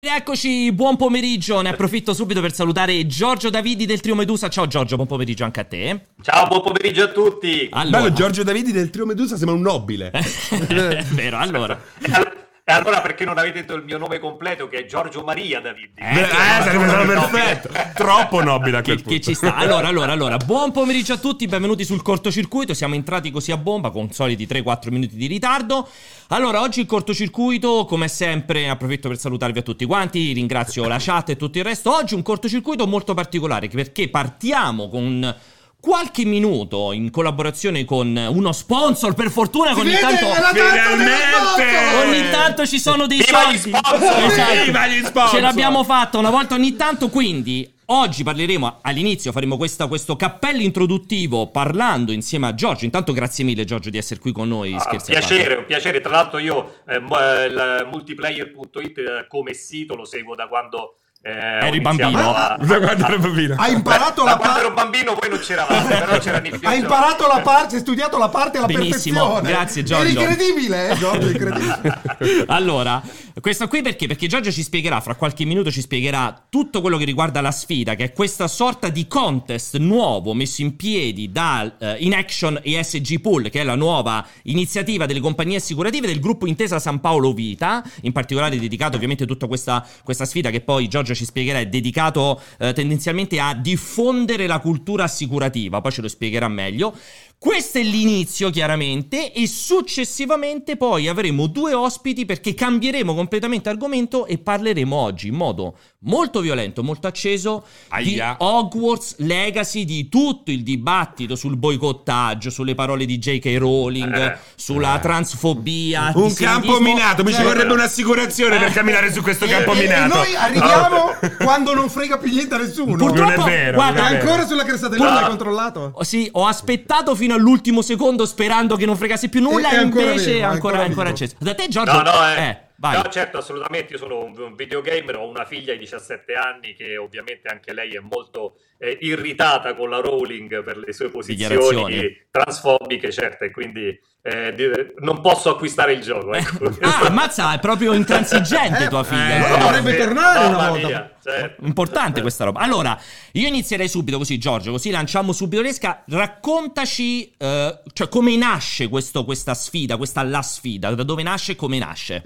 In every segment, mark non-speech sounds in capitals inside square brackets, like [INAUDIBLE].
Eccoci, buon pomeriggio. Ne approfitto subito per salutare Giorgio Davidi del Trio Medusa. Ciao Giorgio, buon pomeriggio anche a te. Ciao, buon pomeriggio a tutti. Allora. Bello, Giorgio Davidi del Trio Medusa sembra un nobile. [LAUGHS] È vero, allora. [LAUGHS] E allora perché non avete detto il mio nome completo che è Giorgio Maria Davidi? Eh, eh sarebbe stato perfetto. [LAUGHS] Troppo nobile a quel che, punto. Che ci sta. [LAUGHS] Allora, allora, allora, buon pomeriggio a tutti, benvenuti sul cortocircuito. Siamo entrati così a bomba con soliti 3-4 minuti di ritardo. Allora, oggi il cortocircuito, come sempre, approfitto per salutarvi a tutti quanti, ringrazio la chat e tutto il resto. Oggi un cortocircuito molto particolare perché partiamo con qualche minuto in collaborazione con uno sponsor per fortuna si ogni vede, tanto finalmente ogni tanto ci sono dei Viva soldi gli sponsor! Esatto. Viva gli sponsor! ce l'abbiamo fatta una volta ogni tanto quindi Oggi parleremo, all'inizio faremo questa, questo cappello introduttivo parlando insieme a Giorgio. Intanto grazie mille Giorgio di essere qui con noi. Ah, Scherzi piacere, un piacere. Tra l'altro io eh, il multiplayer.it eh, come sito lo seguo da quando eh, eri bambino. A... Da quando ero bambino. Hai imparato la quando ero parte. bambino voi non c'eravate, però Hai imparato la parte, hai studiato la parte alla Benissimo, perfezione. grazie, Giorgio. È incredibile, eh, Giorgio, [LAUGHS] incredibile. allora, questo qui perché? Perché Giorgio ci spiegherà, fra qualche minuto ci spiegherà tutto quello che riguarda la sfida, che è questa sorta di contest nuovo messo in piedi da uh, In Action ESG Pool, che è la nuova iniziativa delle compagnie assicurative del gruppo Intesa San Paolo Vita, in particolare dedicato ovviamente a tutta questa, questa sfida che poi Giorgio ci spiegherà, è dedicato uh, tendenzialmente a diffondere la cultura assicurativa, poi ce lo spiegherà meglio. Questo è l'inizio chiaramente e successivamente poi avremo due ospiti perché cambieremo completamente argomento e parleremo oggi in modo molto violento, molto acceso Aia. di Hogwarts Legacy, di tutto il dibattito sul boicottaggio, sulle parole di J.K. Rowling, Eh, sulla eh. transfobia. Un campo minato, mi ci Eh. vorrebbe un'assicurazione per camminare su questo campo E, e minato. noi arriviamo quando non frega più niente a nessuno. Purtroppo- Non è vero, guarda, è vero. Ancora sulla cresta dell'onda hai controllato? Oh, Sì, ho aspettato fino all'ultimo secondo sperando che non fregasse più nulla E- e, invece è ancora, ancora ancora acceso. Da te Giorgio? No, no, eh. eh, vai. No, certo, assolutamente. Io sono un, videogamer, ho una figlia di 17 anni che ovviamente anche lei è molto eh, irritata con la Rowling per le sue posizioni Dichiarazioni. transfobiche, certo, e quindi eh, non posso acquistare il gioco. Ecco. Ah, ammazza, è proprio intransigente tua figlia. eh, no? no, dovrebbe tornare una volta. mia, certo. Importante questa roba. Allora, io inizierei subito così, Giorgio, così lanciamo subito l'esca. Raccontaci, eh, cioè, come nasce questo- questa sfida, questa la sfida, da dove nasce e come nasce.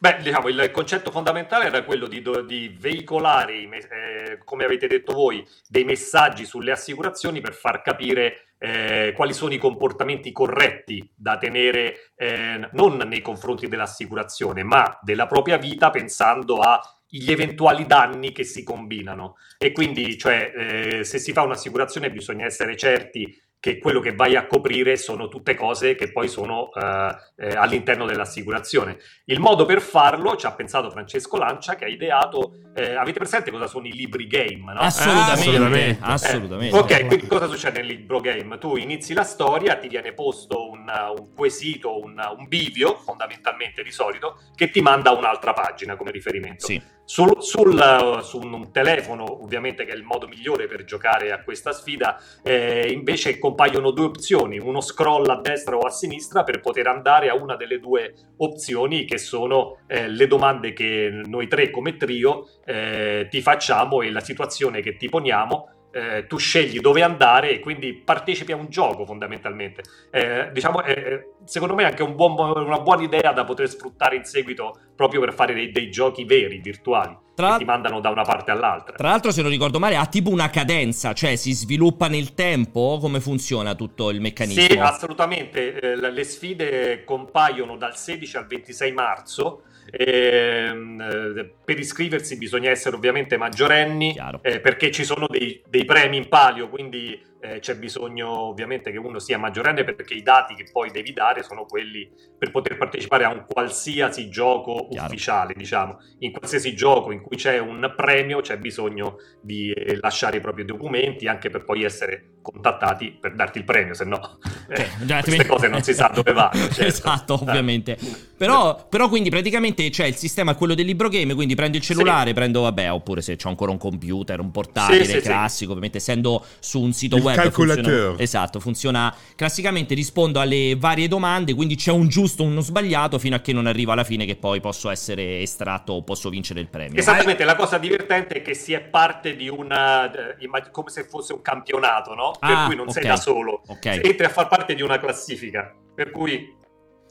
Beh, diciamo, il concetto fondamentale era quello di, di veicolare, eh, come avete detto voi, dei messaggi sulle assicurazioni per far capire eh, quali sono i comportamenti corretti da tenere eh, non nei confronti dell'assicurazione, ma della propria vita pensando agli eventuali danni che si combinano. E quindi, cioè, eh, se si fa un'assicurazione bisogna essere certi che quello che vai a coprire sono tutte cose che poi sono eh, eh, all'interno dell'assicurazione. Il modo per farlo ci ha pensato Francesco Lancia che ha ideato, eh, avete presente cosa sono i libri game? No? Assolutamente, assolutamente. assolutamente. Eh, ok, quindi cosa succede nel libro game? Tu inizi la storia, ti viene posto un, un quesito, un, un bivio, fondamentalmente di solito, che ti manda un'altra pagina come riferimento. Sì. Sul, sul- su un telefono, ovviamente, che è il modo migliore per giocare a questa sfida, eh, invece compaiono due opzioni: uno scroll a destra o a sinistra per poter andare a una delle due opzioni che sono eh, le domande che noi tre come trio eh, ti facciamo e la situazione che ti poniamo. eh, tu scegli dove andare e quindi partecipi a un gioco fondamentalmente. Eh, diciamo, eh, secondo me è anche un buon- una buona idea da poter sfruttare in seguito proprio per fare dei, dei giochi veri, virtuali, Tra- che ti mandano da una parte all'altra. Tra l'altro, se non ricordo male, ha tipo una cadenza, cioè si sviluppa nel tempo. Come funziona tutto il meccanismo? Sì, assolutamente. Eh, le sfide compaiono dal 16 al 26 marzo. Ehm, eh, per iscriversi bisogna essere ovviamente maggiorenni eh, perché ci sono dei, dei premi in palio, quindi eh, c'è bisogno ovviamente che uno sia maggiorenne perché i dati che poi devi dare sono quelli per poter partecipare a un qualsiasi gioco Chiaro. ufficiale, diciamo. In qualsiasi gioco in cui c'è un premio c'è bisogno di eh, lasciare i propri documenti anche per poi essere contattati per darti il premio, se no eh, Eh, già, queste cose non si sa dove vanno. [LAUGHS] certo. esatto, Eh. ovviamente. Però, però quindi praticamente c'è il sistema quello del libro game, quindi prendo il cellulare, prendo vabbè, oppure se c'ho ancora un computer, un portatile Sì, sì, sì. classico, ovviamente essendo su un sito Il web calcolateur. funziona- esatto, funziona classicamente rispondo alle varie domande, quindi c'è un giusto uno sbagliato fino a che non arrivo alla fine che poi posso essere estratto o posso vincere il premio. Esattamente, la cosa divertente è che si è parte di una. eh, come se fosse un campionato, no? Per Ah, cui non sei ok. da solo. Ok. Entri a far parte di una classifica. Per cui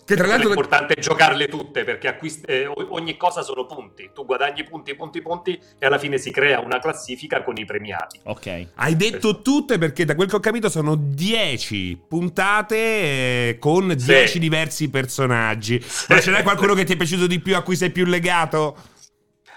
Che tra l'altro l'importante è giocarle tutte perché acquist- eh, ogni cosa sono punti. Tu guadagni punti, punti, punti e alla fine si crea una classifica con i premiati. Ok. hai detto tutte perché da quel che ho capito sono 10 puntate eh, con Sì. 10 diversi personaggi. Ma ce n'è qualcuno che ti è piaciuto di più, a cui sei più legato?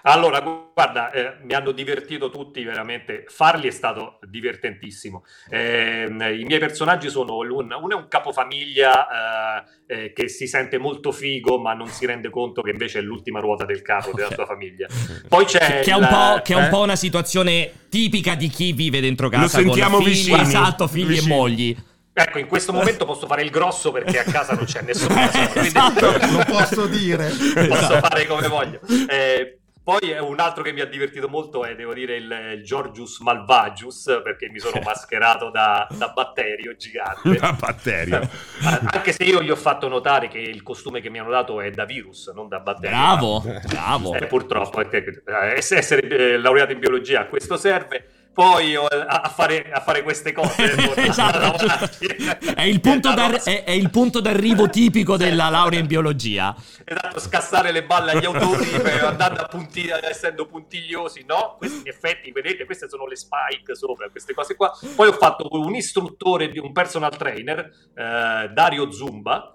Allora, guarda, eh, mi hanno divertito tutti veramente. Farli è stato divertentissimo. Ehm, I miei personaggi sono un, uno è un capofamiglia eh, eh, che si sente molto figo, ma non si rende conto che invece è l'ultima ruota del carro della sua famiglia. Poi c'è Che è, un po', che è un eh? po' una situazione tipica di chi vive dentro casa sentiamo con figli, vicini. esatto, figli Vicini. e mogli. Ecco, in questo momento posso fare il grosso perché a casa non c'è nessuno. quindi [LAUGHS] Esatto. Lo posso dire. posso fare come voglio. Eh, poi un altro che mi ha divertito molto è, devo dire, il, il Georgius Malvagius, perché mi sono [LAUGHS] mascherato da, da batterio gigante. Una batteria. Anche se io gli ho fatto notare che il costume che mi hanno dato è da virus, non da batterio. Bravo, bravo. Eh, purtroppo, eh, ess- essere eh, laureato in biologia a questo serve. Poi a, fare, a fare queste cose. [LAUGHS] esatto, è il, punto È è, il punto d'arrivo tipico della laurea in biologia. Esatto, scassare le balle agli autori per- andando a punti- essendo puntigliosi, no? Questi in effetti, vedete, queste sono le spike sopra, queste cose qua. Poi ho fatto un istruttore di un personal trainer, eh, Dario Zumba,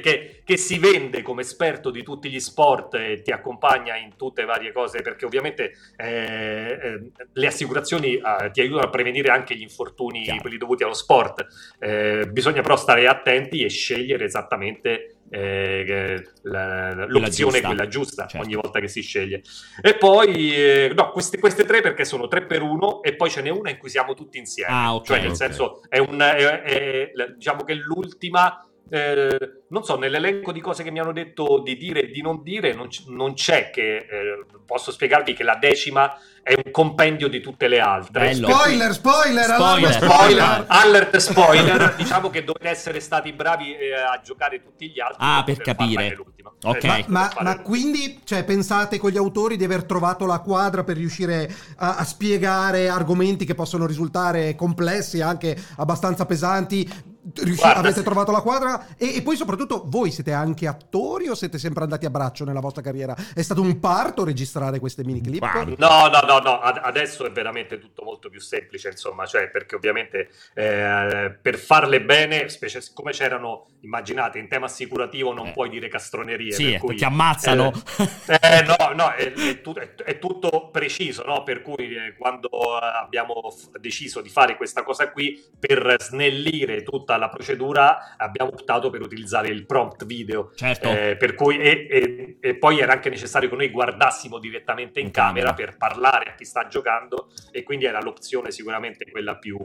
che, che si vende come esperto di tutti gli sport e ti accompagna in tutte le varie cose, perché ovviamente eh, eh, le assicurazioni eh, ti aiutano a prevenire anche gli infortuni, Chiaro. quelli dovuti allo sport. Eh, bisogna però stare attenti e scegliere esattamente eh, la- l'opzione giusta. quella giusta Certo. ogni volta che si sceglie. E poi, eh, no, queste, queste tre perché sono tre per uno e poi ce n'è una in cui siamo tutti insieme. Ah, ok, cioè, nel ok. senso, è un, è- è- diciamo che l'ultima. Eh, non so, nell'elenco di cose che mi hanno detto di dire e di non dire, non, c- non c'è che eh, posso spiegarvi che la decima è un compendio di tutte le altre. Bello. Per Spoiler, spoiler, Spoiler. Spoiler, alert spoiler, [LAUGHS] diciamo che dovete essere stati bravi eh, a giocare tutti gli altri Ah, per farla capire. nell'ultima. Ok. Eh, Ma, per ma- ma quindi cioè, pensate con gli autori di aver trovato la quadra per riuscire a, a spiegare argomenti che possono risultare complessi, anche abbastanza pesanti? Riusci- avete trovato la quadra? E, e poi soprattutto voi siete anche attori o siete sempre andati a braccio nella vostra carriera? È stato un parto registrare queste mini clip? No, no, no, no, ad- adesso è veramente tutto molto più semplice, insomma, cioè perché ovviamente eh, per farle bene, specie siccome c'erano, immaginate, in tema assicurativo non Eh. puoi dire castronerie, Sì, per cui, ti ammazzano. Eh, eh, no, no, è, è tut- è- è tutto preciso, no? Per cui eh, quando eh, abbiamo f- deciso di fare questa cosa qui, per snellire tutta la procedura, abbiamo optato per utilizzare il prompt video. Certo. Eh, per cui, e, e- e poi era anche necessario che noi guardassimo direttamente in, In camera, camera. per parlare a chi sta giocando e quindi era l'opzione sicuramente quella più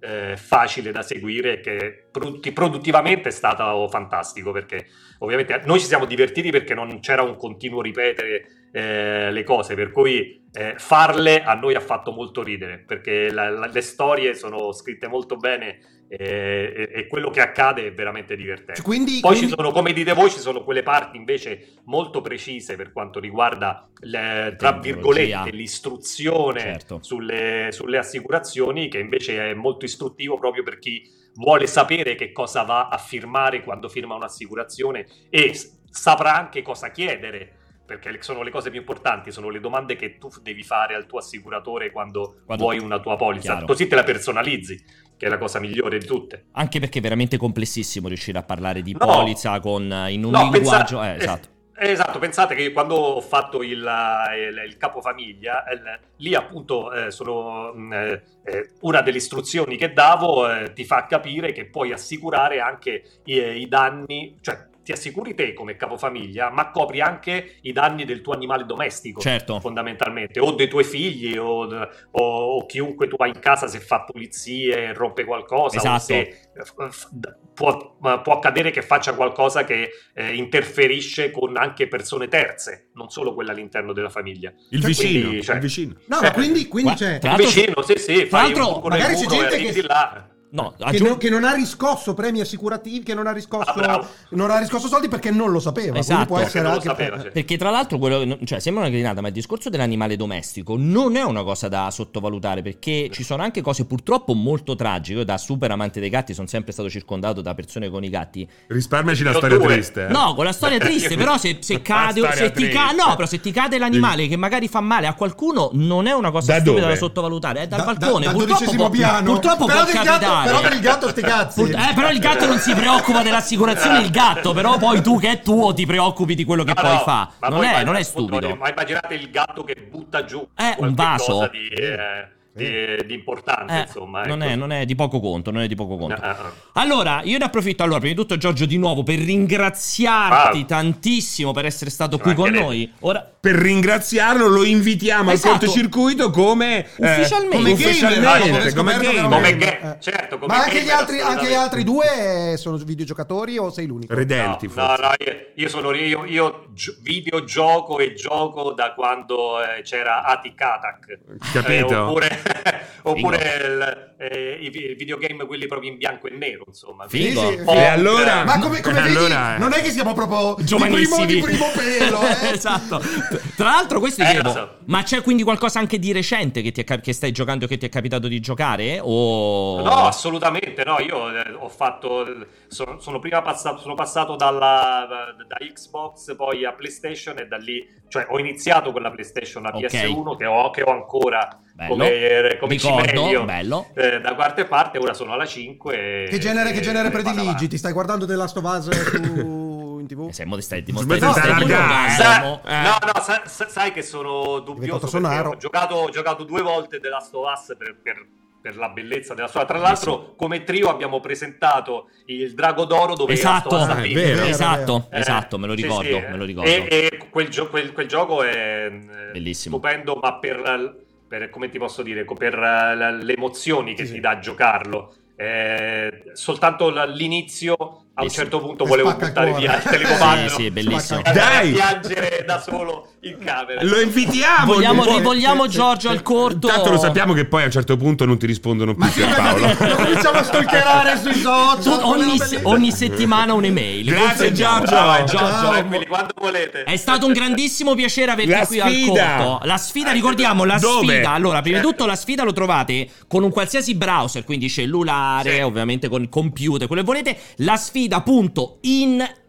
eh, facile da seguire che produtti- produttivamente è stato fantastico perché ovviamente noi ci siamo divertiti perché non c'era un continuo ripetere eh, le cose per cui eh, farle a noi ha fatto molto ridere perché la- la- le storie sono scritte molto bene e, e quello che accade è veramente divertente Cioè, quindi, poi quindi- ci sono, come dite voi, ci sono quelle parti invece molto precise per quanto riguarda, le- tra virgolette, l'istruzione Certo. sulle, sulle assicurazioni, che invece è molto istruttivo proprio per chi vuole sapere che cosa va a firmare quando firma un'assicurazione e saprà anche cosa chiedere. Perché sono le cose più importanti, sono le domande che tu devi fare al tuo assicuratore quando, Quando- vuoi una tua polizza. Chiaro. Così te la personalizzi, che è la cosa migliore di tutte. Anche perché è veramente complessissimo riuscire a parlare di No. polizza con, eh, in un No, linguaggio... pensa- eh, esatto. eh, esatto, pensate che quando ho fatto il, il- il capofamiglia, il- lì appunto eh, sono mh, eh, eh, una delle istruzioni che davo eh, ti fa capire che puoi assicurare anche i, i danni, cioè ti assicuri te come capofamiglia, ma copri anche i danni del tuo animale domestico, Certo. fondamentalmente, o dei tuoi figli, o, o- o chiunque tu hai in casa se fa pulizie, rompe qualcosa, o Esatto. se f- f- può, può accadere che faccia qualcosa che eh, interferisce con anche persone terze, non solo quelle all'interno della famiglia. Il Quindi, vicino, cioè- il vicino. No, ma Eh, quindi, quindi c'è. tra l'altro- Vicino, sì, sì, fai un buco nel magari c'è muro e gente arrivi che- là. No, Che aggiung- non, che non ha riscosso premi assicurativi, che non ha riscosso, Ah, non ha riscosso soldi perché non lo sapeva. Esatto. Perché lo sapeva, sì. Perché tra l'altro, quello, cioè, sembra una grinata, ma il discorso dell'animale domestico non è una cosa da sottovalutare perché ci sono anche cose purtroppo molto tragiche. Io da super amante dei gatti sono sempre stato circondato da persone con i gatti. Risparmiaci la storia due. triste. eh. No, con la storia [LAUGHS] triste, però se, se cade, se ti ca- no, però se ti cade l'animale che magari fa male a qualcuno non è una cosa Da stupida dove? da sottovalutare, è dal Da- balcone. da- dal purtroppo dodicesimo può, piano. purtroppo Però può del capitare. però per il gatto sti cazzi. Eh, però il gatto non si preoccupa dell'assicurazione il gatto, però poi tu che è tuo ti preoccupi di quello che No, poi no, fa. ma Non poi è, non è stupido. Ma immaginate il gatto che butta giù Eh, un vaso. cosa di, eh, di- di importante, Eh, insomma. non, ecco. è, non è di poco conto, non è di poco conto. Ah, ah, ah. Allora, io ne approfitto allora, prima di tutto Giorgio di nuovo per ringraziarti Ah. tantissimo per essere stato Ci qui con noi. Ora Per ringraziarlo lo invitiamo Esatto. al cortocircuito come eh, Ufficialmente. come Come ufficialmente, come che gamer. era Come un ga- gamer, eh. certo, come Ma anche gli, altri, anche gli altri due sono videogiocatori o sei l'unico? Redenti No, forse. no, no, io, io sono io, io gio- videogioco e gioco da quando eh, c'era Attic Attack. Capito? Eh, oppure [LAUGHS] oppure il- eh, i, vi- i videogame quelli proprio in bianco e nero, insomma. Figo. Sì, sì, Oh, E allora Ma come, come [LAUGHS] vedi, allora, eh, non è che siamo proprio di primo, giovanissimi. di primo pelo, [LAUGHS] eh. esatto. Tra l'altro, questo Eh, chiedo, lo so. ma c'è quindi qualcosa anche di recente che, ti è cap- che stai giocando che ti è capitato di giocare? O... No, assolutamente no. Io eh, ho fatto. Sono, sono prima passato, sono passato dalla, da, da Xbox, poi a PlayStation e da lì. Cioè, ho iniziato con la PlayStation a Ok. PS1 che ho, che ho ancora Bello. come, come Ricordo, cimelio, bello. eh, da parte parte. Ora sono alla 5. e- Che genere, che e- genere e vado prediligi? Ti stai guardando The Last of Us su in tv? Eh, dimostra di di stare allargare. divulgando, Sa- mo. Eh. No, no, sa- sa- sai che sono dubbioso ho giocato, ho giocato due volte The Last of Us per, per- per la bellezza della sua. Tra l'altro, come trio abbiamo presentato il Drago d'Oro dove Esatto, è vinto. vero. esatto, Eh, esatto, me lo sì, ricordo, sì, me lo ricordo. E, e quel, gio- quel- quel gioco è eh, Bellissimo. stupendo, ma per, per- come ti posso dire, per eh, le emozioni che ti dà a giocarlo. Eh, soltanto l- all'inizio, a un certo punto, volevo buttare via il telecomando. [LAUGHS] Sì, sì, bellissimo. Dai! a piangere da solo in camera. Lo invitiamo. Vogliamo, Poi- rivogliamo Giorgio al corto. Tanto lo sappiamo che poi a un certo punto non ti rispondono più Ma Pierpaolo. lo [LAUGHS] [LAUGHS] cominciamo a stalkerare sui social. ogni, ogni settimana un'email. Grazie. Giorgio. Ciao, Giorgio. Ciao. tranquilli, quando volete. È stato un grandissimo piacere averti La qui al sfida. corto. La sfida, ricordiamo, la Dove? sfida. Allora, prima di Eh. tutto la sfida lo trovate con un qualsiasi browser, quindi cellulare, Sì. ovviamente con computer, quello che volete. La sfida.in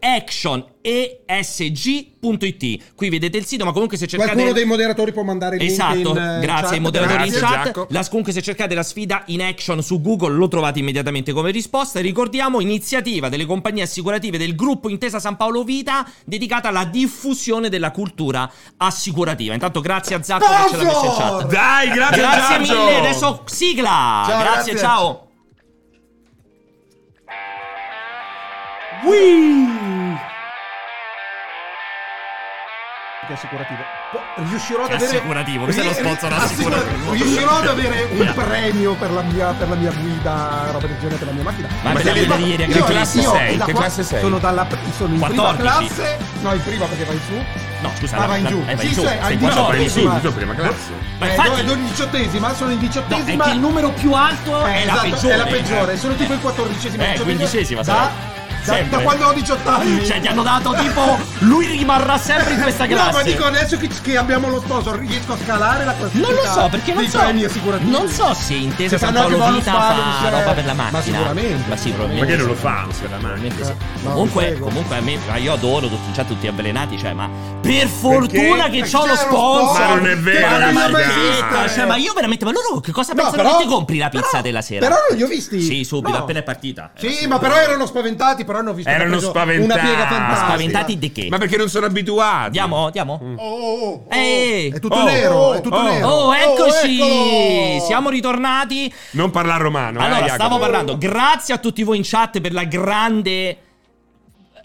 action esg.it. Qui vedete il sito, ma comunque se cercate Qualcuno dei moderatori può mandare il link Esatto, eh, grazie chat. ai moderatori Grazie, in chat. La- comunque, se cercate la sfida in action su Google, lo trovate immediatamente come risposta. E ricordiamo, iniziativa delle compagnie assicurative del gruppo Intesa San Paolo Vita dedicata alla diffusione della cultura assicurativa. Intanto, grazie a Zacco che ce l'ha messo in chat. Dai, grazie, Grazie Giorgio. mille, adesso sigla. Ciao, grazie, grazie. ciao. Che è assicurativo. Riuscirò ad Che avere assicurativo, questo è lo sponsor assicurativo. Riuscirò ad avere un premio per la mia, per la mia guida, roba del genere per la mia macchina. Ma Ma la guida di ieri a che classe sei? da Che qua- classe sei? Sono, dalla, sono in prima 14. classe. No, in prima perché vai su. No, scusa, Ah, la- vai in la- giù. eh, vai Sì, in giù, sei- qua diciotto. sopra. vai in diciottesima. subito, prima classe. Ma Eh, infatti- do- do- diciottesima, sono in No, è diciottesima. il numero più alto Eh, è la esatto, peggiore. È la peggiore, sono tipo il quattordicesimo. Eh, quindicesima Da, sarebbe. Da, Sempre. da quando ho 18 anni. Cioè, ti hanno dato tipo. Lui rimarrà sempre in questa classe. No, ma dico adesso che, che abbiamo lo sponsor, riesco a scalare la classifica Non lo so, perché non so. premi. Non so se Intesa Se San Paolo Vita fa cioè- roba per la ma macchina. sicuramente. Ma sì, Ma probabilmente. che non lo sì. fa? Probabilmente sì. No, comunque, prego. comunque a me, ma io adoro tutti chat tutti avvelenati, cioè, ma per fortuna che Perché c'ho lo c'è lo sponsor. sponsor. Ma non è vero, Ma la marchetta, cioè, ma io veramente, ma loro che cosa No, pensano però- che ti compri la pizza però- della sera? Però non li ho visti. Sì, subito, No. appena è partita. Sì, ma però erano spaventati, però hanno visto Erano spaventati. una piega fantastica. Spaventati di che? Ma perché non sono abituati? Andiamo, andiamo. Oh, oh, oh. Ehi. È tutto Oh, nero, è tutto oh, nero. Oh, eccoci! eccolo! Siamo ritornati. Non parlare romano. eh, Allora, Jacopo. stavo parlando. Grazie a tutti voi in chat per la grande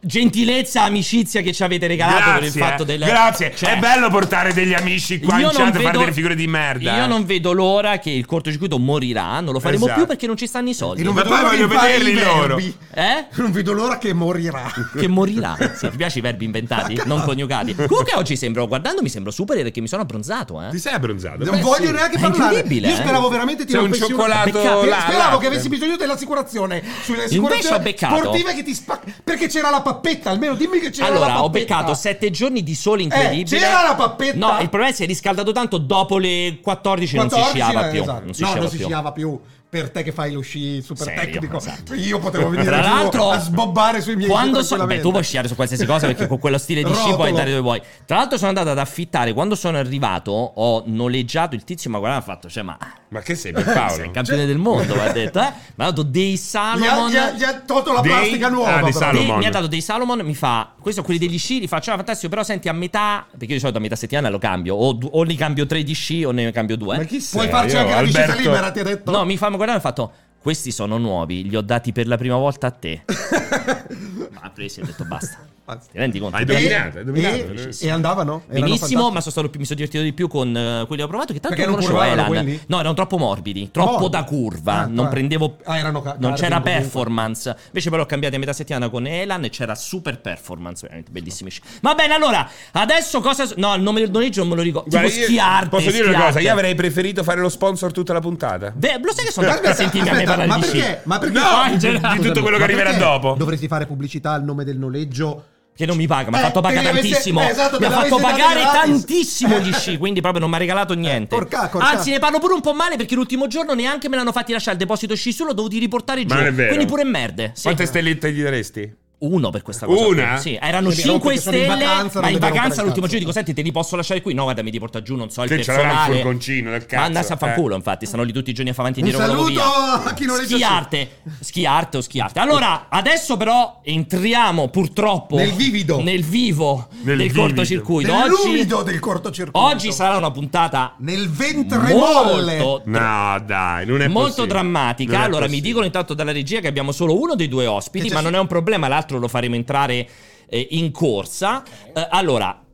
gentilezza, amicizia che ci avete regalato per il fatto del. Grazie, Cioè, è bello portare degli amici qua in chat a fare vedo- delle figure di merda. Io non vedo l'ora che il cortocircuito morirà. Non lo faremo Esatto. più perché non ci stanno i soldi. E non Ma vedo poi l'ora voglio vederli i loro. verbi. Eh? Non vedo l'ora che morirà. [LAUGHS] Che morirà. Sì, ti piace i verbi inventati, [LAUGHS] non coniugati. Comunque oggi sembro, guardando, mi sembro super perché mi sono abbronzato, eh. Ti sei abbronzato? Non Beh, voglio sì. neanche È parlare. incredibile, Io eh. speravo veramente ti C'è un cioccolato là, Speravo là. che avessi bisogno dell'assicurazione sulle assicurazioni beccato- sportive che ti spacca perché c'era la pappetta almeno dimmi che c'era la Allora, pappetta ho beccato sette giorni di sole incredibile. Eh, c'era la pappetta? No, il problema è che si è riscaldato tanto dopo le 14, non si 14, sciava eh, più. esatto. Non si no, sciava non si sciava più per te che fai lo sci super Serio, tecnico esatto. io potevo venire Tra l'altro, a sbobbare sui miei quando sci so- beh, tu puoi sciare su qualsiasi cosa perché con quello stile di sci puoi andare dove vuoi. Tra l'altro, sono andato ad affittare. Quando sono arrivato, ho noleggiato il tizio. Ma guarda, ha fatto, cioè, ma Ma che sei [LAUGHS] sei Paolo? il campione del mondo. Mi ha detto, eh? Mi ha dato dei gli ha, Salomon. gli ha- gli ha tolto la Dei- plastica nuova ah, dei. Salomon. Dei- mi ha dato dei Salomon, mi fa, questo sono quelli degli sci, li faccio, ah, fantastico, però senti a metà, perché io di solito a metà settimana lo cambio, o, o ne cambio tre di sci o ne cambio due. Ma chi sei? puoi farci Io, anche la discesa Alberto- libera ti ha detto No, mi fa guardare e ha fatto, questi sono nuovi, li ho dati per la prima volta a te. [LAUGHS] Ma ha preso e ha detto basta. Ti rendi conto? Hai E- dominato, hai dominato. e, e andavano Benissimo, ma sono stato più, mi sono divertito di più con eh, quelli che ho provato. Che tanto Perché non conoscevo Elan. quelli? No, erano troppo morbidi, troppo Morbidi. da curva. Ah, non ah. prendevo. Ah, erano ca- non c'era comunque. performance. Invece, poi l'ho cambiato a metà settimana con Elan e c'era super performance. Veramente bellissimi. Va bene, allora adesso cosa. No, il nome del noleggio non me lo ricordo. Guarda, tipo schiarte. Posso dire una schiarte. cosa? Io avrei preferito fare lo sponsor tutta la puntata. Beh, lo sai che sono tanto per sentirmi a me parlare ma di sci. perché? Ma perché? No, di- tutto quello che Ma arriverà dopo. Dovresti fare pubblicità al nome del noleggio Che non mi paga, mi ha Eh, fatto pagare li avesse- tantissimo. eh, esatto, mi ha fatto pagare tantissimo gli [LAUGHS] sci, quindi proprio non mi ha regalato niente. porca, porca. Anzi, ne parlo pure un po' male perché l'ultimo giorno neanche me l'hanno fatti lasciare il deposito sci solo, dovuti riportare giù. Quindi pure merde. Sì. Quante stellette gli daresti? Uno per questa cosa. Una? Sì, erano Quindi 5 perché sono in stelle. vacanza, non ma in vacanza l'ultimo giorno dico: Senti, te li posso lasciare qui? No, guarda, mi ti porta giù, non so, il Sì, c'era il personale. furgoncino del cazzo. Ma andasse a fanculo, Eh. infatti, stanno lì tutti i giorni a fare avanti e Un indietro la saluto via. a chi sci. Schiarte, schiarte o schiarte. Allora, adesso però entriamo purtroppo Nel vivido. nel vivo Nel del vivido. cortocircuito. Oggi, nell'umido del cortocircuito oggi sarà una puntata nel ventre molle molto No, dai, non è molto possibile. drammatica. Non Allora, mi dicono intanto dalla regia che abbiamo solo uno dei due ospiti, Che ma non è un problema, l'altro lo faremo entrare eh, in corsa. Eh, allora.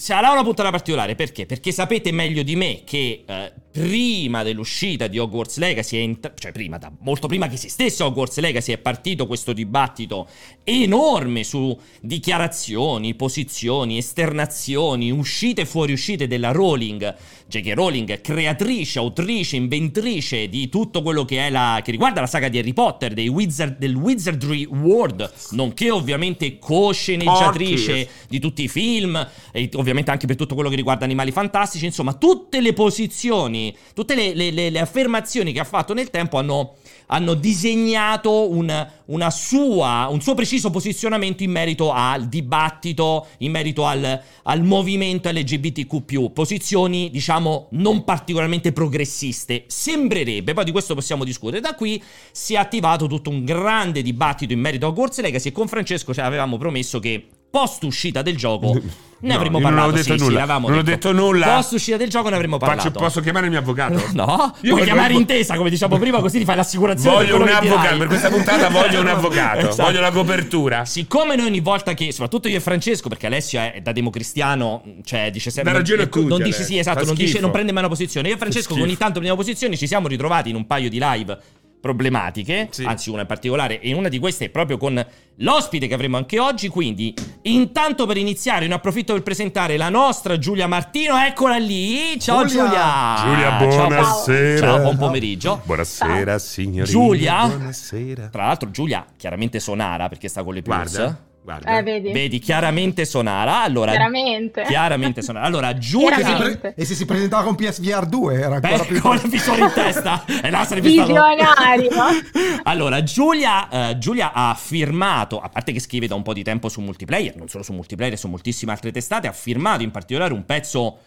Sarà una puntata particolare perché? Perché sapete meglio di me che eh, prima dell'uscita di Hogwarts Legacy, è int- cioè prima, da, molto prima che esistesse Hogwarts Legacy, è partito questo dibattito enorme su dichiarazioni, posizioni, esternazioni, uscite e fuoriuscite della Rowling, J.K. Rowling, creatrice, autrice, inventrice di tutto quello che è la che riguarda la saga di Harry Potter, dei wizard, del Wizardry World, nonché ovviamente co-sceneggiatrice Porchi. di tutti i film e ovviamente anche per tutto quello che riguarda Animali Fantastici, insomma, tutte le posizioni, tutte le, le- le- le affermazioni che ha fatto nel tempo hanno, hanno disegnato un, sua, un suo preciso posizionamento in merito al dibattito, in merito al, al movimento LGBTQ+, posizioni, diciamo, non particolarmente progressiste. Sembrerebbe, poi di questo possiamo discutere. Da qui si è attivato tutto un grande dibattito in merito a Hogwarts Legacy e con Francesco ci avevamo promesso che post uscita del gioco [LAUGHS] ne No, avremmo io non parlato. ho detto sì, sì, nulla. l'avevamo Non ho detto. detto nulla. Post uscita del gioco ne avremmo parlato. Faccio- posso chiamare il mio avvocato? [LAUGHS] No, Io puoi voglio- chiamare intesa, come diciamo prima, così ti fai l'assicurazione. Voglio un avvocato. Per questa puntata voglio un [LAUGHS] avvocato. Esatto. Voglio la copertura. Siccome noi ogni volta che, soprattutto io e Francesco, perché Alessio è da democristiano, cioè dice sempre. Dà ragione non- Non dice Alessio. sì, esatto, non, dice, non prende mai una posizione. Io e Francesco, ogni tanto prendiamo posizioni, ci siamo ritrovati in un paio di live problematiche, Sì. anzi una in particolare, e una di queste è proprio con l'ospite che avremo anche oggi. Quindi, intanto per iniziare, ne approfitto per presentare la nostra Giulia Martino, eccola lì. Ciao Giulia. Giulia. Giulia, Ciao, buonasera. Ciao, buon pomeriggio. Buonasera, signorina. Giulia? Buonasera. Tra l'altro, Giulia chiaramente sonara perché sta con le plus. Guarda, guarda. Eh, vedi? Vedi, chiaramente sonara. Allora, Chiaramente. chiaramente sonara. Allora, [LAUGHS] Giulia. Chiaramente. e se si presentava con PSVR 2 era ancora Beh, più con il visore in testa. E là sarebbe stato- Visionario. [LAUGHS] Allora, Giulia, eh, Giulia ha firmato, a parte che scrive da un po' di tempo su multiplayer, non solo su multiplayer, su moltissime altre testate, ha firmato in particolare un pezzo,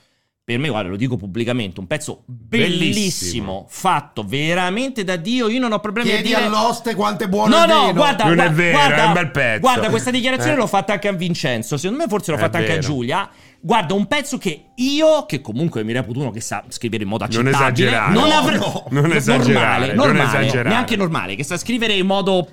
per me, guarda, lo dico pubblicamente, un pezzo bellissimo, Bellissimo. fatto veramente da Dio. Io non ho problemi chiedi a dire... all'oste quanto è buono No, no, guarda, Non è guarda, vero, guarda, è un bel pezzo. Guarda, questa dichiarazione Eh. l'ho fatta anche a Vincenzo. Secondo me forse l'ho È fatta anche a vero. Giulia. Guarda, un pezzo che io, che comunque mi reputo uno che sa scrivere in modo Non accettabile, esagerare. non No, avrei no, non esagerare, normale, non normale, esagerare. neanche normale, che sa scrivere in modo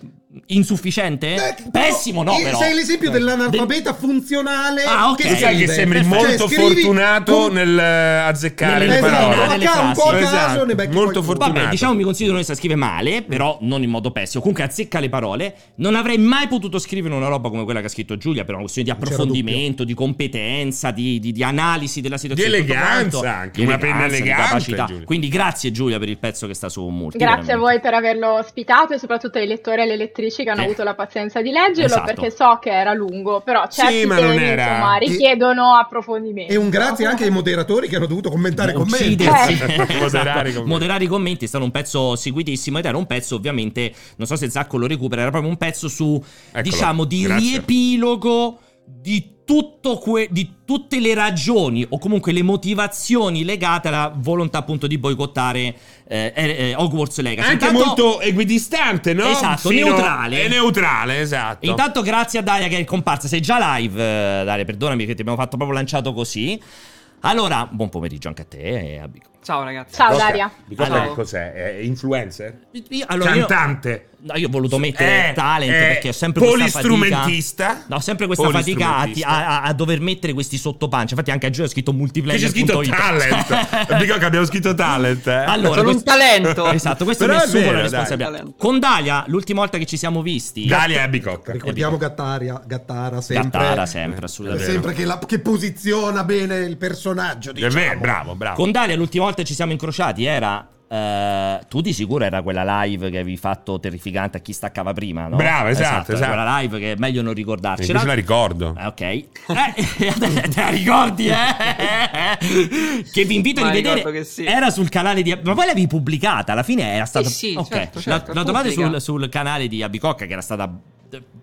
insufficiente? Eh, Pessimo, no, eh, però. Sei l'esempio Eh. dell'analfabeta funzionale. Ah, ok. che sai che sembri molto Cioè, scrivi fortunato con- nel eh, azzeccare le parole. a ca- un po' a Esatto, molto fortunato. Vabbè, diciamo mi considero onesta, scrive male, però non in modo pessimo. Comunque azzecca le parole. Non avrei mai potuto scrivere una roba come quella che ha scritto Giulia per una questione di approfondimento, di competenza, di, di- di analisi della situazione. Di eleganza quanto. anche, Di una penna elegante, capacità. Giulia. Quindi grazie Giulia per il pezzo che sta su Multi. Grazie a veramente. voi per averlo ospitato e soprattutto ai lettori e alle lettrici che hanno Sì. avuto la pazienza di leggerlo Esatto. perché so che era lungo, però certi ma non temi era- insomma E- richiedono approfondimento. E un grazie anche ai moderatori che hanno dovuto commentare commenti. Uccidersi. Eh. [LAUGHS] Moderare i Esatto. commenti. Moderare i commenti è stato un pezzo seguitissimo ed era un pezzo ovviamente, non so se Zacco lo recupera, era proprio un pezzo su, Eccolo, diciamo, di grazie. riepilogo di tutto que- di tutte le ragioni o comunque le motivazioni legate alla volontà appunto di boicottare eh, eh, Hogwarts Legacy. Anche Intanto- molto equidistante, no? Esatto, Fino- neutrale. È neutrale, esatto. Intanto grazie a Daria che è comparsa. Sei già live, eh, Daria, perdonami che ti abbiamo fatto proprio lanciato così. Allora, buon pomeriggio anche a te e a Bico. Ciao ragazzi. Ciao Bicocca- Daria. Allora. che cos'è? È influencer? Io- allora, io- Cantante? No, io ho voluto mettere Eh, talent eh, perché ho sempre questa fatica. polistrumentista? No, ho sempre questa fatica a, Polistrumentista. a- a dover mettere questi sottopancia. Infatti, anche a Giulio ho scritto Che multiplayer. c'è scritto talent. [LAUGHS] Dico che abbiamo scritto talent. eh. Allora, Sono un questo- talento. Esatto, questo Però mi è vero, la responsabilità. Con Dalia, l'ultima volta che ci siamo visti. Dalia e Bicocca. Ricordiamo Gattaria, Gattara sempre. Gattara sempre, assolutamente. Sempre che, la- che posiziona bene il personaggio. È Diciamo. vero, bravo, bravo. Con Dalia, l'ultima volta che ci siamo incrociati era. eh, tu di sicuro era quella live che avevi fatto terrificante a chi staccava prima, no? Bravo, esatto, esatto. Quella live che è meglio non ricordarcela. Invece la ricordo. Eh, ok. Eh, [LAUGHS] te la ricordi, eh? [LAUGHS] che vi invito a rivedere. sì. Era sul canale di. Ma poi l'avevi pubblicata. Alla fine era stata. sì, ok. certo, La- certo, la, trovate pubblica. sul, sul canale di Abicocca, che era stata.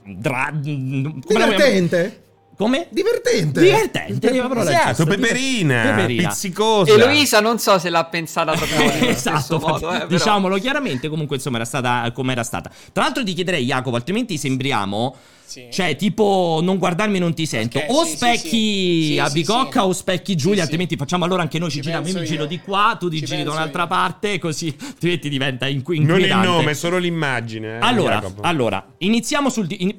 Dra... come la vogliamo- Divertente. Come? Divertente. Divertente. la parola Esatto, peperina, Peperina. pizzicosa. Eloisa non so se l'ha pensata proprio [LAUGHS] esatto, modo, eh, però. diciamolo chiaramente. Comunque, insomma, era stata come era stata. Tra l'altro, ti chiederei, Jacopo, altrimenti sembriamo. Sì. Cioè, tipo, non guardarmi non ti sento. Ok, o sì, specchi sì. Sì, a sì, Bicocca sì. o specchi Giulia, Sì, sì. altrimenti facciamo allora anche noi ci, Ci giriamo. Io mi giro di qua, tu ti Ci giri da un'altra io. parte, così [LAUGHS] altrimenti diventa inqu- Non il nome, solo l'immagine. eh, Allora, allora, iniziamo sul. di- in-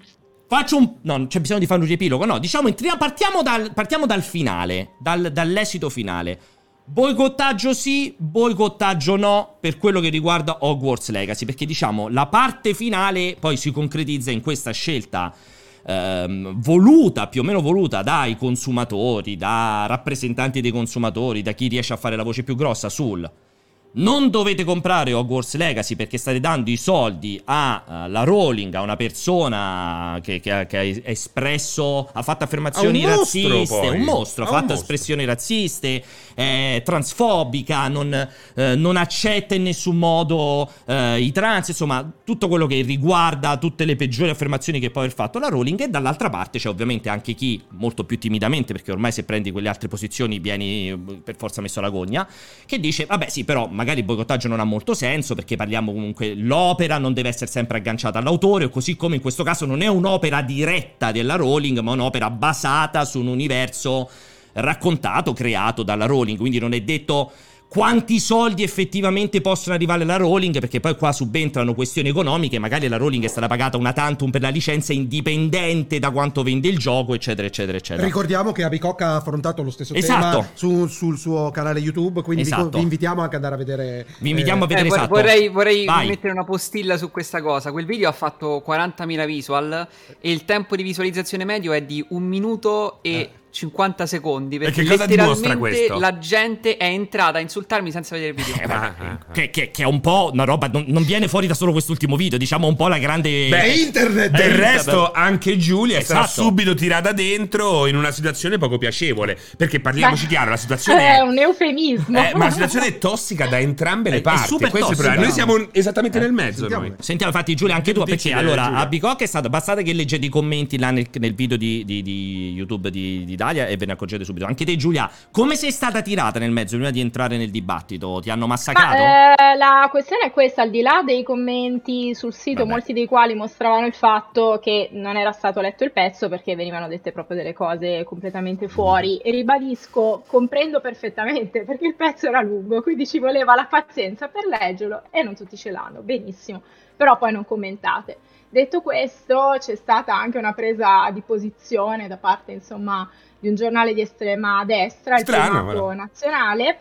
faccio un. No, c'è bisogno di fare un riepilogo. No, diciamo, entriamo- partiamo, dal, partiamo dal finale, dal- dall'esito finale. Boicottaggio sì, boicottaggio no per quello che riguarda Hogwarts Legacy, perché diciamo la parte finale poi si concretizza in questa scelta ehm, voluta, più o meno voluta dai consumatori, da rappresentanti dei consumatori, da chi riesce a fare la voce più grossa sul non dovete comprare Hogwarts Legacy perché state dando i soldi alla Rowling, a una persona che, che ha, che ha espresso, ha fatto affermazioni un mostro, razziste, poi. un mostro, ha fatto mostro. espressioni razziste, è transfobica, non, eh, non accetta in nessun modo eh, i trans, insomma tutto quello che riguarda tutte le peggiori affermazioni che può aver fatto la Rowling e dall'altra parte c'è ovviamente anche chi, molto più timidamente, perché ormai se prendi quelle altre posizioni vieni eh, per forza messo alla gogna, che dice, vabbè sì, però magari il boicottaggio non ha molto senso perché parliamo comunque, l'opera non deve essere sempre agganciata all'autore, così come in questo caso non è un'opera diretta della Rowling, ma un'opera basata su un universo raccontato, creato dalla Rowling, quindi non è detto quanti soldi effettivamente possono arrivare alla Rowling, perché poi qua subentrano questioni economiche, magari la Rowling è stata pagata una tantum per la licenza indipendente da quanto vende il gioco, eccetera, eccetera, eccetera. Ricordiamo che Abicocca ha affrontato lo stesso Esatto. tema su- sul suo canale YouTube, quindi vi- Esatto. vi, invitiamo anche ad andare a vedere. Vi invitiamo a eh, vedere Eh, esatto. vorrei, vorrei mettere una postilla su questa cosa. Quel video ha fatto 40.000 visual e il tempo di visualizzazione medio è di un minuto e 50 secondi. Perché che cosa dimostra questo? la gente è entrata a insultarmi senza vedere il video. Eh, ma- ah, ah. Che, che- che è un po' una roba, non, non viene fuori da solo quest'ultimo video, diciamo un po' la grande... È internet! Del Eh, resto, anche Giulia sarà Esatto. subito tirata dentro in una situazione poco piacevole. Perché parliamoci Beh, chiaro, la situazione È è. un eufemismo. eh, ma la situazione è tossica da entrambe È- le è parti. super Questo è il tossica. problema. Noi siamo esattamente nel mezzo. sentiamo. Noi. Sentiamo infatti Giulia anche tu perché allora Giulia. a Bicocca è stato bastate che leggete i commenti là nel, nel video di, di- di YouTube di, di Dalia e ve ne accorgete subito anche te Giulia come sei stata tirata nel mezzo prima di entrare nel dibattito ti hanno massacrato? Ma, eh, la questione è questa, al di là dei commenti sul sito, Vabbè. molti dei quali mostravano il fatto che non era stato letto il pezzo perché venivano dette proprio delle cose completamente fuori. E ribadisco, comprendo perfettamente perché il pezzo era lungo, quindi ci voleva la pazienza per leggerlo e non tutti ce l'hanno, benissimo, però poi non commentate. Detto questo, c'è stata anche una presa di posizione da parte, insomma, di un giornale di estrema destra, il Primato. Nazionale,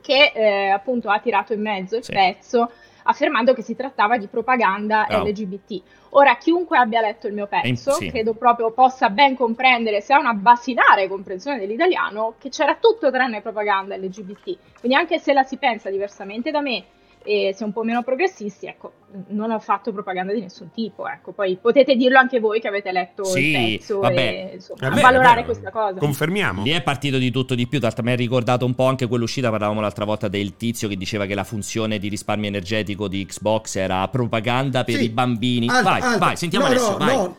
che eh, appunto ha tirato in mezzo il Sì. pezzo affermando che si trattava di propaganda Bravo. LGBT. Ora, chiunque abbia letto il mio pezzo, sì. credo proprio possa ben comprendere, se ha una basilare comprensione dell'italiano, che c'era tutto tranne propaganda LGBT. Quindi anche se la si pensa diversamente da me e si è un po' meno progressisti, ecco, non ho fatto propaganda di nessun tipo, ecco. Poi potete dirlo anche voi che avete letto Sì, il pezzo vabbè. e insomma, È è valorare questa cosa. Confermiamo. Lì è partito di tutto di più, d'altro mi ha ricordato un po' anche quell'uscita, parlavamo l'altra volta del tizio che diceva che la funzione di risparmio energetico di Xbox era propaganda per Sì. i bambini. Alto, vai, alto. vai, sentiamo No, Alessio, no, vai. no.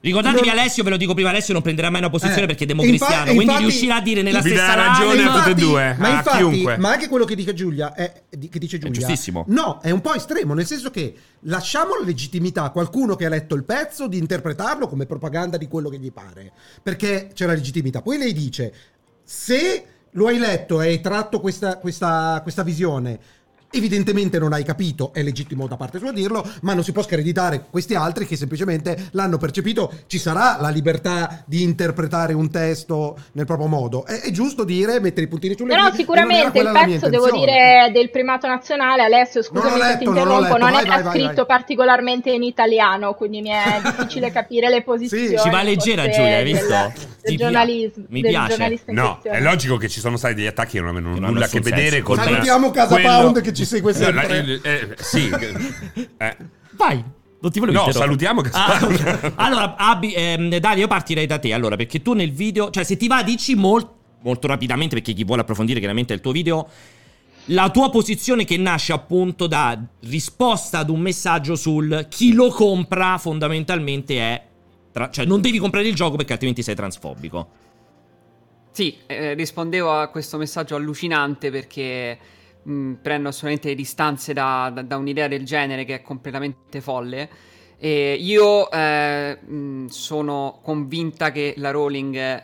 Ricordatevi Non- Alessio, ve lo dico prima, Alessio non prenderà mai una posizione Eh, perché è infa- democristiano, quindi infatti- riuscirà a dire nella Vi stessa ragione a tutte e due, ma a infatti, chiunque. ma anche quello che dice Giulia è, che dice Giulia giustissimo. No, è un po' estremo, nel senso che lasciamo la legittimità a qualcuno che ha letto il pezzo di interpretarlo come propaganda di quello che gli pare, perché c'è la legittimità. Poi lei dice se lo hai letto e hai tratto questa, questa, questa visione Evidentemente non hai capito, è legittimo da parte sua dirlo, ma non si può screditare questi altri che semplicemente l'hanno percepito. Ci sarà la libertà di interpretare un testo nel proprio modo. È, è giusto dire, mettere i puntini sulle Però sicuramente il pezzo, devo dire, del primato nazionale, Alessio, scusami l'ho se ti letto, non interrompo, letto, non vai, è vai, scritto vai. particolarmente in italiano, quindi mi è [LAUGHS] difficile capire le posizioni. Ci va leggera, Giulia, hai visto? Del, del giornalismo. mi del piace. No, è logico che ci sono stati degli attacchi che non avevano nulla a che vedere con Salutiamo Casa quello- Pound che ci segue No, sempre. la- eh, sì, [LAUGHS] eh. Vai. Non ti volevo No, salutiamo che Ah, sta- ok. Allora, Abbi, ehm, Dario, io partirei da te. Allora, perché tu nel video, cioè, se ti va, dici mol- molto rapidamente, perché chi vuole approfondire chiaramente è il tuo video. La tua posizione che nasce appunto da risposta ad un messaggio sul chi lo compra fondamentalmente è. tra- cioè, non devi comprare il gioco perché altrimenti sei transfobico. Sì, eh, rispondevo a questo messaggio allucinante perché mh, prendo assolutamente le distanze da, da- da un'idea del genere che è completamente folle. E io eh, mh, sono convinta che la Rowling eh,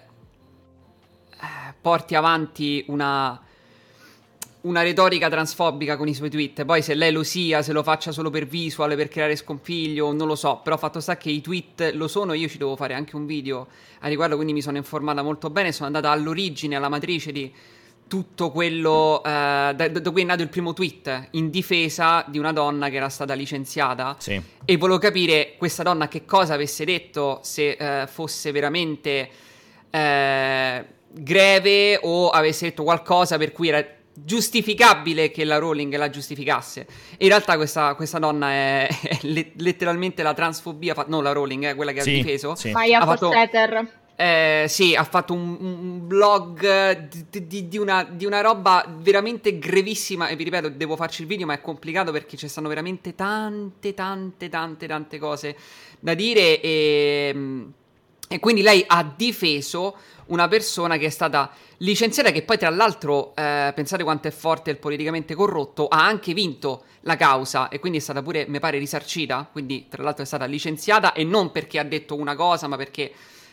porti avanti una, una retorica transfobica con i suoi tweet. Poi se lei lo sia, se lo faccia solo per visual, per creare scompiglio, non lo so. Però fatto sta che i tweet lo sono, io ci devo fare anche un video a riguardo, quindi mi sono informata molto bene. Sono andata all'origine, alla matrice di tutto quello eh, da, da cui è nato il primo tweet in difesa di una donna che era stata licenziata. Sì. E volevo capire questa donna che cosa avesse detto, se eh, fosse veramente eh, greve o avesse detto qualcosa per cui era giustificabile che la Rowling la giustificasse. E in realtà questa, questa donna è, è le- letteralmente la transfobia, fa- no la Rowling, è quella che Sì, ha difeso. sì. Maya Ha fatto- Forsteter. Eh, sì, ha fatto un, un blog di, di- di una, di una roba veramente grevissima. E vi ripeto, devo farci il video, ma è complicato perché ci stanno veramente tante, tante, tante, tante cose da dire. E, e quindi lei ha difeso una persona che è stata licenziata, che poi, tra l'altro, eh, pensate quanto è forte il politicamente corrotto, ha anche vinto la causa e quindi è stata pure, mi pare, risarcita. Quindi, tra l'altro, è stata licenziata e non perché ha detto una cosa, ma perché.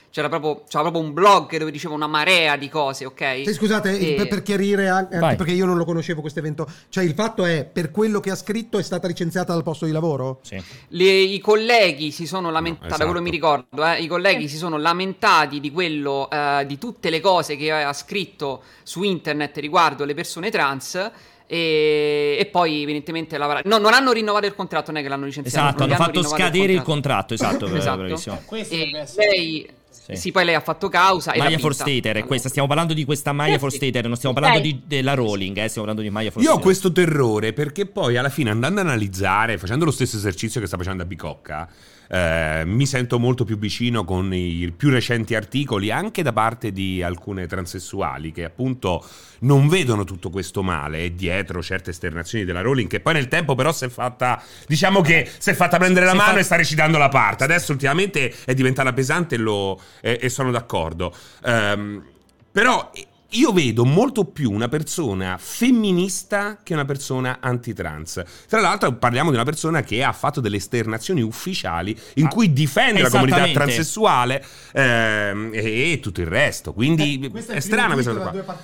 C'era proprio, c'era proprio un blog dove diceva una marea di cose, ok? Sì, scusate, E- per, per chiarire anche, Vai. perché io non lo conoscevo questo evento, cioè il fatto è per quello che ha scritto è stata licenziata dal posto di lavoro? Sì. Le- I colleghi si sono lamentati, esatto. da quello mi ricordo, eh, i colleghi si sono lamentati di quello, eh, di tutte le cose che aveva scritto su internet riguardo le persone trans. E, e poi evidentemente lavorare. No, non hanno rinnovato il contratto, non è che l'hanno licenziato. Esatto, hanno fatto scadere il contratto. Esatto, Esatto. bravissimo. Questo E lei, Sì. sì. poi lei ha fatto causa. Maya. Forstater è questa. Stiamo parlando di questa Maya Sì, Forstater, non stiamo parlando di- della Rowling, eh, stiamo parlando di Maya Io Forstater. ho questo terrore perché poi alla fine andando a analizzare, facendo lo stesso esercizio che sta facendo a Bicocca, eh, mi sento molto più vicino con i più recenti articoli anche da parte di alcune transessuali che appunto non vedono tutto questo male e dietro certe esternazioni della Rowling che poi nel tempo però si è fatta diciamo che si è fatta prendere la Si mano fatta- e sta recitando la parte. Adesso ultimamente è diventata pesante e, lo- e- e sono d'accordo. Ehm, però io vedo molto più una persona femminista che una persona antitrans. Tra l'altro parliamo di una persona che ha fatto delle esternazioni ufficiali in Ah, cui difende la comunità transessuale ehm, e, e tutto il resto. Quindi Eh, è, primo strana questa cosa qua.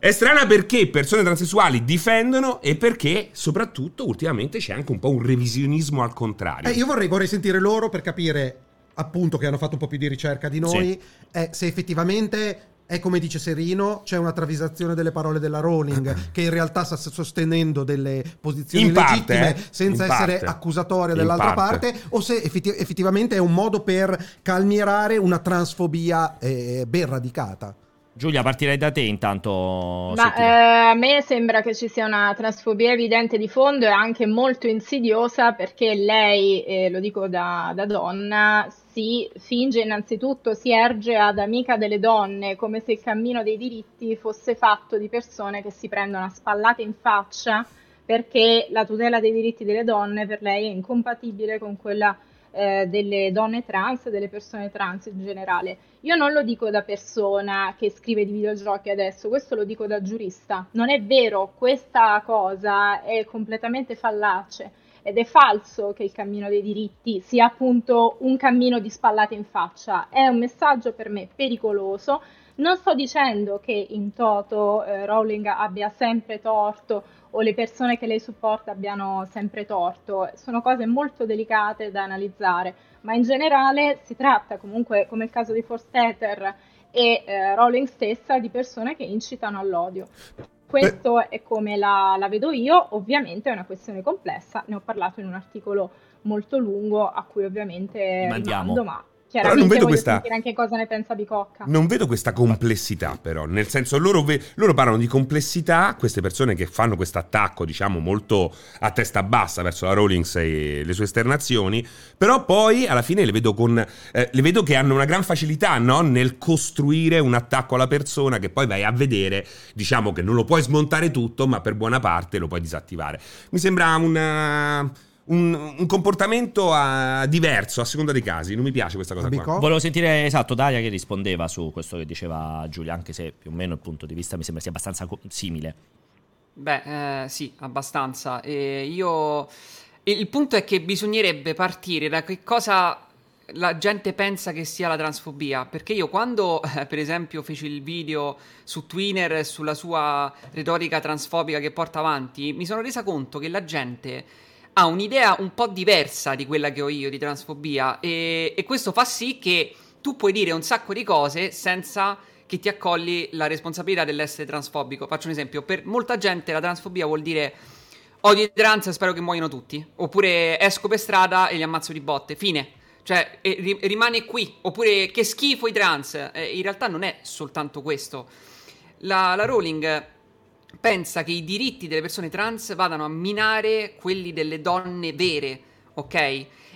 È strana perché persone transessuali difendono e perché soprattutto ultimamente c'è anche un po' un revisionismo al contrario. Eh, io vorrei, vorrei sentire loro per capire, appunto, che hanno fatto un po' più di ricerca di noi, eh, se effettivamente è come dice Serino, c'è una travisazione delle parole della Rowling, [LAUGHS] che in realtà sta sostenendo delle posizioni In parte, legittime eh. senza In essere parte. accusatoria dell'altra parte. parte. o se effetti- effettivamente è un modo per calmierare una transfobia eh, ben radicata. Giulia, partirei da te intanto. Ma eh, a me sembra che ci sia una transfobia evidente di fondo e anche molto insidiosa perché lei, eh, lo dico da, da donna, si finge innanzitutto, si erge ad amica delle donne, come se il cammino dei diritti fosse fatto di persone che si prendono a spallate in faccia perché la tutela dei diritti delle donne per lei è incompatibile con quella eh, delle donne trans e delle persone trans in generale. Io non lo dico da persona che scrive di videogiochi adesso, questo lo dico da giurista. Non è vero, questa cosa è completamente fallace ed è falso che il cammino dei diritti sia appunto un cammino di spallate in faccia. È un messaggio per me pericoloso. Non sto dicendo che in toto eh, Rowling abbia sempre torto o le persone che lei supporta abbiano sempre torto, sono cose molto delicate da analizzare, ma in generale si tratta comunque, come il caso di Forstetter e eh, Rowling stessa, di persone che incitano all'odio. Questo è come la, la vedo io, ovviamente è una questione complessa, ne ho parlato in un articolo molto lungo a cui ovviamente rimando, ma Però non vedo questa- anche cosa ne pensa Bicocca. Non vedo questa complessità, però. Nel senso, loro, ve- loro parlano di complessità, queste persone che fanno questo attacco, diciamo, molto a testa bassa verso la Rawlings e le sue esternazioni. Però poi alla fine le vedo con. eh, le vedo che hanno una gran facilità, no? Nel costruire un attacco alla persona che poi vai a vedere, diciamo che non lo puoi smontare tutto, ma per buona parte lo puoi disattivare. Mi sembra una. Un, un comportamento ah, diverso a seconda dei casi. Non mi piace questa cosa qua. Amico? Volevo sentire esatto Daria che rispondeva su questo che diceva Giulia, anche se più o meno il punto di vista mi sembra sia abbastanza co- simile. Beh, eh, sì, abbastanza. E io. Il il punto è che bisognerebbe partire da che cosa la gente pensa che sia la transfobia. Perché io quando, eh, per esempio, feci il video su Twinner sulla sua retorica transfobica che porta avanti, mi sono resa conto che la gente ha un'idea un po' diversa di quella che ho io di transfobia. E, e questo fa sì che tu puoi dire un sacco di cose senza che ti accogli la responsabilità dell'essere transfobico. Faccio un esempio: per molta gente la transfobia vuol dire odio i trans e spero che muoiano tutti. Oppure esco per strada e li ammazzo di botte. Fine. Cioè, e ri- rimane qui. Oppure che schifo i trans. Eh, in realtà non è soltanto questo. La, la Rowling pensa che i diritti delle persone trans vadano a minare quelli delle donne vere, ok?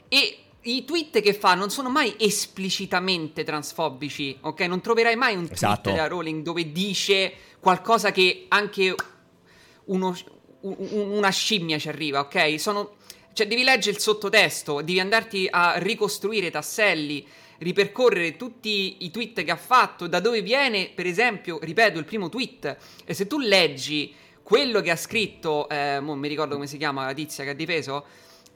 E i tweet che fa non sono mai esplicitamente transfobici, ok? Non troverai mai un tweet Esatto. della Rowling dove dice qualcosa che anche uno- un- un- una scimmia ci arriva, ok? Sono, cioè, devi leggere il sottotesto, devi andarti a ricostruire i tasselli, ripercorrere tutti i tweet che ha fatto, da dove viene, per esempio, ripeto, il primo tweet. E se tu leggi quello che ha scritto, eh, mo mi ricordo come si chiama la tizia che ha difeso.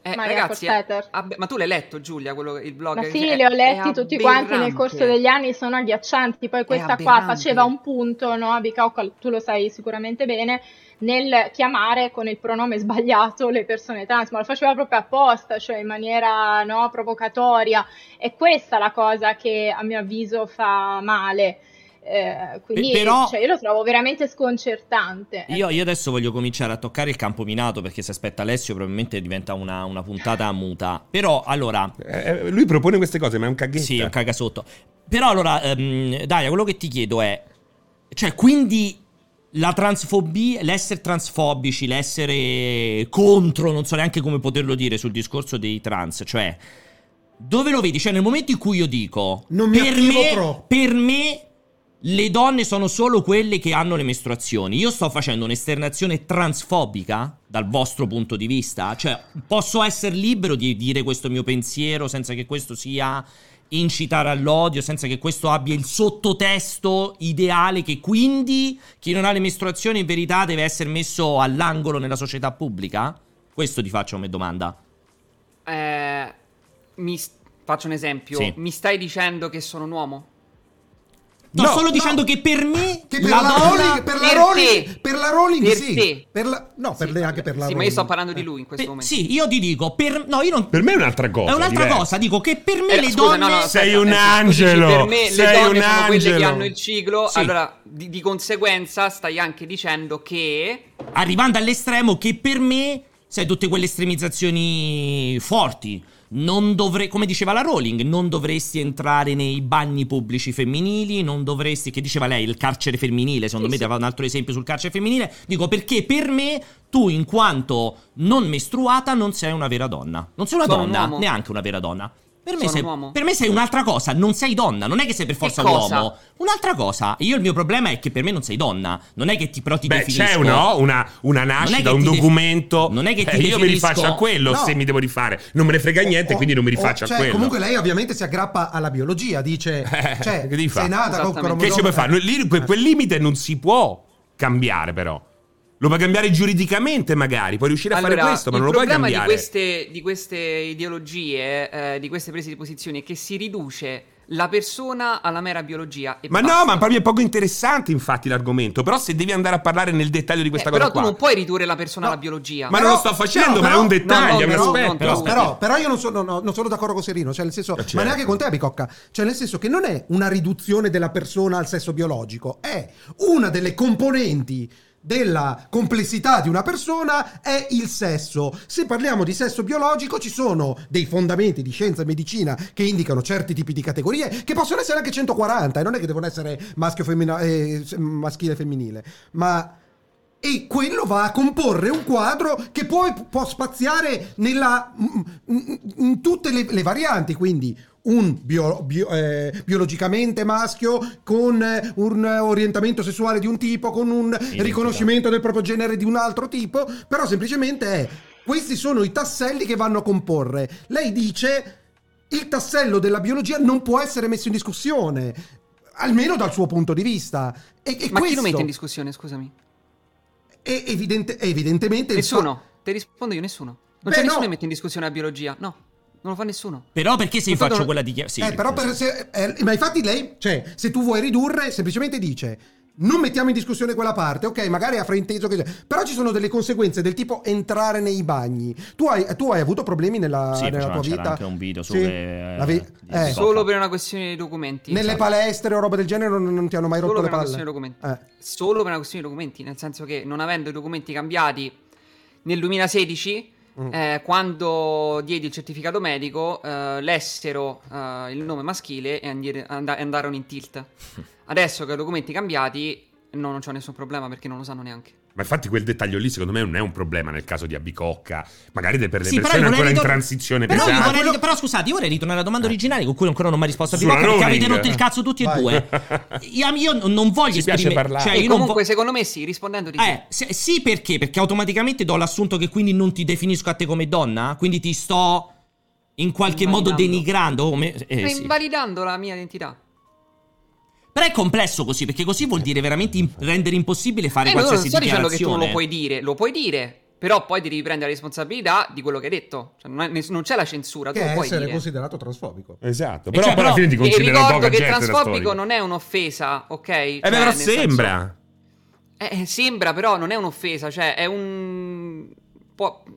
Eh, Maria ragazzi, eh, abbe- ma tu l'hai letto, Giulia, quello, il blog? Ma sì, è- li ho letti tutti quanti nel corso degli anni, sono agghiaccianti. Poi questa qua faceva un punto, no? Bicocca, tu lo sai sicuramente bene, nel chiamare con il pronome sbagliato le persone trans, ma lo faceva proprio apposta, cioè in maniera no, provocatoria. E questa è la cosa che a mio avviso fa male. Eh, quindi Pe- però- cioè, io lo trovo veramente sconcertante. Io, io adesso voglio cominciare a toccare il campo minato perché se aspetta Alessio probabilmente diventa una, una puntata muta. Però allora, Eh, lui propone queste cose, ma è un caghetta. Sì, è un cagasotto. Però allora, ehm, Daria, quello che ti chiedo è... Cioè, quindi la transfobia, l'essere transfobici, l'essere contro, non so neanche come poterlo dire sul discorso dei trans, cioè... Dove lo vedi? Cioè, nel momento in cui io dico... Non mi per me, troppo." per me... Le donne sono solo quelle che hanno le mestruazioni. Io sto facendo un'esternazione transfobica dal vostro punto di vista? Cioè, posso essere libero di dire questo mio pensiero senza che questo sia incitare all'odio, senza che questo abbia il sottotesto ideale che quindi chi non ha le mestruazioni in verità deve essere messo all'angolo nella società pubblica? Questo ti faccio come domanda. Eh, mi s- faccio un esempio. Sì. Mi stai dicendo che sono un uomo? Sto No, solo no. dicendo che per me Che per la la. Rowling, per la Per Rowling, te. per la Rowling Per sì. te. Per la- no, per Sì, lei anche per la Sì, ma Rowling. io sto parlando di lui in questo per- momento. sì, io ti dico, per... no, io non... Per me è un'altra cosa. È un'altra diversa. cosa, dico che per me Eh, le scusa, donne... no, no, aspetta, Sei un angelo, dici Per me sei le donne un sono quelle che angelo. hanno il ciclo. Sì. Allora, di, di conseguenza, stai anche dicendo che. arrivando all'estremo che per me, sai, tutte quelle estremizzazioni forti. Non dovrei, come diceva la Rowling, non dovresti entrare nei bagni pubblici femminili, non dovresti, che diceva lei, il carcere femminile, secondo Sì, me sì. dava un altro esempio sul carcere femminile. Dico perché per me tu, in quanto non mestruata, non sei una vera donna. Non sei una Sono un donna, uomo. neanche una vera donna. Per me, Sono sei, un uomo. per me sei un'altra cosa, non sei donna, non è che sei per forza cosa? uomo. Un'altra cosa. Io il mio problema è che per me non sei donna, non è che ti però ti Beh, definisco. c'è no? una, una Non è nascita, che un ti documento. non è che ti Eh, io mi rifaccio a quello No. se mi devo rifare. Non me ne frega niente, O- quindi non mi o- rifaccio cioè, a quello. Comunque lei ovviamente si aggrappa alla biologia, dice, Eh, cioè, che devi sei fare? nata con Esattamente. Che ci puoi fare? cromosoma- Lì, que- quel limite non si può cambiare, però. Lo puoi cambiare giuridicamente, magari. Puoi riuscire a Allora, fare questo, ma il non lo puoi problema cambiare. di queste, di queste ideologie, eh, di queste prese di posizione, è che si riduce la persona alla mera biologia. E Ma basta. no, ma per me è poco interessante, infatti, l'argomento. Però se devi andare a parlare nel dettaglio di Eh, questa però cosa tu qua. non puoi ridurre la persona No. alla biologia. Ma Però- non lo sto facendo, no, ma è però- un dettaglio, no, è un aspetto. no, Però. Però, però io non sono, no, non sono d'accordo con Serino, cioè nel senso, Eh, certo. ma neanche con te, Bicocca. Cioè, nel senso che non è una riduzione della persona al sesso biologico, è una delle componenti della complessità di una persona è il sesso. Se parliamo di sesso biologico ci sono dei fondamenti di scienza e medicina che indicano certi tipi di categorie che possono essere anche 140 e non è che devono essere maschio femmina- eh, maschile e femminile, ma e quello va a comporre un quadro che poi può spaziare nella, in, in tutte le, le varianti, quindi un bio- bio- eh, biologicamente maschio con eh, un orientamento sessuale di un tipo, con un riconoscimento del proprio genere di un altro tipo, però semplicemente è questi sono i tasselli che vanno a comporre. Lei dice il tassello della biologia non può essere messo in discussione, almeno dal suo punto di vista. E, e Ma chi questo lo mette in discussione, scusami? È, evidente- è evidentemente Nessuno. Te rispondo io, nessuno. Non Beh, c'è nessuno no. che mette in discussione la biologia. No, non lo fa nessuno. Però perché se io faccio non- quella dichiarazione? Eh, però per se- eh, ma infatti lei, cioè, se tu vuoi ridurre, semplicemente dice non mettiamo in discussione quella parte, ok, magari ha frainteso che però ci sono delle conseguenze del tipo entrare nei bagni. Tu hai, tu hai avuto problemi nella, Sì, nella tua c'era vita? anche un video Sì? sulle, eh, L'avevi- di- eh, di- Solo per una questione di documenti. Nelle Esatto. palestre o roba del genere non, non ti hanno mai Solo rotto per le una palle? questione di documenti. Eh. Solo per una questione di documenti, nel senso che non avendo i documenti cambiati nel 2016, Mm. eh, quando diedi il certificato medico, eh, lessero eh, il nome maschile e andi- and- andarono in tilt. [LAUGHS] Adesso che ho i documenti cambiati, no, non c'ho nessun problema perché non lo sanno neanche. Ma infatti quel dettaglio lì secondo me non è un problema nel caso di Abicocca. Magari per le Sì, persone ancora in ritor- transizione Però, io pesante. vorrei però scusate, io vorrei ritornare alla domanda originale con cui ancora non mi ha risposto a Sulla Bibocca perché Rowling. avete rotto il cazzo tutti e Vai. due. [LAUGHS] Io, io non voglio esprimere- parlare. Cioè, e io comunque, vo- secondo me sì, rispondendo di sì. Eh, se- sì, perché? Perché automaticamente do l'assunto che quindi non ti definisco a te come donna? Quindi ti sto in qualche modo denigrando? Come... eh, Stai sì. invalidando la mia identità. Però è complesso così, perché così vuol dire veramente im- rendere impossibile fare Eh, ma io non qualsiasi sto dicendo che tu lo puoi dire, lo puoi dire, però poi ti devi prendere la responsabilità di quello che hai detto. Cioè, non, è- non c'è la censura, tu Che è puoi essere dire. considerato trasfobico. Esatto. E Però cioè, poi alla però- fine ti considera ricordo poca che il gente da transfobico non è un'offesa, ok? Eh, Cioè, però nel senso- sembra. Eh, sembra, però non è un'offesa, cioè è un... Può, Eh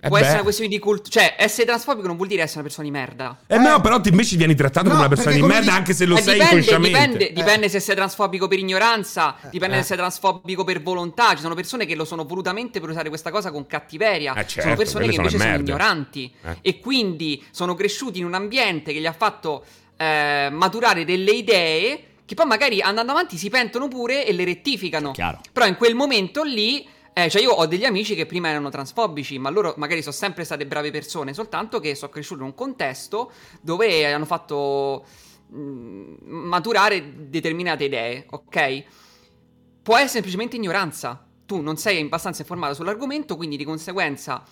può beh. essere una questione di cultura. Cioè, essere transfobico non vuol dire essere una persona di merda. Eh, no, però ti invece vieni trattato No, come una persona di merda dici- anche se lo Eh, sei dipende, inconsciamente. dipende, dipende se sei transfobico per ignoranza, dipende eh. se sei transfobico per volontà. Ci sono persone che lo sono volutamente per usare questa cosa con cattiveria. Eh, certo, sono persone che sono invece sono, ignoranti Eh. e quindi sono cresciuti in un ambiente che gli ha fatto eh, maturare delle idee che poi magari andando avanti si pentono pure e le rettificano. Chiaro. Però in quel momento lì, eh, cioè io ho degli amici che prima erano transfobici, ma loro magari sono sempre state brave persone, soltanto che sono cresciuti in un contesto dove hanno fatto mh, maturare determinate idee, ok? Può essere semplicemente ignoranza. Tu non sei abbastanza informato sull'argomento, quindi di conseguenza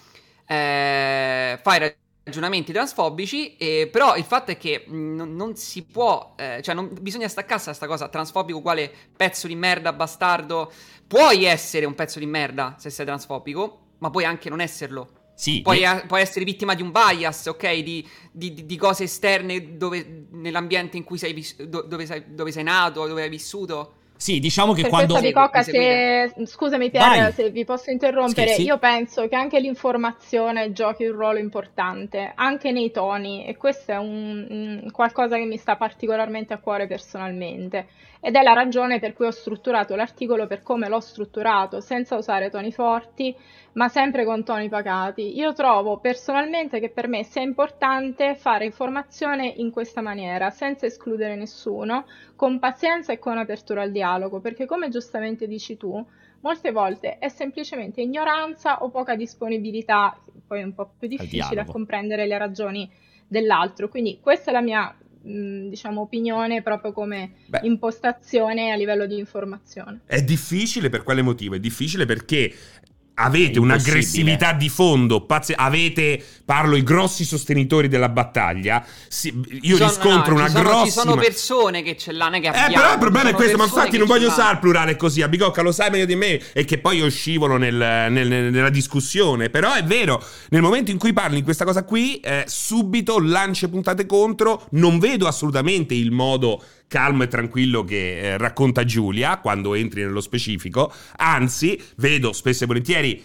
eh, fai ragionamenti transfobici, eh, però il fatto è che mh, non, non si può, eh, cioè non, bisogna staccarsi da sta cosa, transfobico uguale pezzo di merda, bastardo. Puoi essere un pezzo di merda se sei transfobico, ma puoi anche non esserlo. Sì, Puoi, a- puoi essere vittima di un bias, ok? Di, di- di- di cose esterne dove- nell'ambiente in cui sei, vis- do- dove, sei, dove sei nato, dove hai vissuto. Sì, diciamo che Per quando... questo Bicocca, se... scusami Pier, Vai. se vi posso interrompere, Scherzi? io penso che anche l'informazione giochi un ruolo importante, anche nei toni, e questo è un, un- qualcosa che mi sta particolarmente a cuore personalmente. Ed è la ragione per cui ho strutturato l'articolo per come l'ho strutturato, senza usare toni forti, ma sempre con toni pacati. Io trovo personalmente che per me sia importante fare informazione in questa maniera, senza escludere nessuno, con pazienza e con apertura al dialogo, perché come giustamente dici tu, molte volte è semplicemente ignoranza o poca disponibilità, poi è un po' più difficile a comprendere le ragioni dell'altro. Quindi questa è la mia mh, diciamo opinione proprio come Beh. impostazione a livello di informazione. È difficile per quale motivo? È difficile perché avete un'aggressività di fondo, pazze- avete, parlo i grossi sostenitori della battaglia, si- io sono- riscontro no, una ci sono, grossa... Ci sono persone che ce l'hanno, che Eh, abbiamo. però il problema è questo, ma infatti non voglio usare il plurale così, a Bicocca lo sai meglio di me e che poi io scivolo nel- nel- nel- nella discussione, però è vero, nel momento in cui parli in questa cosa qui, eh, subito lance puntate contro, non vedo assolutamente il modo calmo e tranquillo che eh, racconta Giulia quando entri nello specifico, anzi vedo spesso e volentieri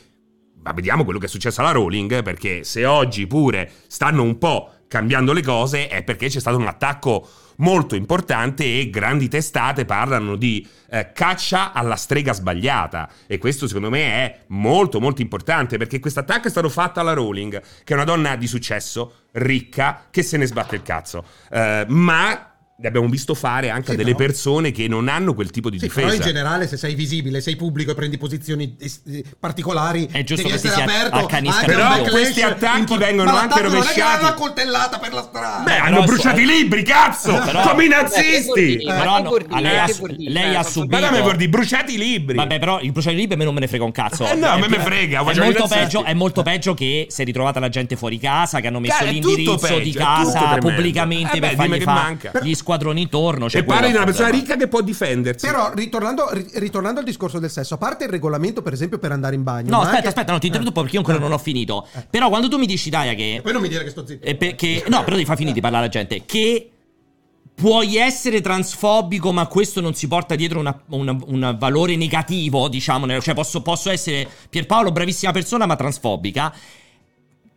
ma vediamo quello che è successo alla Rowling, perché se oggi pure stanno un po' cambiando le cose è perché c'è stato un attacco molto importante e grandi testate parlano di eh, caccia alla strega sbagliata. E questo secondo me è molto molto importante perché questo attacco è stato fatto alla Rowling che è una donna di successo, ricca, che se ne sbatte il cazzo, Eh, ma ne abbiamo visto fare anche Sì, a delle però- persone che non hanno quel tipo di Sì, difesa. però in generale se sei visibile, sei pubblico e prendi posizioni es- eh, particolari, È giusto devi che essere sia aperto Però questi attacchi vengono Ma anche l'attacco non è che rovesciati. l'hanno coltellata per la strada. Beh, hanno bruciato i libri, cazzo! Però- Come i nazisti! Però Ma no, lei Ma ha lei Eh, ha subito- Ma non mi di bruciati i libri! Vabbè, però il bruciare i libri a me non me ne frega un cazzo. Eh no, a me me frega, È molto, peggio, è molto peggio che si è ritrovata la gente fuori casa, che hanno messo l'indirizzo di casa pubblicamente Eh per fargli fare manca. gli squadroni intorno. cioè e parli di una persona ricca che può difendersi. Però ritornando, ri- ritornando al discorso del sesso, a parte il regolamento per esempio per andare in bagno. No, aspetta, anche- aspetta, no, ti interrompo perché io ancora non ho finito. Però quando tu mi dici, Daya, che... E poi non mi dire che sto zitto. eh, perché, no, però devi far finire di parlare alla gente. Che puoi essere transfobico, ma questo non si porta dietro una- una- un valore negativo, diciamo. Cioè, posso, posso essere Pierpaolo, bravissima persona, ma transfobica.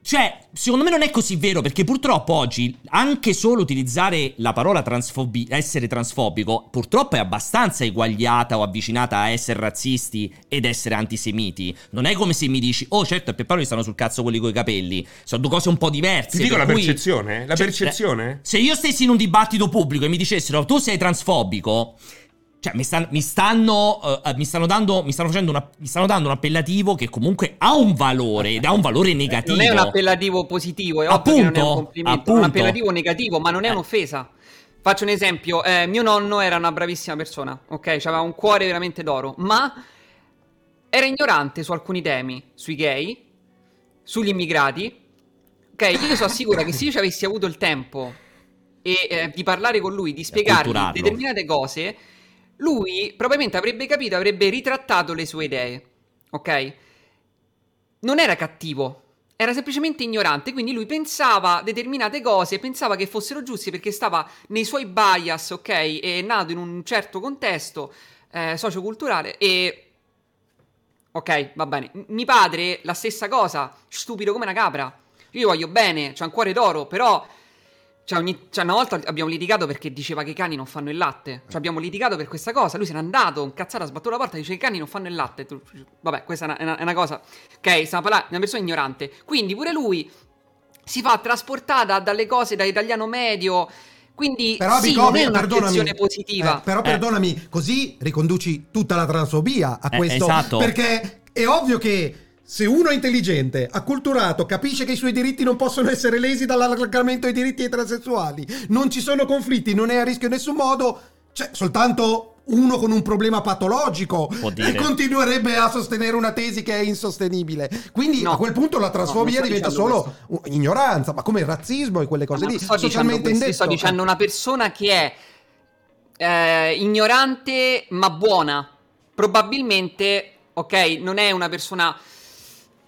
Cioè, secondo me non è così vero, perché purtroppo oggi anche solo utilizzare la parola transfobi- essere transfobico, purtroppo è abbastanza eguagliata o avvicinata a essere razzisti ed essere antisemiti. Non è come se mi dici, oh certo, per Paolo gli stanno sul cazzo quelli coi capelli. Sono due cose un po' diverse. Ti dico la cui- percezione, la Cioè, percezione? Se io stessi in un dibattito pubblico e mi dicessero, tu sei transfobico... Cioè, mi, stan- mi stanno, eh, mi stanno dando, mi stanno facendo una, mi stanno dando un appellativo che comunque ha un valore ed ha un valore negativo. Non è un appellativo positivo, è è Appunto, un complimento, è appunto. un appellativo negativo, ma non è Eh. un'offesa. Faccio un esempio, eh, mio nonno era una bravissima persona, ok? Aveva un cuore veramente d'oro, ma era ignorante su alcuni temi, sui gay, sugli immigrati. Ok, io sono sicura che se io ci avessi avuto il tempo e, eh, di parlare con lui, di spiegargli determinate cose, lui probabilmente avrebbe capito, avrebbe ritrattato le sue idee, ok? Non era cattivo, era semplicemente ignorante, quindi lui pensava determinate cose, pensava che fossero giuste perché stava nei suoi bias, ok? È nato in un certo contesto eh, socioculturale e... Ok, va bene. M- mio padre, la stessa cosa, stupido come una capra. Io gli voglio bene, c'ha un cuore d'oro, però... Cioè, ogni- cioè, una volta abbiamo litigato perché diceva che i cani non fanno il latte. Cioè, abbiamo litigato per questa cosa. Lui se n'è andato, un cazzato, ha sbattuto la porta e dice che i cani non fanno il latte. Tu- Vabbè, questa è una, è una- è una cosa. Ok, stiamo parlando di una persona ignorante. Quindi pure lui si fa trasportata dalle cose da italiano medio. Quindi Però sì, Bicocca, non è un'accezione positiva. eh, però Eh. perdonami, così riconduci tutta la transfobia a Eh, questo. esatto. Perché è ovvio che se uno è intelligente, acculturato, capisce che i suoi diritti non possono essere lesi dall'allargamento ai diritti ai transessuali, non ci sono conflitti, non è a rischio in nessun modo, cioè soltanto uno con un problema patologico e [LAUGHS] continuerebbe a sostenere una tesi che è insostenibile. Quindi No. a quel punto la No, trasfobia non sto diventa solo uh, ignoranza, ma come il razzismo e quelle cose Ma lì, sto dicendo socialmente questo, indetto. sto dicendo una persona che è eh, ignorante ma buona. Probabilmente, ok, non è una persona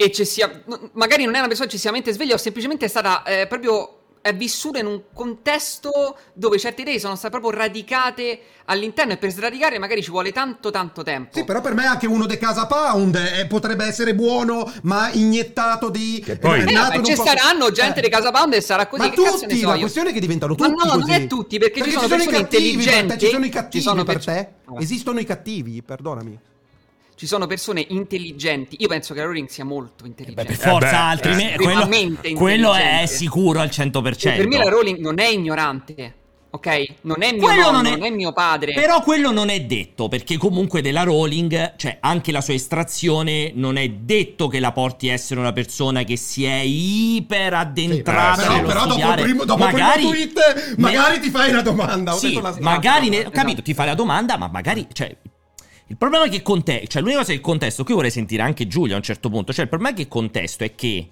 eccessiva, no, magari non è una persona eccessivamente sveglia o semplicemente è stata eh, proprio è vissuta in un contesto dove certe idee sono state proprio radicate all'interno e per sradicare magari ci vuole tanto tanto tempo. Sì, però per me anche uno de Casa Pound eh, potrebbe essere buono, ma iniettato di... Che poi- è Eh, nato vabbè, ci posto- saranno gente Eh. di Casa Pound e sarà così. Ma che cazzo ne tutti, so la io? questione è che diventano Ma tutti no, non così. è tutti, perché ci sono i persone cattivi per te, intelligenti, ci sono i ci cattivi sono per te. Esistono i cattivi, perdonami. Ci sono persone intelligenti. Io penso che la Rowling sia molto Beh, intelligente. per forza, Eh beh, altrimenti estremamente quello, quello è sicuro al 100%. Cioè, per me la Rowling non è ignorante, ok? Non è mio Quello nonno, non è- non è mio padre. Però quello non è detto, perché comunque della Rowling, cioè anche la sua estrazione, non è detto che la porti a essere una persona che si è iper addentrata Sì, però, però dopo, il primo, dopo magari, primo tweet, magari ne- ti fai una domanda. ho Sì, detto la magari, ne- ho Esatto. capito, ti fai la domanda, ma magari, cioè... Il problema è che contesto, cioè l'unica cosa che contesto, qui vorrei sentire anche Giulio a un certo punto, cioè il problema che contesto è che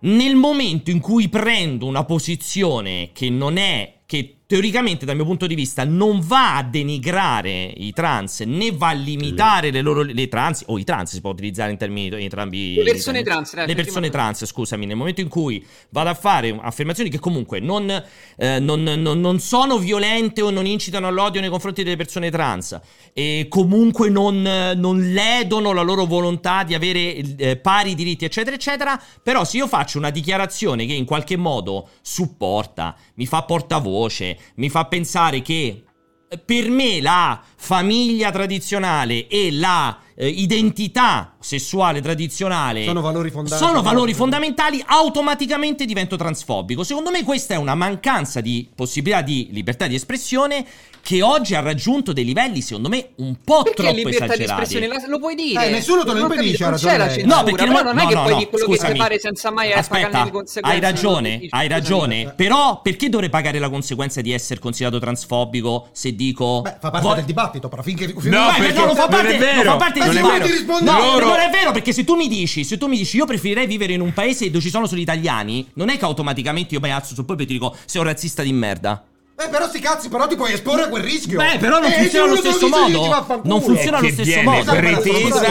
nel momento in cui prendo una posizione che non è, che teoricamente dal mio punto di vista non va a denigrare i trans né va a limitare le loro le trans o i trans si può utilizzare in termini in entrambi Le persone in- trans, dai, le persone trans scusami nel momento in cui vado a fare affermazioni che comunque non, eh, non- non- non sono violente o non incitano all'odio nei confronti delle persone trans e comunque non, eh, non ledono la loro volontà di avere eh, pari diritti eccetera eccetera però se io faccio una dichiarazione che in qualche modo supporta mi fa portavoce mi fa pensare che eh, per me la famiglia tradizionale e la eh, identità sessuale tradizionale Sono valori sono valori fondamentali, automaticamente divento transfobico. Secondo me questa è una mancanza di possibilità di libertà di espressione che oggi ha raggiunto dei livelli, secondo me, un po' Perché troppo libertà di esagerati. espressione la- lo puoi dire. Eh, nessuno te lo Non impedisce, capito, non c'è la censura, No, perché però non è no, che no, puoi no, dire quello che scusami. ti pare senza mai pagare Aspetta, le conseguenze. hai ragione, Scusami. hai ragione. Però perché dovrei pagare la conseguenza di essere considerato transfobico se dico Beh, fa parte Vo- del dibattito, però finché... No, Beh, perché no, non fa non è parte, vero, non fa parte non è vero. No, loro- non è vero perché se tu mi dici, se tu mi dici io preferirei vivere in un paese dove ci sono solo italiani, non è che automaticamente io mi alzo sul polpo e ti dico sei un razzista di merda. Eh, però sti cazzi, però ti puoi esporre a quel rischio. Beh, però non Eh, funziona allo stesso modo. Non funziona allo stesso viene modo. Esatto, pretesa,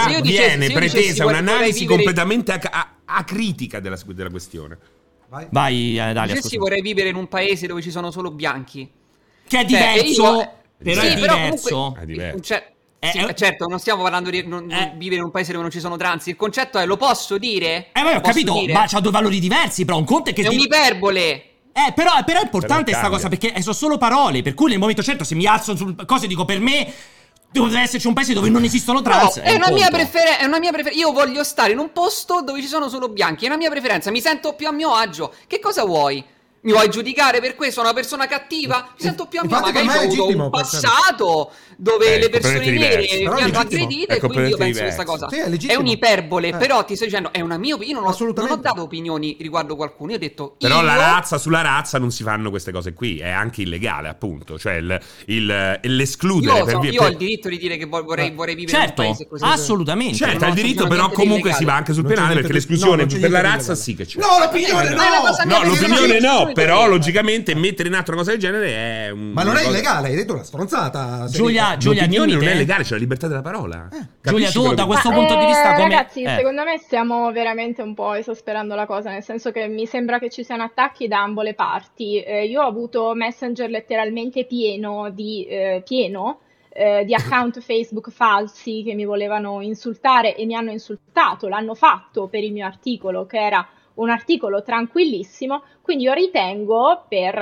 Se io dicessi- viene io dicessi pretesa un'analisi completamente acritica della, della questione. Vai. Vai, eh, Dalia, scusa. vorrei vivere in un paese dove ci sono solo bianchi. Che è Cioè, diverso, io- però Sì, è però diverso. comunque- È diverso. Cioè, Eh, sì, eh, certo, non stiamo parlando di non- Eh. vivere in un paese dove non ci sono trans. Il concetto è lo posso dire? Eh, ma ho capito, dire? ma c'ha due valori diversi, però un conto è che È ti- un'iperbole. Eh, però, però è importante Però sta cambia. cosa perché eh, sono solo parole. Per cui nel momento certo, se mi alzo su cose dico per me. Deve esserci un paese dove non esistono No, trans. è, un una prefer- è una mia preferenza. Io voglio stare in un posto dove ci sono solo bianchi. È una mia preferenza. Mi sento più a mio agio. Che cosa vuoi? Mi vuoi giudicare per questo? Sono una persona cattiva? Mi sento più a mio è ho avuto un passato dove Eh, le persone nere è hanno aggredite È e quindi io penso questa diverso. cosa. Sì, è legittimo. un'iperbole, Eh. però ti sto dicendo, è una mia opinione. Io non ho, non ho Assolutamente. dato opinioni riguardo qualcuno. Io ho detto. Però io la razza sulla razza non si fanno queste cose qui, è anche illegale, appunto. Cioè il, il- l'escludere Io, per so- via- io ho per- il diritto di dire che vo- vorrei, Eh. vorrei vivere in un Certo, paese così. assolutamente. Certo, ha il diritto, però comunque si va anche sul penale perché l'esclusione per la razza sì che c'è. No, l'opinione Eh, no! è No, l'opinione no, però logicamente mettere in atto una cosa del genere è un... Ma non è illegale, hai detto una stronzata. Giulia, Giulia, dimmi non è legale, c'è la libertà della parola. Giulia, Capisci tu da che- questo Ma, punto di vista eh, come... Ragazzi, eh. secondo me stiamo veramente un po' esasperando la cosa, nel senso che mi sembra che ci siano attacchi da ambo le parti. Eh, io ho avuto Messenger letteralmente pieno di, eh, pieno, eh, di account [LAUGHS] Facebook falsi che mi volevano insultare e mi hanno insultato. L'hanno fatto per il mio articolo, che era un articolo tranquillissimo, quindi io ritengo, per,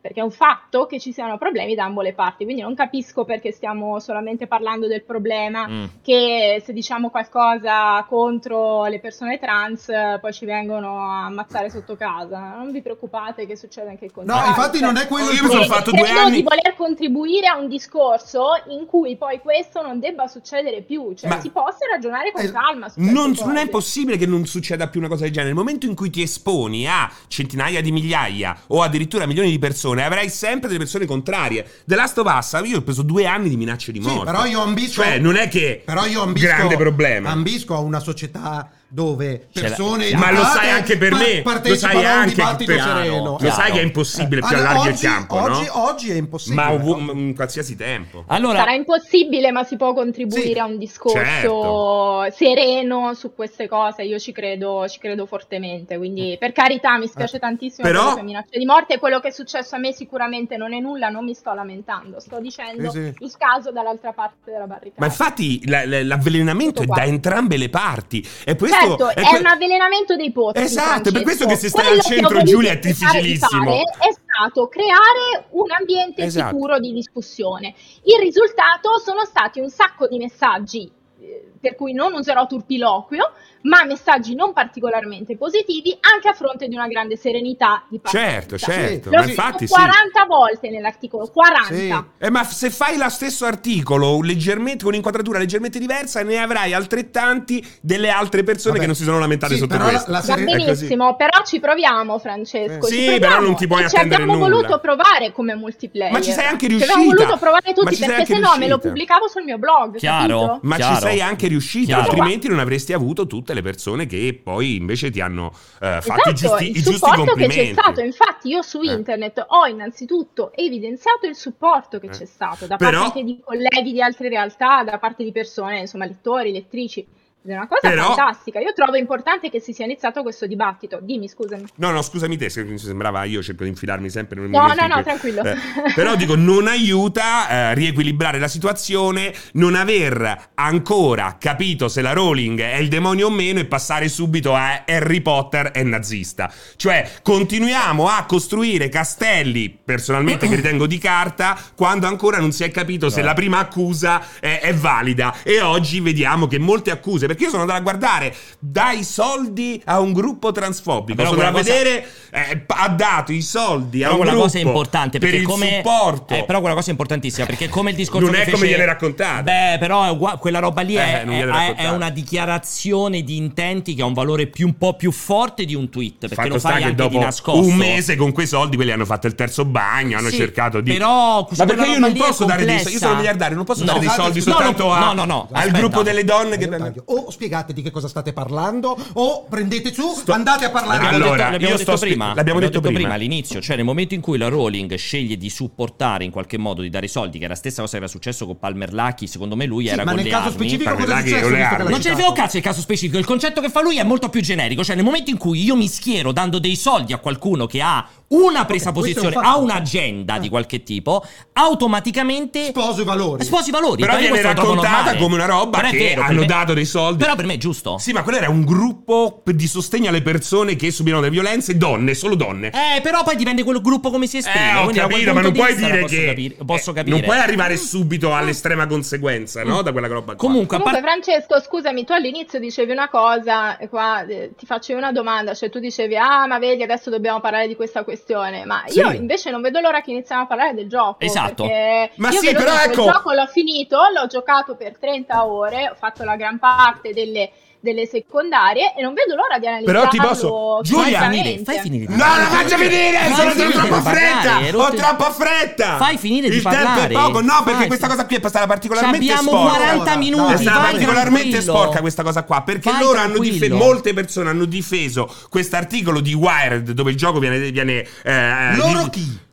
perché è un fatto, che ci siano problemi da ambo le parti, quindi non capisco perché stiamo solamente parlando del problema Mm. che se diciamo qualcosa contro le persone trans poi ci vengono a ammazzare sotto casa. Non vi preoccupate che succede anche il contrario. No, infatti non è quello Io mi sono fatto due anni- di voler contribuire a un discorso in cui poi questo non debba succedere più, cioè Ma- si possa ragionare con Eh, calma Non, non è possibile che non succeda più una cosa del genere. Nel momento in cui ti esponi a centinaia di migliaia o addirittura milioni di persone, avrai sempre delle persone contrarie. The Last of Us, io ho preso due anni di minacce di Sì, morte. però io ambisco Cioè, non è che però io ambisco, grande problema. ambisco a una società dove la- persone Ma lo sai anche per me, lo sai anche dibattito per- sereno. Lo sai che è impossibile più Allora, allarghi oggi, il campo, oggi, no? oggi è impossibile. Ma no? in qualsiasi tempo. Allora, Sarà impossibile, ma si può contribuire Sì, a un discorso certo. sereno su queste cose. Io ci credo, ci credo fortemente. Quindi, per carità, mi spiace Eh. tantissimo Però- per minacce di morte. Quello che è successo a me sicuramente non è nulla, non mi sto lamentando. Sto dicendo Sì, sì. il caso dall'altra parte della barricata. Ma infatti la- la- l'avvelenamento è da entrambe le parti. E questo Certo, è è, que- un avvelenamento dei pozzi. Esatto, è per questo che se stai Quello al centro, Giulia, è difficilissimo. fare È stato creare un ambiente Esatto. sicuro di discussione. Il risultato sono stati un sacco di messaggi, eh, per cui non userò turpiloquio, ma messaggi non particolarmente positivi, anche a fronte di una grande serenità di Certo, partenza. certo. L'ho Ma scritto infatti sì. 40 volte nell'articolo, 40. Sì. Eh, ma se fai lo stesso articolo leggermente con un'inquadratura leggermente diversa, ne avrai altrettanti delle altre persone Vabbè. che non si sono lamentate Sì, sotto però la- questo. la Va seren- così. benissimo, però ci proviamo, Francesco. Eh, ci sì, proviamo. però non ti puoi E ci attendere abbiamo nulla. voluto provare come multiplayer. Ma ci sei anche Ci abbiamo riuscita. voluto provare Ma tutti ci sei perché se no me lo riuscita. pubblicavo sul mio blog. Chiaro. capito? Ma Chiaro. ci sei anche riuscito, Chiaro. altrimenti non avresti avuto tutte le persone che poi invece ti hanno eh, fatto i Esatto, giusti, il i giusti supporto che complimenti. c'è stato, infatti io su Eh. internet ho innanzitutto evidenziato il supporto che Eh. c'è stato da Però- parte di colleghi di altre realtà, da parte di persone, insomma, lettori, lettrici. È una cosa Però- fantastica. Io trovo importante che si sia iniziato questo dibattito. Dimmi, scusami. No, no, scusami te, se mi sembrava io cerco di infilarmi sempre nel No, momento no, no, cui- tranquillo. Eh, [LAUGHS] però dico, non aiuta a riequilibrare la situazione, non aver ancora capito se la Rowling è il demonio o meno e passare subito a Harry Potter è nazista. Cioè, continuiamo a costruire castelli, personalmente che ritengo di carta, quando ancora non si è capito se No. la prima accusa è, è valida. E oggi vediamo che molte accuse, perché io sono andato a guardare, dai soldi a un gruppo transfobico, Però sono andato a cosa- vedere, eh, ha dato i soldi a Però un quella gruppo cosa è importante per perché il come supporto. eh, però quella cosa è importantissima perché come il discorso Non è come viene raccontata. Beh, però è ugua- quella roba lì è, Eh, è- è- è una dichiarazione di intenti che ha un valore più un po' più forte di un tweet, perché Fatto lo fai che anche dopo di nascosto. un mese con quei soldi quelli hanno fatto il terzo bagno, hanno Sì, cercato di Però Ma perché io non posso dare dei soldi, io sono miliardario, non posso dare dei soldi soltanto a- No, no, no, al aspetta. gruppo delle donne che taglio. O spiegate di che cosa state parlando, o prendete su, andate a parlare L'abbiamo Allora, detto, l'abbiamo io detto sto spi- prima, l'abbiamo detto prima. all'inizio, cioè nel momento in cui la Rowling sceglie di supportare in qualche modo, di dare i soldi, che è la stessa cosa che era successo con Palmer Lucky, secondo me lui Sì, era ma con nel le caso armi. specifico Parla cosa è successo? le armi. Non ce ne frega cazzo il caso specifico, il concetto che fa lui è molto più generico, cioè nel momento in cui io mi schiero dando dei soldi a qualcuno che ha una presa Ok, questo è posizione, un ha fatto. un'agenda Eh. di qualche tipo, automaticamente Sposo i valori. sposi i valori. Però viene raccontata come una roba Però che vero, hanno me- dato dei soldi. Però per me è giusto. Sì, ma quello era un gruppo di sostegno alle persone che subivano delle violenze, donne, solo donne. Eh, però poi dipende quel gruppo come si esprime. Eh, ho capito, ma non puoi dire posso che capire- posso eh, capire. non puoi arrivare subito all'estrema conseguenza, no? Da quella roba qua. Comunque, a Comunque, parte Francesco, scusami, tu all'inizio dicevi una cosa, qua eh, ti facevi una domanda, cioè tu dicevi, ah, ma vedi, adesso dobbiamo parlare di questa questione, ma Sì. io invece non vedo l'ora che iniziamo a parlare del gioco. Esatto. Ma io sì, però ecco- Il gioco l'ho finito, l'ho giocato per 30 ore, ho fatto la gran parte delle, delle secondarie e non vedo l'ora di Però analizzarlo. ti posso- Giulia, fai finire di No, la faccia vedere! Fai Sono finire parlare, fretta! Ho troppa fretta! Fai finire di Il tempo parlare. è poco, no, perché Fai- questa cosa qui è passata particolarmente Abbiamo sporca. 40 Dai, minuti. È stata particolarmente tranquillo. sporca questa cosa qua perché Vai loro hanno difeso tranquillo. molte persone hanno difeso quest'articolo di Wired dove il gioco viene, viene eh, Loro di-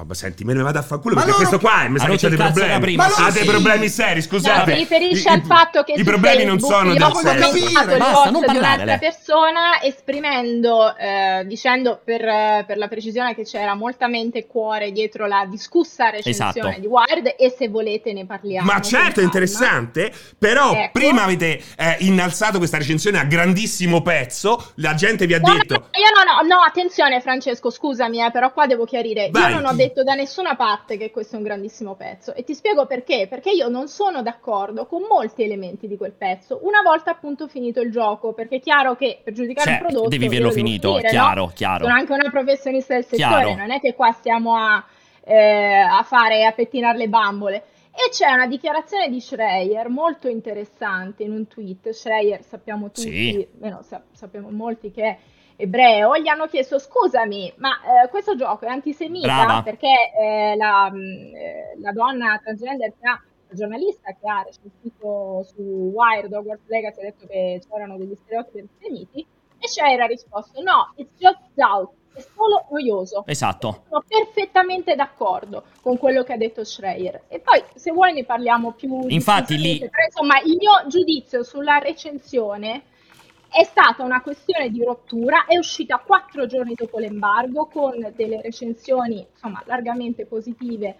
Vabbè, senti, me ne vado a fare culo Ma perché loro- questo qua è, mi sa che c'ha dei problemi. prima, Ma sì. ha dei problemi seri, No, scusate. si riferisce I- al fatto che i problemi non sono del ho sesso. Basta, non di parlare, un'altra lei. persona esprimendo, eh, dicendo per, per la precisione che c'era molta mente e cuore dietro la discussa recensione Esatto. di Wired e se volete ne parliamo. Ma certo, è interessante. Però Ecco. prima avete eh, innalzato questa recensione a grandissimo pezzo. La gente vi ha No, no, detto. no, io no, no, no, attenzione Francesco, scusami, eh, però qua devo chiarire. Vai. Io non ho detto da nessuna parte che questo è un grandissimo pezzo e ti spiego perché. Perché io non sono d'accordo con molti elementi di quel pezzo. Una volta appunto finito il gioco, perché è chiaro che per giudicare Cioè, un prodotto devi averlo finito, è chiaro, no? chiaro. Sono anche una professionista del settore, Chiaro. non è che qua stiamo a, eh, a fare a pettinare le bambole. E c'è una dichiarazione di Schreier molto interessante in un tweet. Schreier sappiamo tutti, Sì. almeno sa- sappiamo molti che ebreo, gli hanno chiesto scusami, ma eh, questo gioco è antisemita Brava. perché eh, la, mh, eh, la donna transgender che ha, la giornalista che ha recensito su Wired Hogwarts Legacy ha detto che c'erano degli stereotipi antisemiti e ha risposto no, it's just doubt, è solo noioso. Esatto. Sono perfettamente d'accordo con quello che ha detto Schreier. E poi, se vuoi, ne parliamo più. Infatti, lì- Però, insomma, il mio giudizio sulla recensione è stata una questione di rottura. È uscita quattro giorni dopo l'embargo con delle recensioni, insomma, largamente positive,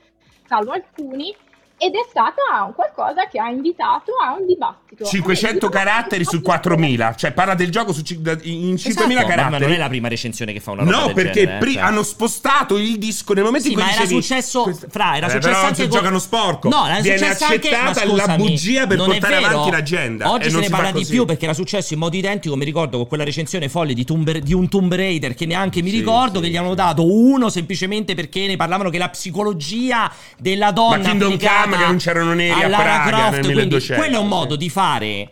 salvo alcuni. Ed è stata un qualcosa che ha invitato a un dibattito. 500 Io- caratteri su 4000, cioè parla del gioco su in 5000 Esatto, caratteri. Ma non è la prima recensione che fa una roba No, del perché genere, eh, pri- cioè. hanno spostato il disco nel momento Sì, in cui ma era dicevi, successo, questa- fra, era Eh, successo però non anche si con- giocano sporco. No, era Viene successo anche- accettata la bugia per portare avanti l'agenda. Oggi e se non ne si parla di più perché era successo in modo identico. Mi ricordo con quella recensione folle di, Tomb- di un Tomb Raider che neanche mi Sì, ricordo, sì, che gli hanno dato uno semplicemente perché ne parlavano che la psicologia della donna Ma Kingdom Che non c'erano neri a Praga Croft, nel quindi 1200, quello è un modo di fare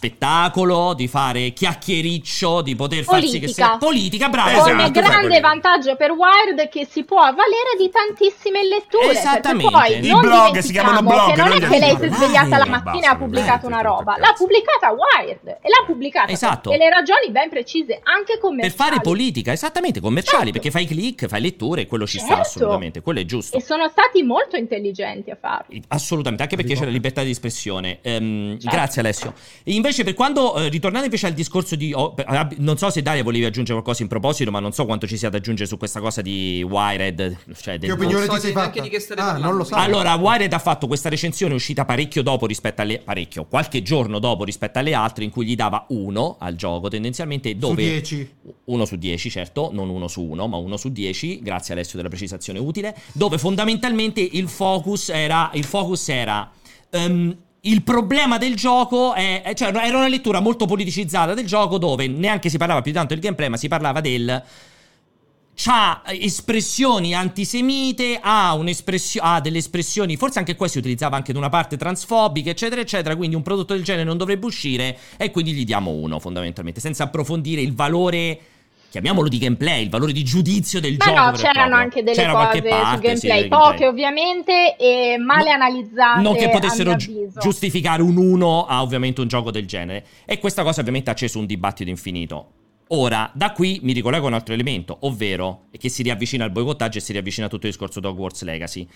spettacolo, di fare chiacchiericcio, di poter farsi che Politica. sia politica, brava. Esatto, Come fai grande vantaggio per Wired che si può avvalere di tantissime letture. Esattamente. Poi I non blog si chiamano blog, che non non è che lei si è svegliata la Dai, mattina e ha pubblicato una roba. L'ha pubblicata Wired e l'ha pubblicata Esatto. per delle ragioni ben precise, anche Per commerciali. fare politica, esattamente, commerciali, Certo. perché fai click, fai letture e quello ci sta Certo. assolutamente, quello è giusto. E sono stati molto intelligenti a farlo. Assolutamente, anche perché c'è la libertà di espressione. Ehm, Certo. Grazie Alessio. E invece per quando, eh, ritornando invece al discorso di... oh, per- non so se Dalia volevi aggiungere qualcosa in proposito, ma non so quanto ci sia da aggiungere su questa cosa di Wired. Cioè del- Che opinione Non so ti sei di che state ah, parlando. non lo so. Allora, Wired ha fatto questa recensione uscita parecchio dopo rispetto alle... parecchio, qualche giorno dopo rispetto alle altre in cui gli dava uno al gioco tendenzialmente su dove... 10. 1 su 10, certo, non 1 su 1, ma 1 su 10, grazie Alessio della precisazione utile, dove fondamentalmente il focus era, il focus era ehm, il problema del gioco è, cioè era una lettura molto politicizzata del gioco dove neanche si parlava più tanto del gameplay, ma si parlava del c'ha espressioni antisemite, ha, ha delle espressioni, forse anche qua si utilizzava anche da una parte transfobica, eccetera, eccetera, quindi un prodotto del genere non dovrebbe uscire e quindi gli diamo uno fondamentalmente, senza approfondire il valore, chiamiamolo di gameplay, il valore di giudizio del Ma gioco. no, c'erano anche delle C'era cose parte, su sì, gameplay, del poche gameplay. ovviamente e male No- analizzate. Non che potessero gi- giustificare un 1 a ovviamente un gioco del genere. E questa cosa ovviamente ha acceso un dibattito infinito. Ora, da qui mi ricollego a un altro elemento, ovvero che si riavvicina al boicottaggio e si riavvicina a tutto il discorso di Hogwarts Legacy.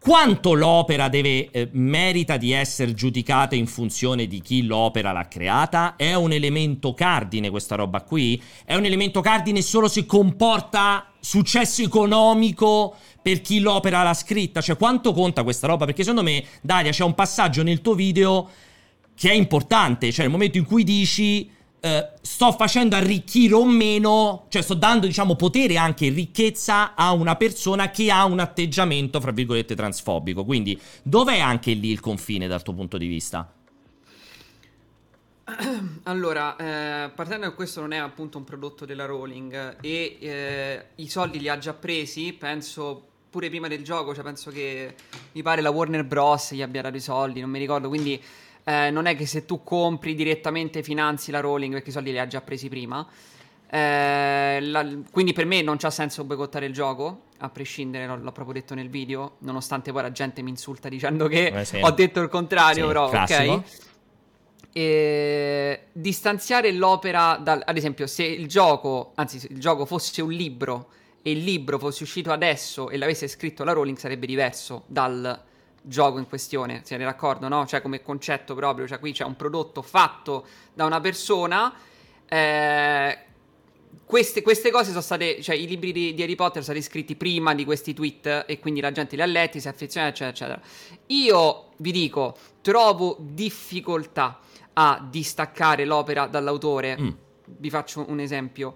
Quanto l'opera deve, eh, merita di essere giudicata in funzione di chi l'opera l'ha creata? È un elemento cardine questa roba qui? È un elemento cardine solo se comporta successo economico per chi l'opera l'ha scritta? Cioè quanto conta questa roba? Perché secondo me, Dalia, c'è un passaggio nel tuo video che è importante, cioè nel momento in cui dici eh, sto facendo arricchire o meno, cioè sto dando diciamo potere anche ricchezza a una persona che ha un atteggiamento fra virgolette transfobico, quindi dov'è anche lì il confine dal tuo punto di vista? [CLEARS THROAT] Allora, eh, partendo da questo non è appunto un prodotto della Rowling e eh, i soldi li ha già presi, penso pure prima del gioco, cioè penso che mi pare la Warner Bros. gli abbia dato i soldi, non mi ricordo, quindi eh, non è che se tu compri direttamente finanzi la Rowling perché i soldi li ha già presi prima. Eh, la- quindi per me non c'ha senso boicottare il gioco, a prescindere, l'ho, l'ho proprio detto nel video, nonostante poi la gente mi insulta dicendo che Eh, sì. ho detto il contrario, Sì, però classico. ok. E distanziare l'opera dal, ad esempio, se il gioco, anzi, se il gioco fosse un libro e il libro fosse uscito adesso e l'avesse scritto la Rowling, sarebbe diverso dal gioco in questione. Siete d'accordo, no? Cioè, come concetto proprio, cioè, qui c'è un prodotto fatto da una persona. eh, queste, queste cose sono state, cioè i libri di, di Harry Potter sono stati scritti prima di questi tweet e quindi la gente li ha letti, si è affezionata, eccetera, eccetera. Io vi dico, trovo difficoltà a distaccare l'opera dall'autore. Mm. Vi faccio un esempio.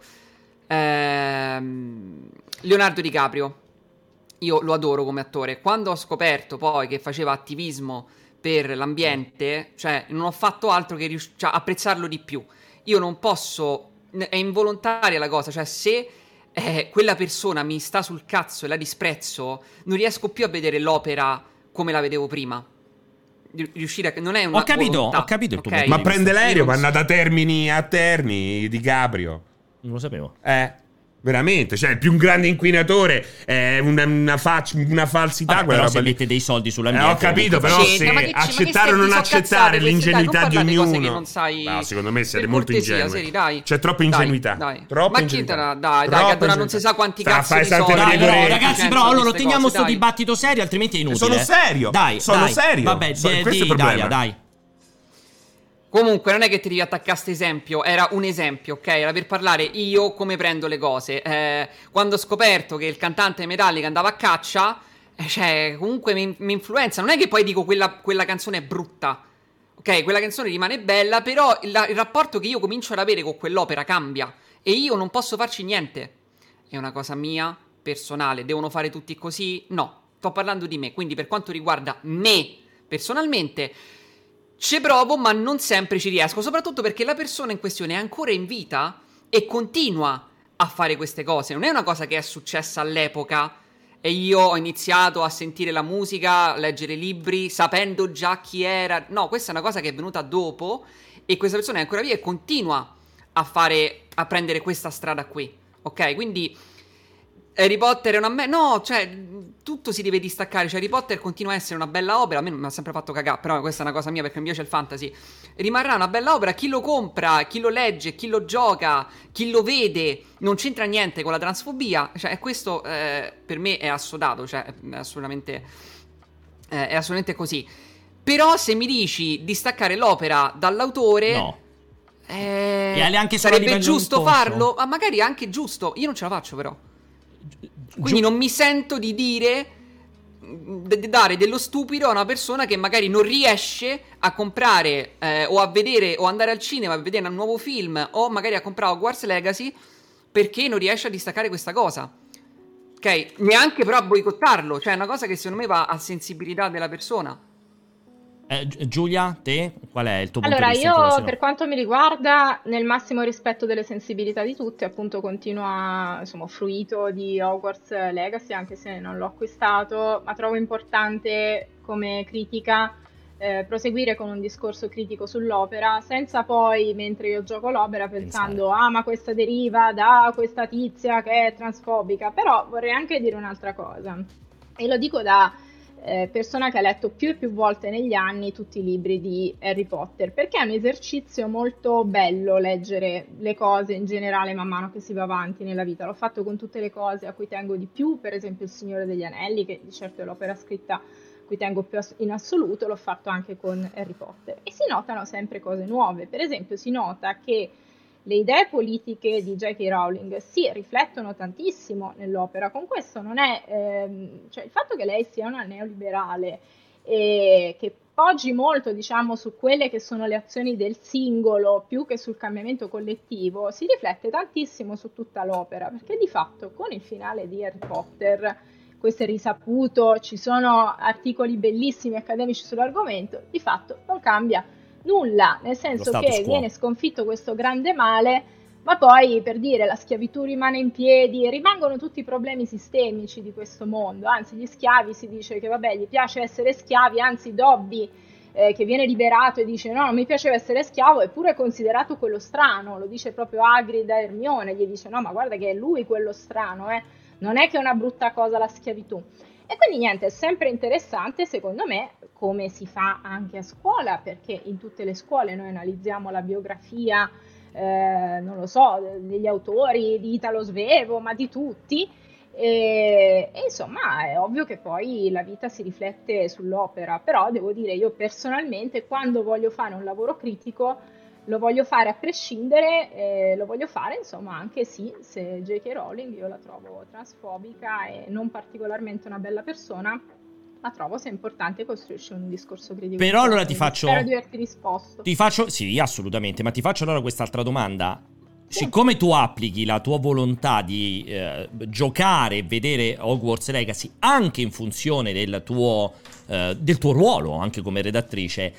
Ehm, Leonardo DiCaprio. Io lo adoro come attore. Quando ho scoperto poi che faceva attivismo per l'ambiente, cioè non ho fatto altro che rius- cioè, apprezzarlo di più. Io non posso. È involontaria la cosa, cioè se eh, quella persona mi sta sul cazzo e la disprezzo, non riesco più a vedere l'opera come la vedevo prima. Ri- Riuscire a. Non è una Ho capito, volontà, ho capito il tuo ok? punto Ma prende l'aereo, vanno so- da Termini a Terni di Caprio. Non lo sapevo. Eh. Veramente, cioè il più grande inquinatore è una, una, fac- una falsità. Vabbè, quella però roba se lì. mette dei soldi Eh, sull'ambiente. ho capito, però se accettare o non accettare l'ingenuità dai, di ognuno. che non sai- No, secondo me siete molto ingenui. Seri, dai. C'è troppa Dai, ingenuità. dai. Troppa Ma ingenuità. dai, dai, Troppa che allora non si sa quanti Sta- cazzo fai di tante soldi. Dai, però, Dai, ragazzi, però allora teniamo cose, sto dai. dibattito serio, altrimenti è inutile. Sono eh. serio, Dai, sono dai. serio. Vabbè, di- questo è il di- problema. Dalia, dai. Comunque, non è che ti devi attaccare a questo esempio, era un esempio, ok? Era per parlare io come prendo le cose. Eh, quando ho scoperto che il cantante Metallica andava a caccia, eh, cioè, comunque mi, mi influenza. Non è che poi dico quella, quella canzone è brutta, ok? Quella canzone rimane bella, però il, il rapporto che io comincio ad avere con quell'opera cambia e io non posso farci niente. È una cosa mia, personale. Devono fare tutti così? No, sto parlando di me. Quindi, per quanto riguarda me personalmente. Ci provo, ma non sempre ci riesco, soprattutto perché la persona in questione è ancora in vita e continua a fare queste cose. Non è una cosa che è successa all'epoca e io ho iniziato a sentire la musica, a leggere libri, sapendo già chi era. No, questa è una cosa che è venuta dopo e questa persona è ancora via e continua a fare a prendere questa strada qui. Ok? Quindi Harry Potter è una me- no, cioè tutto si deve distaccare, cioè Harry Potter continua a essere una bella opera, a me mi ha sempre fatto cagare, però questa è una cosa mia perché mi piace il fantasy. Rimarrà una bella opera, chi lo compra, chi lo legge, chi lo gioca, chi lo vede, non c'entra niente con la transfobia, cioè questo eh, per me è assodato, cioè è assolutamente eh, è assolutamente così. Però se mi dici distaccare l'opera dall'autore No. eh, E anche sarebbe giusto farlo, ma magari è anche giusto. Io non ce la faccio però. Quindi non mi sento di dire di di dare dello stupido a una persona che magari non riesce a comprare eh, o a vedere o andare al cinema a vedere un nuovo film o magari a comprare Hogwarts Legacy perché non riesce a distaccare questa cosa. Ok? Neanche però a boicottarlo, cioè è una cosa che secondo me va a sensibilità della persona. Eh, Gi- Giulia, te, qual è il tuo punto Allora, di vista? in io per quanto mi riguarda, nel massimo rispetto delle sensibilità di tutti, appunto continuo a, insomma, ho fruito di Hogwarts Legacy, anche se non l'ho acquistato, ma trovo importante come critica eh, proseguire con un discorso critico sull'opera, senza poi, mentre io gioco l'opera, pensando, ah, ma questa deriva da questa tizia che è transfobica, però vorrei anche dire un'altra cosa, e lo dico da eh, persona che ha letto più e più volte negli anni tutti i libri di Harry Potter, perché è un esercizio molto bello leggere le cose in generale man mano che si va avanti nella vita. L'ho fatto con tutte le cose a cui tengo di più, per esempio Il Signore degli Anelli, che di certo è l'opera scritta a cui tengo più in assoluto, l'ho fatto anche con Harry Potter. E si notano sempre cose nuove. Per esempio si nota che le idee politiche di J.K. Rowling si riflettono tantissimo nell'opera. Con questo non è, ehm, cioè il fatto che lei sia una neoliberale e che poggi molto, diciamo, su quelle che sono le azioni del singolo più che sul cambiamento collettivo, si riflette tantissimo su tutta l'opera, perché di fatto con il finale di Harry Potter, questo è risaputo, ci sono articoli bellissimi accademici sull'argomento, di fatto non cambia nulla, nel senso che quo. viene sconfitto questo grande male, ma poi per dire la schiavitù rimane in piedi, rimangono tutti i problemi sistemici di questo mondo, anzi gli schiavi si dice che vabbè gli piace essere schiavi, anzi Dobby eh, che viene liberato e dice no non mi piaceva essere schiavo è pure considerato quello strano, lo dice proprio Hagrid a Hermione, gli dice no ma guarda che è lui quello strano, eh. non è che è una brutta cosa la schiavitù. E quindi niente, è sempre interessante secondo me come si fa anche a scuola, perché in tutte le scuole noi analizziamo la biografia, eh, non lo so, degli autori di Italo Svevo, ma di tutti. E, e insomma è ovvio che poi la vita si riflette sull'opera, però devo dire io personalmente quando voglio fare un lavoro critico lo voglio fare a prescindere, eh, lo voglio fare insomma anche sì, se J.K. Rowling io la trovo transfobica e non particolarmente una bella persona, ma trovo sia importante costruirci un discorso critico. Però allora ti faccio- Spero di averti risposto. Ti faccio, sì, assolutamente, ma ti faccio allora quest'altra domanda. Siccome tu applichi la tua volontà di eh, giocare e vedere Hogwarts Legacy anche in funzione del tuo, eh, del tuo ruolo, anche come redattrice,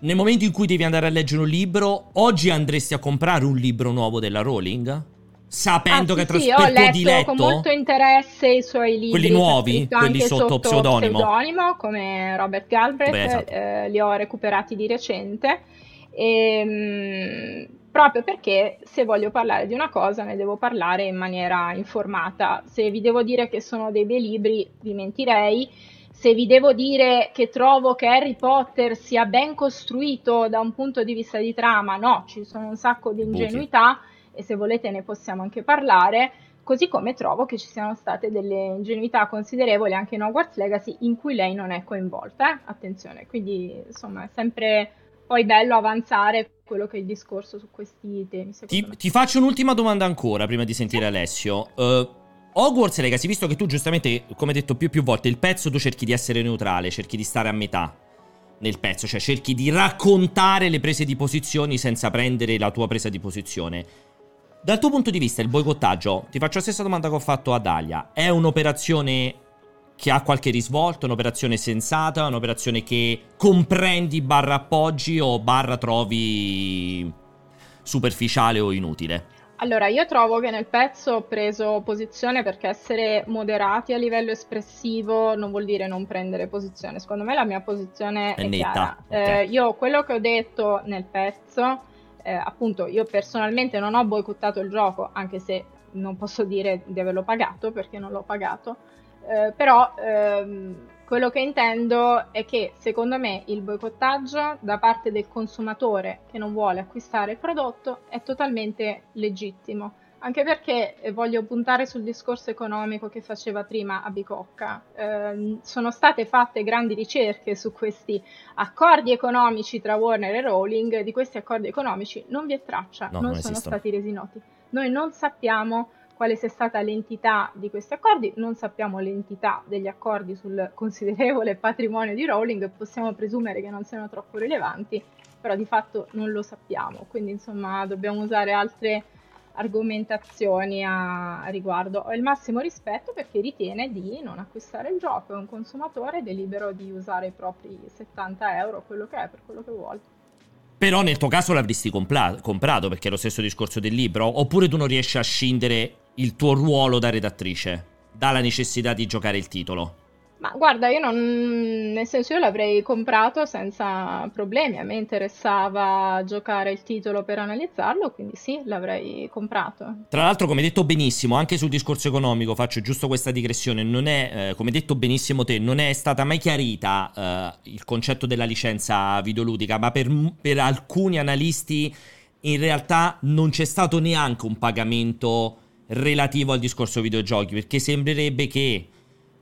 nel momento in cui devi andare a leggere un libro, oggi andresti a comprare un libro nuovo della Rowling? Sapendo Ah, che sì, tras- sì, ho letto diletto? con molto interesse i suoi libri. Quelli che nuovi? Quelli anche sotto pseudonimo? pseudonimo, come Robert Galbraith, Beh, esatto. eh, li ho recuperati di recente. Ehm, proprio perché se voglio parlare di una cosa ne devo parlare in maniera informata. Se vi devo dire che sono dei bei libri, vi mentirei. Se vi devo dire che trovo che Harry Potter sia ben costruito da un punto di vista di trama, no, ci sono un sacco di ingenuità e se volete ne possiamo anche parlare. Così come trovo che ci siano state delle ingenuità considerevoli anche in Hogwarts Legacy in cui lei non è coinvolta. Eh? Attenzione, quindi insomma è sempre poi bello avanzare quello che è il discorso su questi temi. Ti, ti, faccio un'ultima domanda ancora prima di sentire Alessio. Uh, Hogwarts Legacy, visto che tu giustamente, come detto più e più volte, il pezzo tu cerchi di essere neutrale, cerchi di stare a metà nel pezzo, cioè cerchi di raccontare le prese di posizioni senza prendere la tua presa di posizione. Dal tuo punto di vista, il boicottaggio, ti faccio la stessa domanda che ho fatto a Dalia, è un'operazione che ha qualche risvolto, un'operazione sensata, un'operazione che comprendi barra appoggi o barra trovi superficiale o inutile? Allora, io trovo che nel pezzo ho preso posizione perché essere moderati a livello espressivo non vuol dire non prendere posizione. Secondo me la mia posizione è, è netta. Okay. Eh, io quello che ho detto nel pezzo eh, appunto io personalmente non ho boicottato il gioco, anche se non posso dire di averlo pagato perché non l'ho pagato, eh, però ehm, quello che intendo è che secondo me il boicottaggio da parte del consumatore che non vuole acquistare il prodotto è totalmente legittimo anche perché eh, voglio puntare sul discorso economico che faceva prima a Bicocca. Eh, sono state fatte grandi ricerche su questi accordi economici tra Warner e Rowling, di questi accordi economici non vi è traccia, no, non, non sono stati resi noti. Noi non sappiamo quale sia stata l'entità di questi accordi, non sappiamo l'entità degli accordi sul [LAUGHS] considerevole patrimonio di Rowling, possiamo presumere che non siano troppo rilevanti, però di fatto non lo sappiamo, quindi insomma dobbiamo usare altre argomentazioni a, a, riguardo. Ho il massimo rispetto perché ritiene di non acquistare il gioco, è un consumatore ed è libero di usare i propri 70 euro, quello che è, per quello che vuole. Però nel tuo caso l'avresti compla- comprato perché è lo stesso discorso del libro, oppure tu non riesci a scindere il tuo ruolo da redattrice dalla necessità di giocare il titolo? Ma guarda, io non, nel senso io l'avrei comprato senza problemi, a me interessava giocare il titolo per analizzarlo, quindi sì, l'avrei comprato. Tra l'altro, come detto benissimo, anche sul discorso economico, faccio giusto questa digressione, non è, eh, come detto benissimo te, non è stata mai chiarita eh, il concetto della licenza videoludica, ma per, per alcuni analisti in realtà non c'è stato neanche un pagamento relativo al discorso videogiochi, perché sembrerebbe che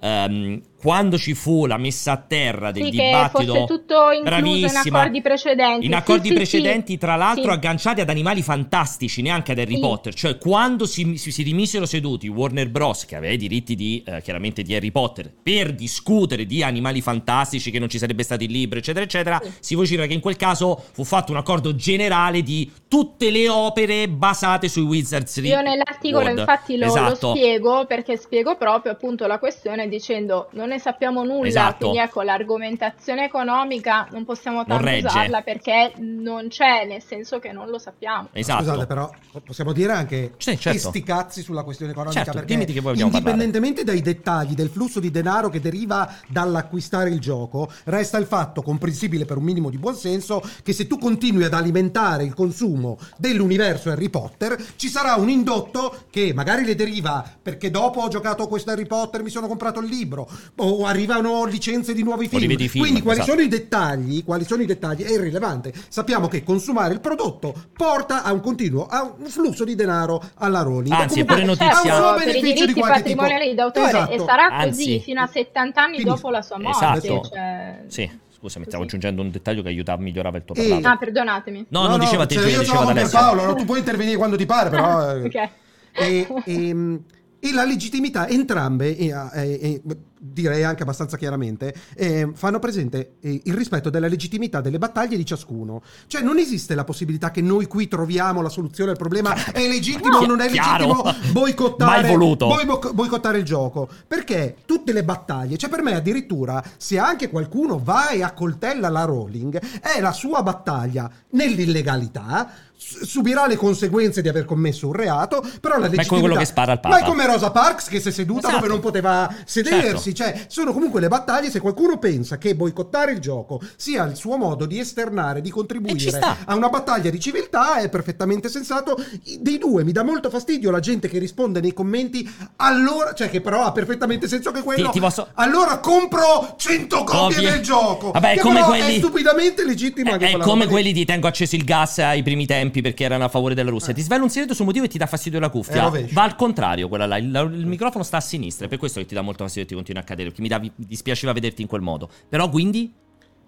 Um, quando ci fu la messa a terra del sì, dibattito, che fosse tutto incluso in accordi precedenti. In accordi sì, precedenti, sì, tra l'altro, agganciati ad animali fantastici, neanche ad Harry Potter. Cioè, quando si, si, si, rimisero seduti Warner Bros., che aveva i diritti di, eh, chiaramente di Harry Potter, per discutere di animali fantastici, che non ci sarebbe stato il libro, eccetera, eccetera, si vocifera che in quel caso fu fatto un accordo generale di tutte le opere basate sui Wizards. Io nell'articolo, World. infatti, lo, esatto. lo spiego perché spiego proprio appunto la questione dicendo non ne sappiamo nulla, esatto. quindi ecco l'argomentazione economica non possiamo tanto non usarla perché non c'è, nel senso che non lo sappiamo. Esatto. Scusate però, possiamo dire anche sì, certo. sti cazzi sulla questione economica certo, perché indipendentemente parlare. dai dettagli del flusso di denaro che deriva dall'acquistare il gioco, resta il fatto comprensibile per un minimo di buonsenso che se tu continui ad alimentare il consumo dell'universo Harry Potter, ci sarà un indotto che magari le deriva perché dopo ho giocato questo Harry Potter, mi sono comprato il libro, o arrivano licenze di nuovi film. film Quindi quali esatto. sono i dettagli? Quali sono i dettagli? È irrilevante. Sappiamo che consumare il prodotto porta a un continuo a un flusso di denaro alla Rowling. Anzi, pure notizia a un per i diritti di patrimoniali d'autore esatto. e sarà Anzi, così fino a 70 anni Quindi, dopo la sua morte. Esatto. Cioè... Sì. Scusami, stavo aggiungendo un dettaglio che aiutava, migliorava il tuo parlato. Ah, perdonatemi. No, no non diceva te, cioè, io diceva da Paolo, no, tu puoi intervenire quando ti pare, però... [LAUGHS] Eh. ok. E, e, ehm, e la legittimità, entrambe, e, e, direi anche abbastanza chiaramente, eh, fanno presente eh, il rispetto della legittimità delle battaglie di ciascuno. Cioè non esiste la possibilità che noi qui troviamo la soluzione al problema, è legittimo o non è legittimo boicottare, boi- boicottare il gioco. Perché tutte le battaglie, cioè per me addirittura se anche qualcuno va e accoltella la Rowling, è la sua battaglia nell'illegalità subirà le conseguenze di aver commesso un reato, però la legittimità... Ma è quello che spara al Papa. Ma è come Rosa Parks che si è seduta esatto. dove non poteva sedersi. Sì, cioè, sono comunque le battaglie. Se qualcuno pensa che boicottare il gioco sia il suo modo di esternare, di contribuire a una battaglia di civiltà, è perfettamente sensato. Dei due mi dà molto fastidio la gente che risponde nei commenti, allora, cioè, che però ha perfettamente senso che quello. Ti- ti posso- Allora compro 100 copie, Copie. del gioco. Vabbè, è come quelli- È stupidamente legittimo È, è come quelli di tengo acceso il gas ai primi tempi perché erano a favore della Russia. Ti svelo un segreto sul motivo e ti dà fastidio la Eh, cuffia. Va al contrario, quella là. Il, il microfono sta a sinistra. È per questo che ti dà molto fastidio e ti continua a cadere. Perché mi mi dispiaceva vederti in quel modo. Però quindi.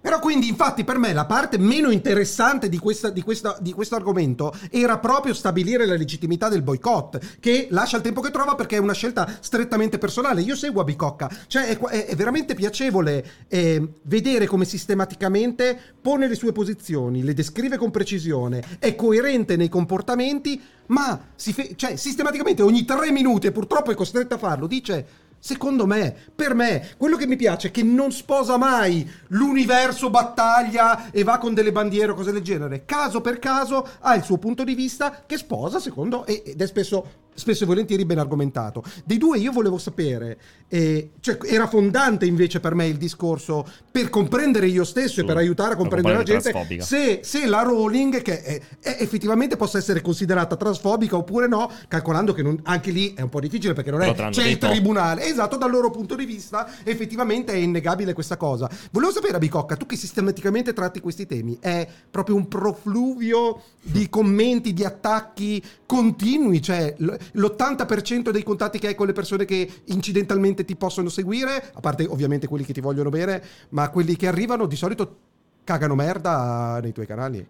Però quindi, infatti, per me la parte meno interessante di, questa- di questa- di questo argomento era proprio stabilire la legittimità del boicott, che lascia il tempo che trova perché è una scelta strettamente personale. Io seguo Bicocca, cioè è, è- veramente piacevole eh, vedere come sistematicamente pone le sue posizioni, le descrive con precisione, è coerente nei comportamenti, ma fe- cioè, sistematicamente ogni tre minuti, e purtroppo è costretto a farlo, dice... Secondo me, per me, quello che mi piace è che non sposa mai l'universo battaglia e va con delle bandiere o cose del genere. Caso per caso ha il suo punto di vista che sposa secondo ed è spesso, spesso e volentieri ben argomentato. Dei due io volevo sapere, eh, cioè era fondante invece per me il discorso per comprendere io stesso e per aiutare a comprendere la gente se, se la Rowling, che è- è effettivamente possa essere considerata transfobica oppure no, calcolando che non- anche lì è un po' difficile perché non è c'è il tribunale. Esatto, dal loro punto di vista effettivamente è innegabile questa cosa. Volevo sapere, Bicocca, tu che sistematicamente tratti questi temi, è proprio un profluvio di commenti, di attacchi continui, cioè l'80% dei contatti che hai con le persone che incidentalmente ti possono seguire, a parte ovviamente quelli che ti vogliono bene, ma quelli che arrivano di solito cagano merda nei tuoi canali.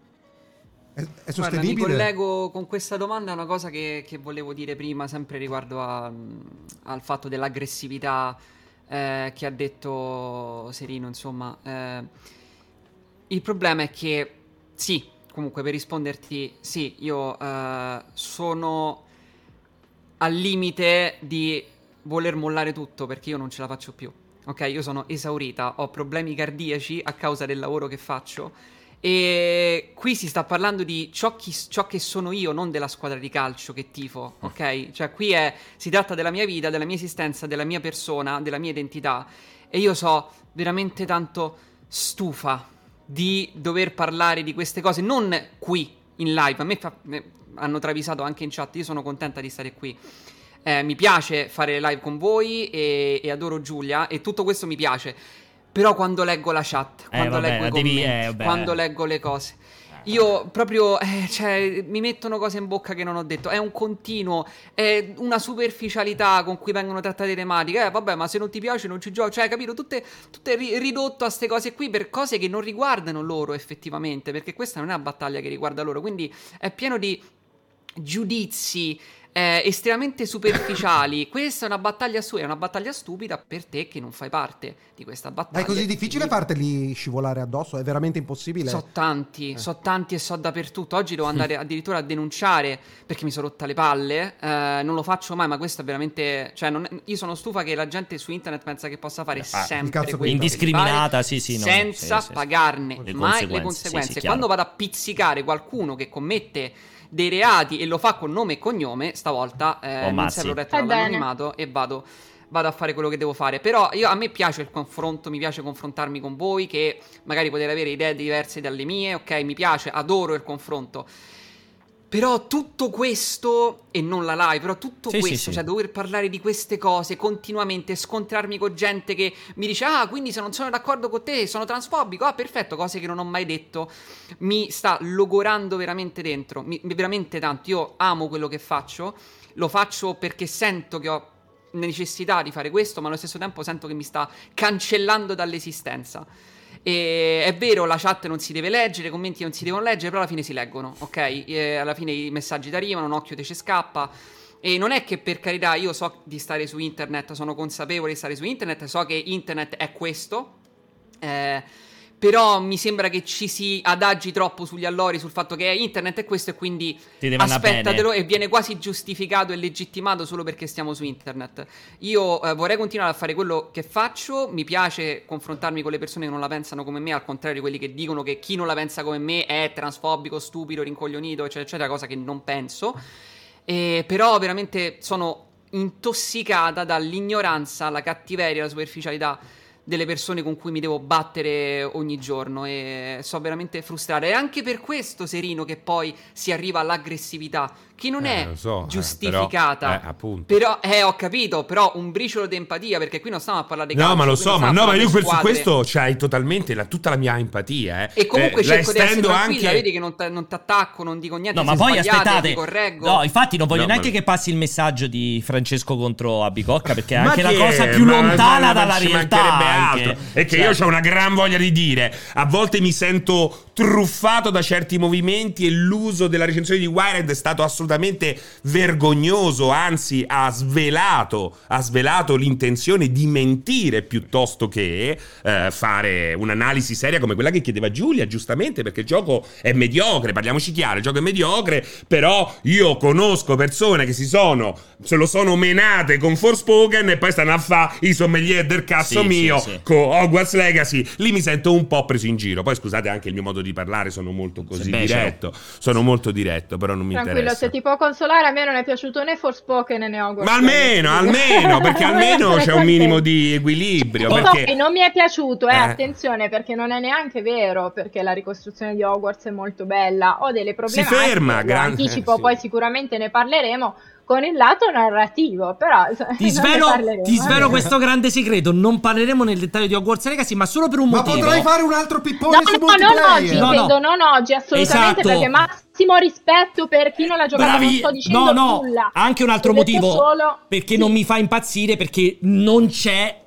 È, è Guarda, mi sostenibile? collego con questa domanda a una cosa che, che volevo dire prima, sempre riguardo a- al fatto dell'aggressività eh, che ha detto Serino, insomma. eh, il problema è che, sì, comunque per risponderti, sì, io eh, sono al limite di voler mollare tutto perché io non ce la faccio più. Ok, io sono esaurita, ho problemi cardiaci a causa del lavoro che faccio. E qui si sta parlando di ciò, chi- ciò che sono io, non della squadra di calcio che tifo, ok? Cioè, qui è, si tratta della mia vita, della mia esistenza, della mia persona, della mia identità. E io so veramente tanto stufa di dover parlare di queste cose, non qui in live. A me fa- hanno travisato anche in chat, io sono contenta di stare qui. Eh, mi piace fare live con voi e, e adoro Giulia e tutto questo mi piace. Però quando leggo la chat, quando vabbè, leggo i devi- commenti, eh, vabbè. quando leggo le cose, io proprio, eh, cioè, mi mettono cose in bocca che non ho detto. È un continuo, è una superficialità con cui vengono trattate le tematiche. Eh, vabbè, ma se non ti piace non ci giochi. Cioè, capito? Tutte, tutte ri- ridotto a queste cose qui per cose che non riguardano loro effettivamente, perché questa non è una battaglia che riguarda loro. Quindi è pieno di giudizi eh, estremamente superficiali. [LAUGHS] Questa è una battaglia sua, è una battaglia stupida per te che non fai parte di questa Ma battaglia. è così difficile Quindi- farteli scivolare addosso? È veramente impossibile? So tanti, Eh. so tanti e so dappertutto. Oggi devo andare addirittura a denunciare perché mi sono rotta le palle. Eh, non lo faccio mai, ma questo è veramente. Cioè, non è- io sono stufa che la gente su internet pensa che possa fare Ah, il sempre quello Indiscriminata, sì, sì, no, senza sì, pagarne Le mai conseguenze, le conseguenze. sì, sì, chiaro. Quando vado a pizzicare qualcuno che commette dei reati e lo fa con nome e cognome, stavolta eh, Oh, non mazzi. servo retto e vado vado a fare quello che devo fare. Però io, a me piace il confronto, mi piace confrontarmi con voi che magari potete avere idee diverse dalle mie, ok? Mi piace, adoro il confronto. Però tutto questo, e non la live, però tutto Sì, sì, questo, sì. cioè dover parlare di queste cose continuamente, scontrarmi con gente che mi dice, ah, quindi se non sono d'accordo con te, sono transfobico, ah, perfetto, cose che non ho mai detto, mi sta logorando veramente dentro, mi- veramente tanto. Io amo quello che faccio, lo faccio perché sento che ho necessità di fare questo, ma allo stesso tempo sento che mi sta cancellando dall'esistenza. E è vero, la chat non si deve leggere, i commenti non si devono leggere, però alla fine si leggono, ok? E alla fine i messaggi ti arrivano, un occhio te ci scappa. E non è che per carità io so di stare su internet, sono consapevole di stare su internet, so che internet è questo. eh, però mi sembra che ci si adagi troppo sugli allori sul fatto che internet è questo e quindi aspettatelo e viene quasi giustificato e legittimato solo perché stiamo su internet. Io eh, vorrei continuare a fare quello che faccio, mi piace confrontarmi con le persone che non la pensano come me, al contrario di quelli che dicono che chi non la pensa come me è transfobico, stupido, rincoglionito, eccetera, eccetera, cosa che non penso. Eh, però veramente sono intossicata dall'ignoranza, la cattiveria, la superficialità delle persone con cui mi devo battere ogni giorno e so veramente frustrata. E anche per questo, Serino, che poi si arriva all'aggressività, che non Eh, è so, eh, giustificata. però- eh, appunto. Però, eh, ho capito, però un briciolo di empatia, perché qui non stiamo a parlare di No, calcio, ma lo so, non ma, no, ma io su questo c'hai totalmente la- tutta la mia empatia. Eh. E comunque Eh, cerco di essere anche... vedi che non ti attacco, non dico niente. No, ma poi aspettate. ti correggo. No, infatti non voglio No, neanche ma- che passi il messaggio di Francesco contro Abicocca, perché è anche la cosa più ma- lontana ma- dalla realtà. mancherebbe anche. altro. E che Cioè, io ho una gran voglia di dire. A volte mi sento truffato da certi movimenti e l'uso della recensione di Wired è stato assolutamente vergognoso, anzi ha svelato, ha svelato l'intenzione di mentire piuttosto che eh, fare un'analisi seria come quella che chiedeva Giulia, giustamente, perché il gioco è mediocre, parliamoci chiaro, il gioco è mediocre, però io conosco persone che si sono, se lo sono menate con Forspoken e poi stanno a fare i sommelier del cazzo Sì, mio sì, sì. con Hogwarts Legacy, lì mi sento un po' preso in giro. Poi scusate anche il mio modo di parlare, sono molto così Sei becero. diretto, sono molto diretto, però non mi Tranquillo, interessa. se ti può consolare, a me non è piaciuto né Forspoken né Hogwarts. Ma almeno, almeno, [LAUGHS] perché almeno c'è un minimo di equilibrio. No, Perché... e non mi è piaciuto, eh, Eh. attenzione, perché non è neanche vero, perché la ricostruzione di Hogwarts è molto bella. Ho delle problematiche, ferma, lo gran- anticipo, sì. poi sicuramente ne parleremo con il lato narrativo, però [LAUGHS] Ti svelo, ti [LAUGHS] svelo questo grande segreto. Non parleremo nel dettaglio di Hogwarts Legacy, ma solo per un Ma motivo. potrai fare un altro pippone No, su no, non oggi, No, no. non oggi, assolutamente, Esatto. perché massimo rispetto per chi non l'ha giocato, Bravi, non sto dicendo no, no, nulla. anche un altro motivo solo- perché sì. non mi fa impazzire perché non c'è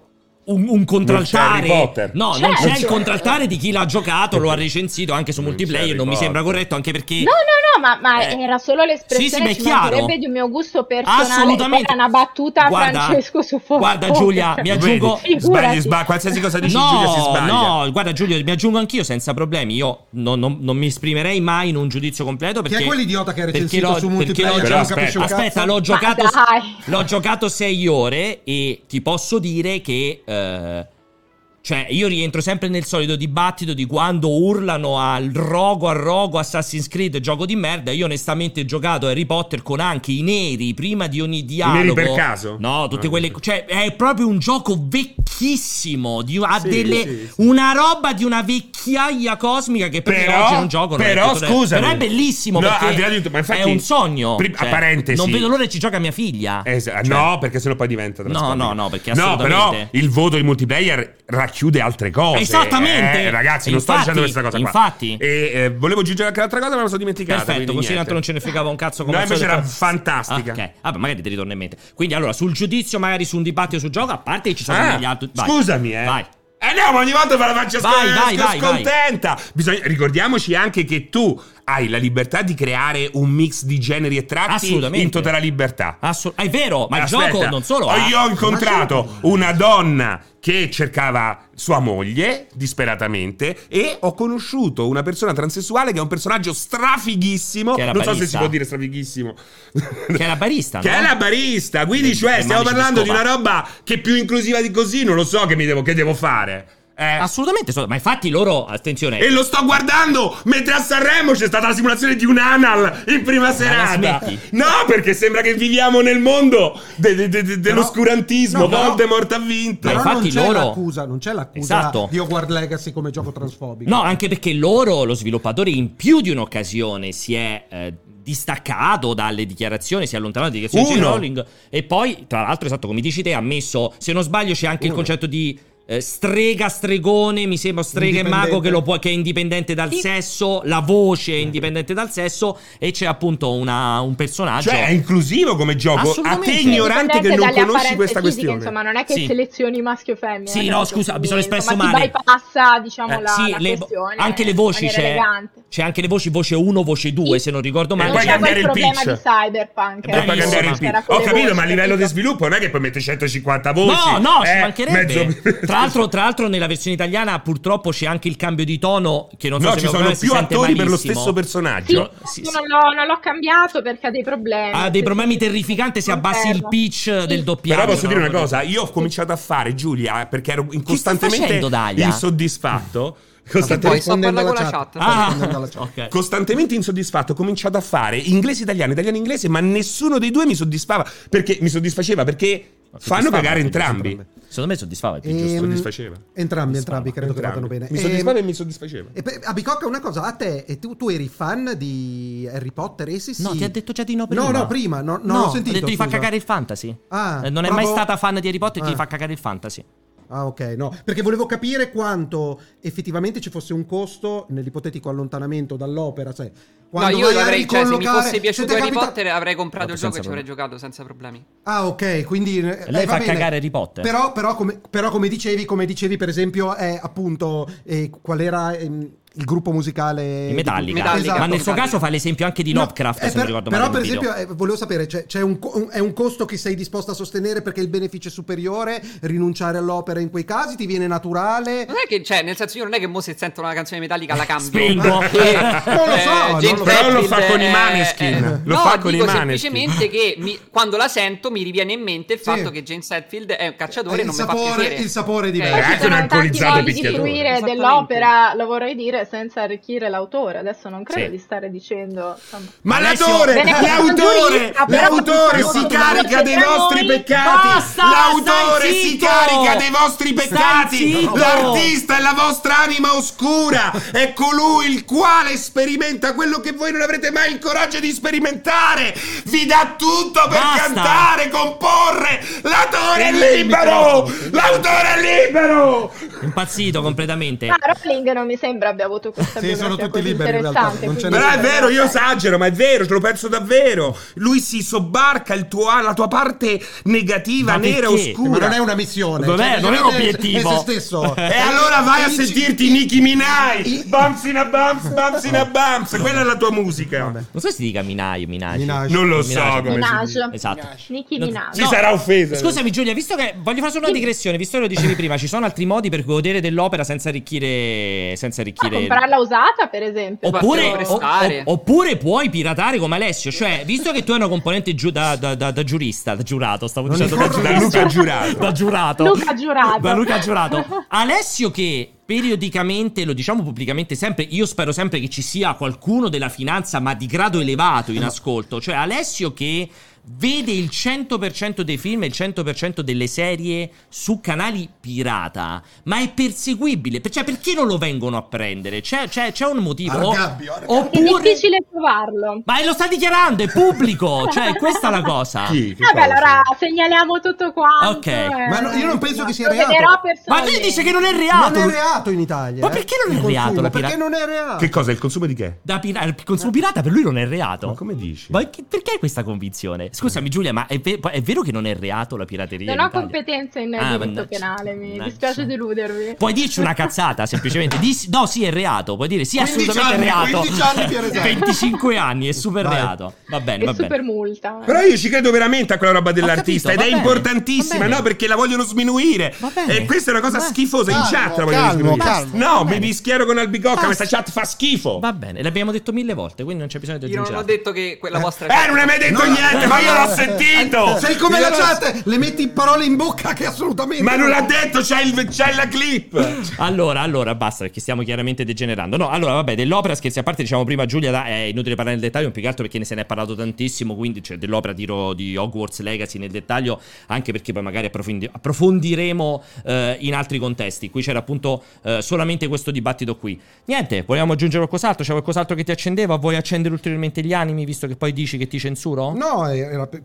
un, un contraltare. No, non c'è Certo. il contraltare di chi l'ha giocato, lo ha recensito anche su Non multiplayer, non mi sembra corretto anche perché No, no, no, ma, ma Eh. era solo l'espressione Sì, sì, ma è ci di un mio gusto personale. Assolutamente. Era una battuta a Guarda- Francesco su Fosco. guarda, Giulia, mi aggiungo- sbagli, sbagli, qualsiasi cosa dici Giulia si No, sbaglia. no, guarda Giulio, mi aggiungo anch'io senza problemi. Io non, non- non mi esprimerei mai in un giudizio completo Chi perché è quell'idiota che ha recensito su multiplayer che un Aspetta, cazzo? l'ho giocato, l'ho giocato sei ore e ti posso dire che. Eh, cioè, io rientro sempre nel solito dibattito di quando urlano al rogo, al rogo, Assassin's Creed, gioco di merda. Io onestamente ho giocato Harry Potter con anche i neri prima di ogni dialogo. neri per caso? No, tutte Ah, quelle. Cioè, è proprio un gioco vecchissimo. Di, ha Sì, delle, sì, sì. Una roba di una vecchiaia cosmica che per Però, oggi non gioco. però tutto- scusami. Però è bellissimo No, perché di tutto, ma infatti- è un sogno. Pri- a Cioè, parentesi. Non vedo l'ora e ci gioca mia figlia. Esa- Cioè, no, perché sennò poi diventa No, no, no, perché No, però assolutamente- il voto di multiplayer racchiude altre cose. Esattamente. Eh, ragazzi, non sto dicendo questa cosa qua. infatti. E eh, volevo aggiungere anche un'altra cosa, ma me la sono dimenticata. Perfetto, così niente. tanto non ce ne fregava un cazzo come No, invece era fantastica. Ah, ok, vabbè, magari ti ritorna in mente. Quindi, allora, sul giudizio, magari su un dibattito sul gioco, a parte che ci sono Ah, degli altri. Vai. scusami, eh. Vai. Eh no, ma ogni volta me la faccio Vai, sc- vai, sc- vai, vai. scontenta. Bisogna- ricordiamoci anche che tu hai la libertà di creare un mix di generi e tratti in totale libertà. Assolut- è vero, ma il Aspetta, gioco non solo. ha- Io ho incontrato una donna che cercava sua moglie disperatamente e ho conosciuto una persona transessuale che è un personaggio strafighissimo. Non so se barista. si può dire strafighissimo. Che è la barista, [LAUGHS] Che no? è la barista. Quindi, cioè, stiamo di parlando di scopa. una roba che più inclusiva di così. Non lo so che mi devo, che devo fare. Eh. Assolutamente, so- ma infatti loro, attenzione, E lo sto guardando mentre a Sanremo c'è stata la simulazione di un anal in prima serata. No, perché sembra che viviamo nel mondo de- de- de- de- dell'oscurantismo. no, però- Voldemort ha vinto. Però infatti non c'è loro- l'accusa, non c'è l'accusa Esatto. di Hogwarts Legacy come gioco transfobico. No, anche perché loro, lo sviluppatore, in più di un'occasione si è eh, distaccato dalle dichiarazioni, si è allontanato dalle dichiarazioni di. Rowling. E poi, tra l'altro, esatto, come dici te, ha messo, se non sbaglio, c'è anche il Uno. concetto di. Eh, strega, stregone, mi sembra strega e mago che, lo può, che è indipendente dal Sì. sesso, la voce è indipendente dal sesso e c'è appunto una- un personaggio. Cioè, è inclusivo come gioco. A te ignorante che non conosci questa fisiche, questione. Insomma, non è che Sì. selezioni maschio o femmina. Sì, no, scusa, mi sono espresso male. Bypassa, diciamo, Eh, la, sì, la le- questione. anche le voci c'è, elegante. c'è anche le voci voce 1, voce 2, se non ricordo male. E poi c'è cambiare quel il problema pitch. di cyberpunk. E E poi cambiare il pitch. Ho capito, ma a livello di sviluppo non è che poi mette 150 voci. No, no, ci eh, mancherebbe. Tra l'altro, tra l'altro nella versione italiana purtroppo c'è anche il cambio di tono che non so No, se ci sono più attori per lo stesso Sì, personaggio. sì, io sì. non l'ho, non l'ho cambiato perché ha dei problemi. Ha dei problemi terrificanti se abbassi il pitch Sì. del doppiaggio. Però posso dire una cosa, io ho cominciato a fare Giulia perché ero costantemente insoddisfatto. [LAUGHS] Costantemente, chat. Ah, [LAUGHS] costantemente insoddisfatto, ho cominciato a fare inglese italiano, italiano inglese, ma nessuno dei due mi soddisfava perché mi soddisfaceva perché fanno più entrambi. Secondo me soddisfava il più Ehm, giusto. Soddisfaceva. Entrambi, entrambi, credo che Entrambi. vadano bene. Mi Ehm, soddisfava e mi soddisfaceva. E a Bicocca una cosa, a te, e tu, tu eri fan di Harry Potter? Eh sì, sì. No, ti ha detto già di no prima. No, no, prima, no, non no, l'ho sentito, ha detto ti fa cagare il fantasy. Ah, Eh, non è proprio- mai stata fan di Harry Potter, ti Ah. fa cagare il fantasy. Ah, ok, no, perché volevo capire quanto effettivamente ci fosse un costo nell'ipotetico allontanamento dall'opera, sai. No, Quando io vai a avrei, cioè, se mi fosse piaciuto Harry capita- Potter avrei comprato il gioco e ci avrei giocato senza problemi. Ah, ok, quindi... eh, Lei va fa bene. cagare Harry Potter. Però, però, come, però come dicevi, come dicevi per esempio, è appunto eh, qual era ehm, il gruppo musicale Metallica. Metallica. Ma nel suo Metallica. caso fa l'esempio anche di No, Lovecraft, eh, se non per- ricordo però male. per esempio eh, volevo sapere c'è, c'è un, co- un- è un costo che sei disposto a sostenere perché il beneficio è superiore rinunciare all'opera in quei casi ti viene naturale Non è che, cioè, nel senso, io non è che mo se sento una canzone metallica la cambio. Spingo. [LAUGHS] Perché, Non lo so, non James lo. Però lo fa con i Maneskin. è- Lo no, fa con i dico Maneskin. semplicemente che mi- quando la sento mi riviene in mente il Sì. fatto che James Hetfield è un cacciatore e il non mi fa sapore, piacere. il sapore è Eh, ci anche un sono tanti alcolizzato modi di picchiatore. fruire dell'opera, lo vorrei dire, senza arricchire l'autore. Adesso non credo Sì. di stare dicendo... insomma. Ma l'autore, l'autore, l'autore si carica dei vostri peccati. Basta, L'autore si carica dei vostri peccati. L'artista è la vostra anima oscura. È colui il quale sperimenta quello che voi non avrete mai il coraggio di sperimentare. Vi dà tutto per Basta. cantare, comporre. L'autore è libero. L'autore è libero. Impazzito completamente. Ma Rowling non mi sembra abbia avuto questa Sì, sono tutti liberi in realtà, non quindi- Però è vero, io esagero, ma è vero, ce lo penso davvero. Lui si sobbarca il tuo- la tua parte negativa, Ma nera, perché? oscura. ma non è una missione Non è- cioè, non è un è- obiettivo. è se stesso [LAUGHS] E allora vai a sentirti Nicki Minaj. Bumps in a bumps, bumps in a bumps. Quella è la tua musica. Non so se si dica Minaj, Minaj. Minaj. Non lo so Minaj. come. Esatto. Nicki Minaj. Si sarà offesa. Scusami Giulia, visto che voglio fare solo una digressione, visto che lo dicevi prima, ci sono altri modi per godere dell'opera senza arricchire senza Ah, arricchire comprarla usata, per esempio. Oppure, o- oppure puoi piratare come Alessio, cioè, visto che tu hai una componente giu- da, da- da- da giurista, da giurato, stavo Non dicendo da. Da Luca Giurato. da giurato. Luca Giurato. Da Luca Giurato. Alessio che periodicamente, lo diciamo pubblicamente sempre, io spero sempre che ci sia qualcuno della finanza ma di grado elevato in ascolto, cioè Alessio che vede il 100% dei film e il 100% delle serie su canali pirata, ma è perseguibile, cioè perché non lo vengono a prendere? C'è, c'è- c'è un motivo? Argabbio, argabbio. È oppure... difficile trovarlo. Ma lo sta dichiarando, è pubblico, cioè [LAUGHS] questa è la cosa. Chi? Che Vabbè, cosa? allora segnaliamo tutto quanto. Ok. eh, Ma no, io non penso che sia lo reato. Ma lei dice che non è reato. non è reato in Italia Ma eh, perché non è il reato consumo, la pirata- perché non è reato Che cosa? Il consumo di che? Da pira- il consumo pirata per lui non è reato. Ma come dici? Ma che- perché questa convinzione? Scusami Giulia, ma è, ve- è vero che non è reato la pirateria? Non in ho Italia? competenze in Ah, diritto penale, mi Mannaggia. dispiace deludervi. Puoi dirci una cazzata, [LAUGHS] semplicemente. Di- no, sì, è reato. Puoi dire sì, 15 assolutamente anni, reato. 15 anni per esempio. 25 anni, è super Vai. reato. Va bene, È va super bene. multa. Però io ci credo veramente a quella roba dell'artista capito, ed è bene, importantissima, no? Perché la vogliono sminuire. Va bene. E questa è una cosa schifosa. in chat la vogliono sminuire. calmo. No, mi mischiero con Albicocca. Questa chat fa schifo. Va bene, l'abbiamo detto mille volte, quindi non c'è bisogno di Io non ho aggiungere. detto che quella vostra Eh, non hai mai detto niente, ma io l'ho sentito. sei come Io la chat le metti parole in bocca che assolutamente Ma non l'ha detto, c'è, il- c'è la clip. Allora, allora, basta perché stiamo chiaramente degenerando. No, allora, vabbè, dell'opera, scherzi a parte, diciamo prima Giulia, da- è inutile parlare nel dettaglio, più che altro perché ne se ne è parlato tantissimo, quindi cioè, dell'opera di, Ro- di Hogwarts Legacy nel dettaglio, anche perché poi magari approfondi- approfondiremo eh, in altri contesti. Qui c'era appunto eh, solamente questo dibattito qui. Niente, vogliamo aggiungere qualcos'altro? C'è qualcos'altro che ti accendeva? Vuoi accendere ulteriormente gli animi, visto che poi dici che ti censuro? no era pe-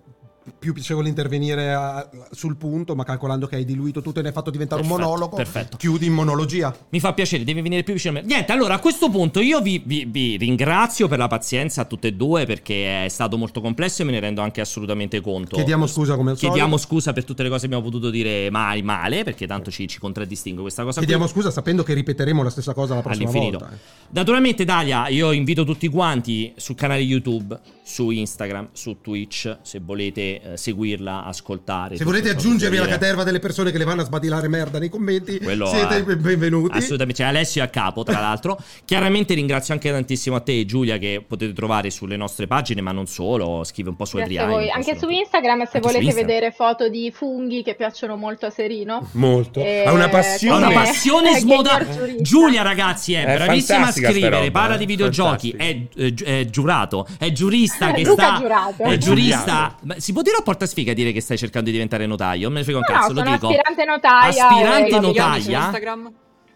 più piacevole intervenire a- sul punto ma calcolando che hai diluito tutto e ne hai fatto diventare un Perfetto, monologo perfetto. chiudi in monologia Mi fa piacere, devi venire più vicino a me. Niente, allora a questo punto io vi, vi- vi ringrazio per la pazienza a tutte e due perché è stato molto complesso e me ne rendo anche assolutamente conto. chiediamo scusa come al Chiediamo solito scusa per tutte le cose che abbiamo potuto dire mai male, perché tanto ci, ci contraddistingue questa cosa. chiediamo qui. scusa sapendo che ripeteremo la stessa cosa la prossima all'infinito. volta eh. Naturalmente, Dalia, io invito tutti quanti sul canale YouTube, su Instagram, su Twitch, se volete eh, seguirla, ascoltare. Se volete aggiungervi alla caterva delle persone che le vanno a sbatilare merda nei commenti, Quello siete è- ben- benvenuti. Assolutamente, c'è Alessio è a capo, tra l'altro. [LAUGHS] Chiaramente ringrazio anche tantissimo a te, Giulia, che potete trovare sulle nostre pagine, ma non solo. Scrive un po' su Grazie a po' Anche su- Instagram, se volete Instagram. vedere foto di funghi che piacciono molto a Serino. Molto. Eh, Ha una Ha passione. una come- passione [LAUGHS] smodata. Giulia, ragazzi, è, È bravissima a scrivere. roba, parla eh. di videogiochi. È, eh, gi- è giurato. È giurista [LAUGHS] che Luca sta. Giurato. È giurista. Si può dire a porta sfiga dire che stai cercando di diventare notaio? Non me ne frega un No, cazzo, sono lo dico. aspirante notaia. Aspirante e- su notaia? Instagram?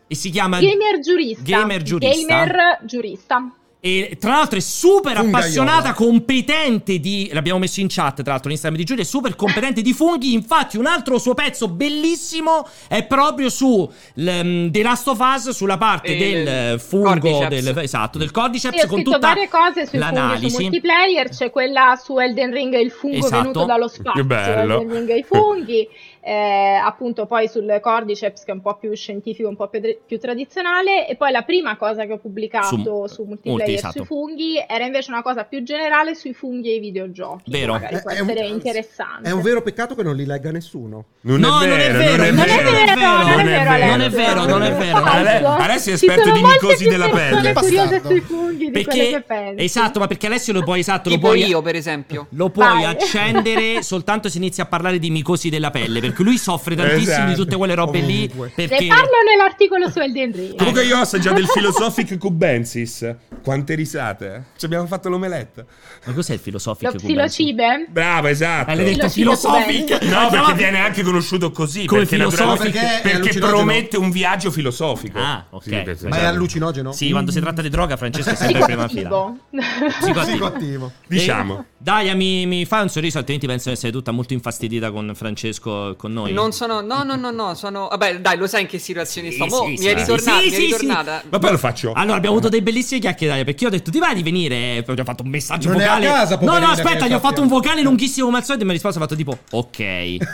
E si chiama. Gamer giurista. Gamer giurista. Gamer giurista. E tra l'altro è super Fungaiola. appassionata, competente di. L'abbiamo messo in chat, tra l'altro, l'Instagram di Giulia. È super competente di funghi. Infatti, un altro suo pezzo bellissimo è proprio su l- The Last of Us, sulla parte Eh, del eh, fungo. Del, esatto, del Cordyceps Io ho con tutta varie cose sui funghi su l'analisi. multiplayer, c'è quella su Elden Ring il fungo Esatto. venuto dallo spazio, Che bello. Elden Ring e i funghi, [LAUGHS] eh, appunto poi sul Cordyceps che è un po' più scientifico, un po' più, più tradizionale e poi la prima cosa che ho pubblicato Su- su, multiplayer multi, esatto. sui funghi era invece una cosa più generale sui funghi e i videogiochi, Vero. magari può È- è un- essere interessante. È un vero peccato che non li legga nessuno. Non, No, è non è vero, non è vero. non è vero, non è vero, non è vero. Alessio è esperto sono di micosi della pelle. curiose Bastardo. sui funghi di quelle che Perché pensi. esatto, ma perché Alessio lo puoi esatto, lo puoi io, per esempio. Lo puoi Vai. accendere soltanto se inizi a parlare di micosi della pelle, perché lui soffre tantissimo di Esatto. tutte quelle robe lì. Ovunque. Perché Ne parlo nell'articolo su Elden Ring. Comunque io ho assaggiato il Philosophic Cubensis. Quante risate, eh? Ci abbiamo fatto l'omelette. Ma cos'è il filosofico? Lo psilocibe? Bravo, esatto. Eh, l'hai detto bene. No, perché viene anche conosciuto così. Come perché, Perché perché promette un viaggio filosofico. Ah, ok. Sì, Ma è allucinogeno? Sì, quando si tratta di droga, Francesco è sempre in prima fila. Psicoattivo. Psicoattivo. Psicoattivo. Diciamo. Eh, Dai, mi, mi fai un sorriso, altrimenti penso di essere tutta molto infastidita con Francesco e con noi. Non sono. No, no, no, no. Sono. Vabbè, dai, lo sai in che situazione Sì, sto. Mo, sì, mi sì, è sì. ritornata. Sì, mi è sì, ritornata. Ma poi lo faccio. Allora, abbiamo avuto dei bellissimi chiacchiere perché io ho detto ti va di venire. E poi gli ho fatto un messaggio Non è a vocale. casa, no, no, aspetta, gli ho fatto un vocale lunghissimo come al solito e mi ha risposto. Ha fatto tipo, ok.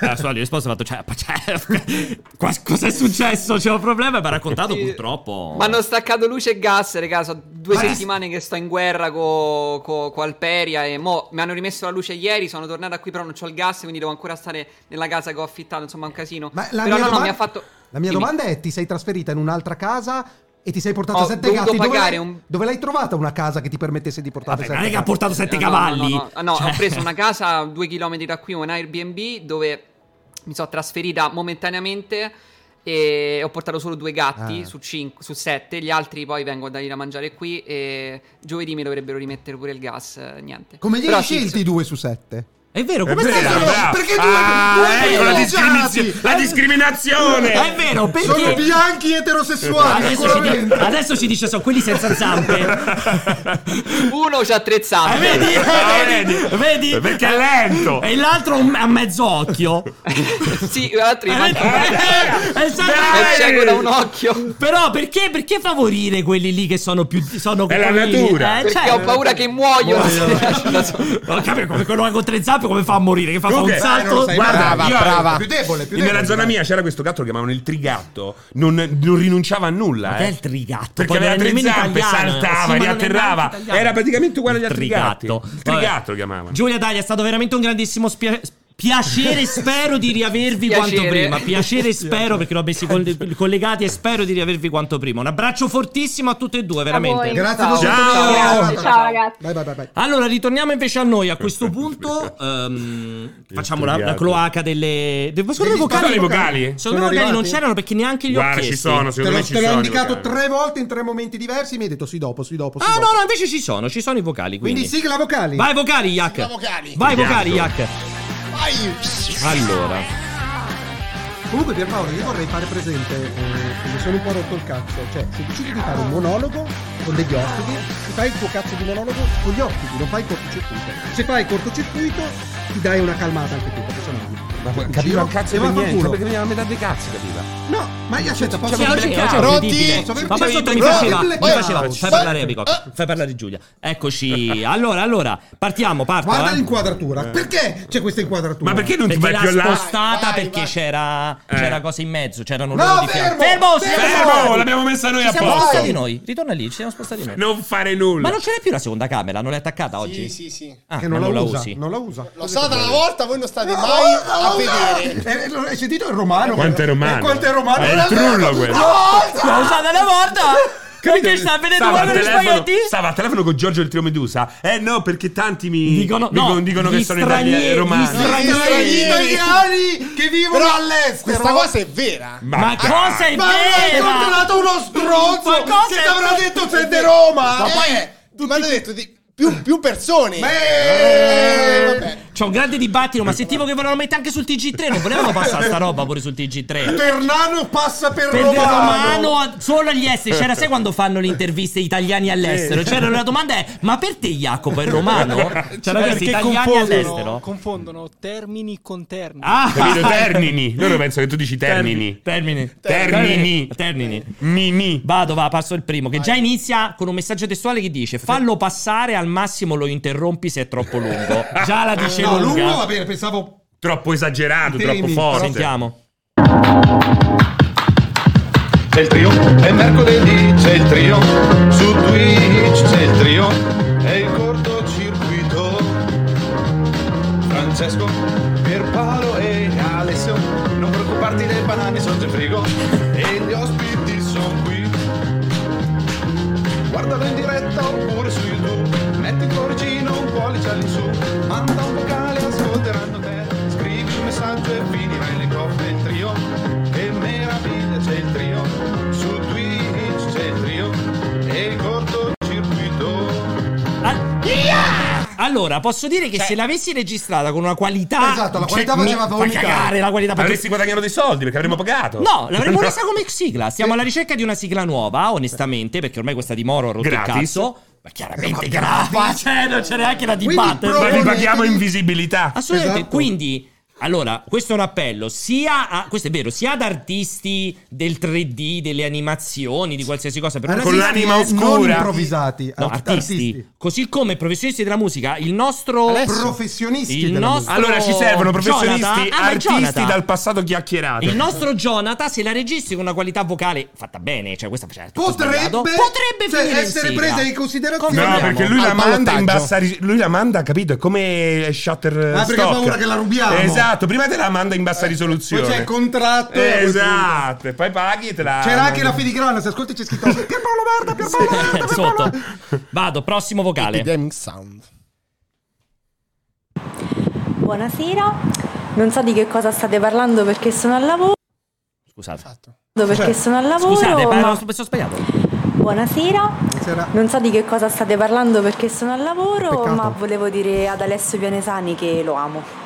Allora, solo gli ho [LAUGHS] risposto. Ha fatto, cioè, cioè [LAUGHS] cos'è successo? C'è un problema. Mi ha raccontato Sì. purtroppo. Mi hanno staccato luce e gas, raga. Sono due Ma- settimane che sto in guerra con co, co Alperia. E mo mi hanno rimesso la luce ieri. Sono tornata qui, però non ho il gas. Quindi devo ancora stare nella casa che ho affittato. Insomma, è un casino. Ma la però mia no, no, domanda- mi ha fatto. La mia Dimmi. domanda è: ti sei trasferita in un'altra casa e ti sei portata Ho sette gatti? Dove l'hai, un- dove l'hai trovata una casa che ti permettesse di portare Vabbè, sette non è che ha portato sette Eh, no, cavalli. No, no, no. No, Cioè- ho preso una casa a due chilometri da qui, un Airbnb, dove mi sono trasferita momentaneamente e ho portato solo due gatti Ah. su, cinque, su sette, gli altri poi vengono da lì da mangiare qui e giovedì mi dovrebbero rimettere pure il gas, eh, niente. Come li hai sì, scelti due su sette? È vero, È come vero, stai? bravo. Perché due- ah, due ecco la, discriminazione- la discriminazione. È vero, perché Sono bianchi eterosessuali, Adesso ci, sicuramente. adesso ci dice sono quelli senza zampe. Uno ci ha attrezzato. Ah, vedi? Ah, vedi? vedi? Vedi? Perché è lento. E l'altro a mezzo occhio. [LAUGHS] sì, l'altro Eh, manca eh, esatto. è cieco da un occhio. Però perché, perché favorire quelli lì che sono più sono È la natura. Eh, Perché cioè- ho paura che muoiono. [LAUGHS] Non capito come quello con tre zampe come fa a morire? Che fa, fa un Comunque, dai, non lo salto? sai. Guarda, Brava, io- brava. Più debole, più Nella debole, zona dai. mia c'era questo gatto che chiamavano il trigatto. Non, non rinunciava a nulla. Eh. è il trigatto? Perché Poi aveva non è tre nemmeno zampe, italiano. saltava, Sì, ma non è riatterrava. neanche italiano. Era praticamente uguale agli altri Trigatto. gatti. Il trigatto lo chiamavano. Giulia Dai, è stato veramente un grandissimo spia- piacere. Spero di riavervi Piacere. quanto prima. Piacere, spero perché l'ho messi coll- collegati e spero di riavervi quanto prima. Un abbraccio fortissimo a tutte e due, veramente. Grazie Ciao. Ciao. Grazie, ciao ragazzi. Vai, vai, vai. Allora, ritorniamo invece a noi. A questo punto, ehm, facciamo la, la cloaca delle. de- Secondo me vocali. Sono i vocali? Secondo me Sono i vocali non c'erano perché neanche li ho Guarda, ci sono, Te secondo l'ho, me ci te l'ho indicato vocali. tre volte in tre momenti diversi. Mi hai detto sì, dopo, sì, dopo. Sì, Ah, dopo. no, no, invece ci sono, ci sono i vocali. Quindi, Quindi sigla vocali. Vai, vocali, Yak. Vocali. Vai, vocali, Yak. Allora, Comunque Pierpaolo, io vorrei fare presente eh, che mi sono un po' rotto il cazzo. Cioè, se decidi di fare un monologo con degli ospiti, ti fai il tuo cazzo di monologo con gli ospiti, non fai il cortocircuito. Se fai il cortocircuito, ti dai una calmata anche tu, perché sennò Ma in capiva un cazzo e a far niente, perché veniva a metà dei cazzi, capiva. No, ma io aspetta, posso Cioè, oggi- Ciao. oggi è Pronti? Ma sotto mi faceva, mi faceva, fai parlare a Eh, Bicocca, fai parlare Giulia. Eccoci. [LAUGHS] Allora, allora, partiamo, parto. Guarda eh. l'inquadratura. Perché c'è questa inquadratura? Ma perché non ti vai l'ha più là? spostata perché c'era Eh. c'era cosa in mezzo, c'erano No, loro di fianco. fermo! Fermo, siamo l'abbiamo messa noi Ci siamo apposta. spostati noi. Ritorna lì, ci siamo spostati noi. Non fare nulla. Ma non ce n'è più la seconda camera, non l'hai attaccata oggi? Sì, sì, sì. Ah, Che non, la, usi. non la usa. L'ho usata una volta, voi non state mai a vedere. eh, eh, Hai sentito il romano? Quanto è romano? Eh, Quanto è romano? È il trullo quello. L'ho usata una volta! Perché sta vedendo Stava gli telefono, spaghetti? stava al telefono con Giorgio il Trio Medusa. Eh no, perché tanti mi Dicono- dicono, no, dicono che sono italiani gli romani. stranieri. Gli italiani che vivono Però all'estero. questa cosa è vera. Ma cosa è Ma mi hai vera? controllato uno stronzo Ma cosa che è ti avrà vera? detto sei di Roma. Ma poi mi hanno detto di più, più persone. Eh, vabbè. C'è un grande dibattito, ma sentivo che volevano mettere anche sul TG3, non volevano passare sta roba pure sul TG3. Ternano passa per, Per romano. romano a- solo agli esteri. C'era, sai quando fanno le interviste italiani all'estero? C'era la domanda è: ma per te Jacopo è romano? C'era questi Perché italiani all'estero. confondono termini con termini. Ah, Capito? Termini. Loro pensano che tu dici termini. Termini. Termini. Termini. Mini. Vado, va, passo il primo. Che già inizia con un messaggio testuale che dice: Fallo passare, al massimo lo interrompi se è troppo lungo. [LAUGHS] Già la dice No, lunga. lungo va bene, pensavo Troppo esagerato, Temi. troppo forte. Sentiamo. C'è il trio, è mercoledì, c'è il trio, su Twitch c'è il trio, è il cortocircuito. Francesco, Pierpaolo e Alessio, non preoccuparti le banane sotto il frigo, pollice all'insù, manda un vocale, ascolteranno te, scrivi un messaggio e finirai le coppe il trio, che meraviglia c'è il trio, su Twitch c'è il trio, e il cortocircuito. Al- Allora, posso dire che se l'avessi registrata con una qualità. Esatto, la qualità mi faceva fa vomitare. cagare la qualità. perché- Avresti guadagnato dei soldi perché avremmo pagato. No, l'avremmo [LAUGHS] resa come sigla. Stiamo alla ricerca di una sigla nuova, onestamente, perché ormai questa di Moro ha rotto Gratis. il cazzo. Ma chiaramente Ma gratis. Cioè, non c'è neanche da dibattere. Ma vi paghiamo invisibilità. Assolutamente. Esatto. Quindi, allora, questo è un appello sia a, questo è vero, sia ad artisti del 3D, delle animazioni, di qualsiasi cosa. Per una Con l'anima Non oscura. improvvisati, No, art- artisti. Così come professionisti della musica, il nostro. Professionisti Il della nostro-. Allora ci servono professionisti, Jonathan- ah, artisti Jonathan. dal passato chiacchierato. Il nostro Jonathan, se la registri con una qualità vocale fatta bene, cioè questa tutto Potrebbe, sbagliato, potrebbe cioè, in essere presa in considerazione. No, perché lui la manda in bassa lui la manda, capito? È come Shutterstock. Ah, perché ha paura che la rubiamo. Esatto, prima te la manda in bassa Poi risoluzione. c'è il contratto. Esatto, e poi paghi e te la. C'era anche la filigrana, se ascolti c'è scritto Pierpaolo merda, Pierpaolo [LAUGHS] merda, Pierpaolo Sotto. [LAUGHS] Vado, prossimo vocale. Epidemic Sound. Buonasera, non so di che cosa state parlando perché sono al lavoro, Scusate. Fatto. perché sono al lavoro, Scusate, ma ma... ho sbagliato. Buonasera, C'era- non so di che cosa state parlando perché sono al lavoro, Peccato. ma volevo dire ad Alessio Pianesani che lo amo.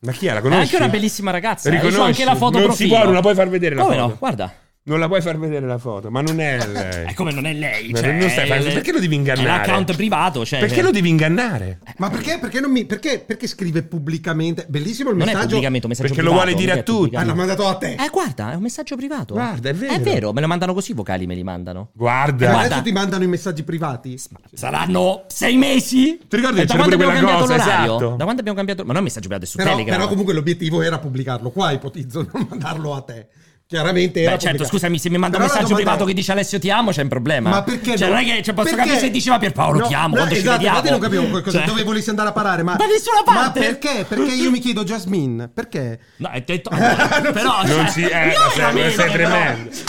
Ma chi è? La È conosci? anche una bellissima ragazza. eh. Riconosci? ho anche la foto Non profilo. si può, non la puoi far vedere la Come foto. no? Guarda. Non la puoi far vedere la foto, ma non è [LAUGHS] lei. Eh, come non è lei? Ma Cioè, non stai facendo- è- perché lo devi ingannare? È un account privato. Cioè, Perché lo devi ingannare? Ma perché, perché non mi. Perché, perché scrive pubblicamente? Bellissimo il Non è messaggio. pubblicamente un messaggio Perché lo privato, vuole dire a è tutti. pubblicato. Ah, l'ha mandato a te. Eh, guarda, è un messaggio privato. Guarda, è vero. È vero, me lo mandano così i vocali, me li mandano. Guarda. Ma Guarda. adesso ti mandano i messaggi privati? Saranno sei mesi? Ti ricordi che da c'era quando pure abbiamo quella cambiato cosa, l'orario? esatto. Da quando abbiamo cambiato Ma non è un messaggio privato, è su Però, Telegram. però comunque l'obiettivo era pubblicarlo. Qua ipotizzo, [LAUGHS] non mandarlo a te. Chiaramente era Beh, certo, pubblicato. scusami, se mi manda un Però messaggio privato è- che dice Alessio ti amo, c'è un problema. Ma perché Cioè, no? non è che cioè, posso Perché? capire se diceva Pierpaolo No, ti amo, no, quando ci esatto, vediamo. infatti non capivo qualcosa, Cioè- dove volessi andare a parare. Ma, Da nessuna parte. Ma perché? Perché io mi chiedo Jasmine, perché? No, hai detto però Non cioè, si- eh, sei- sei tremendo. Cioè,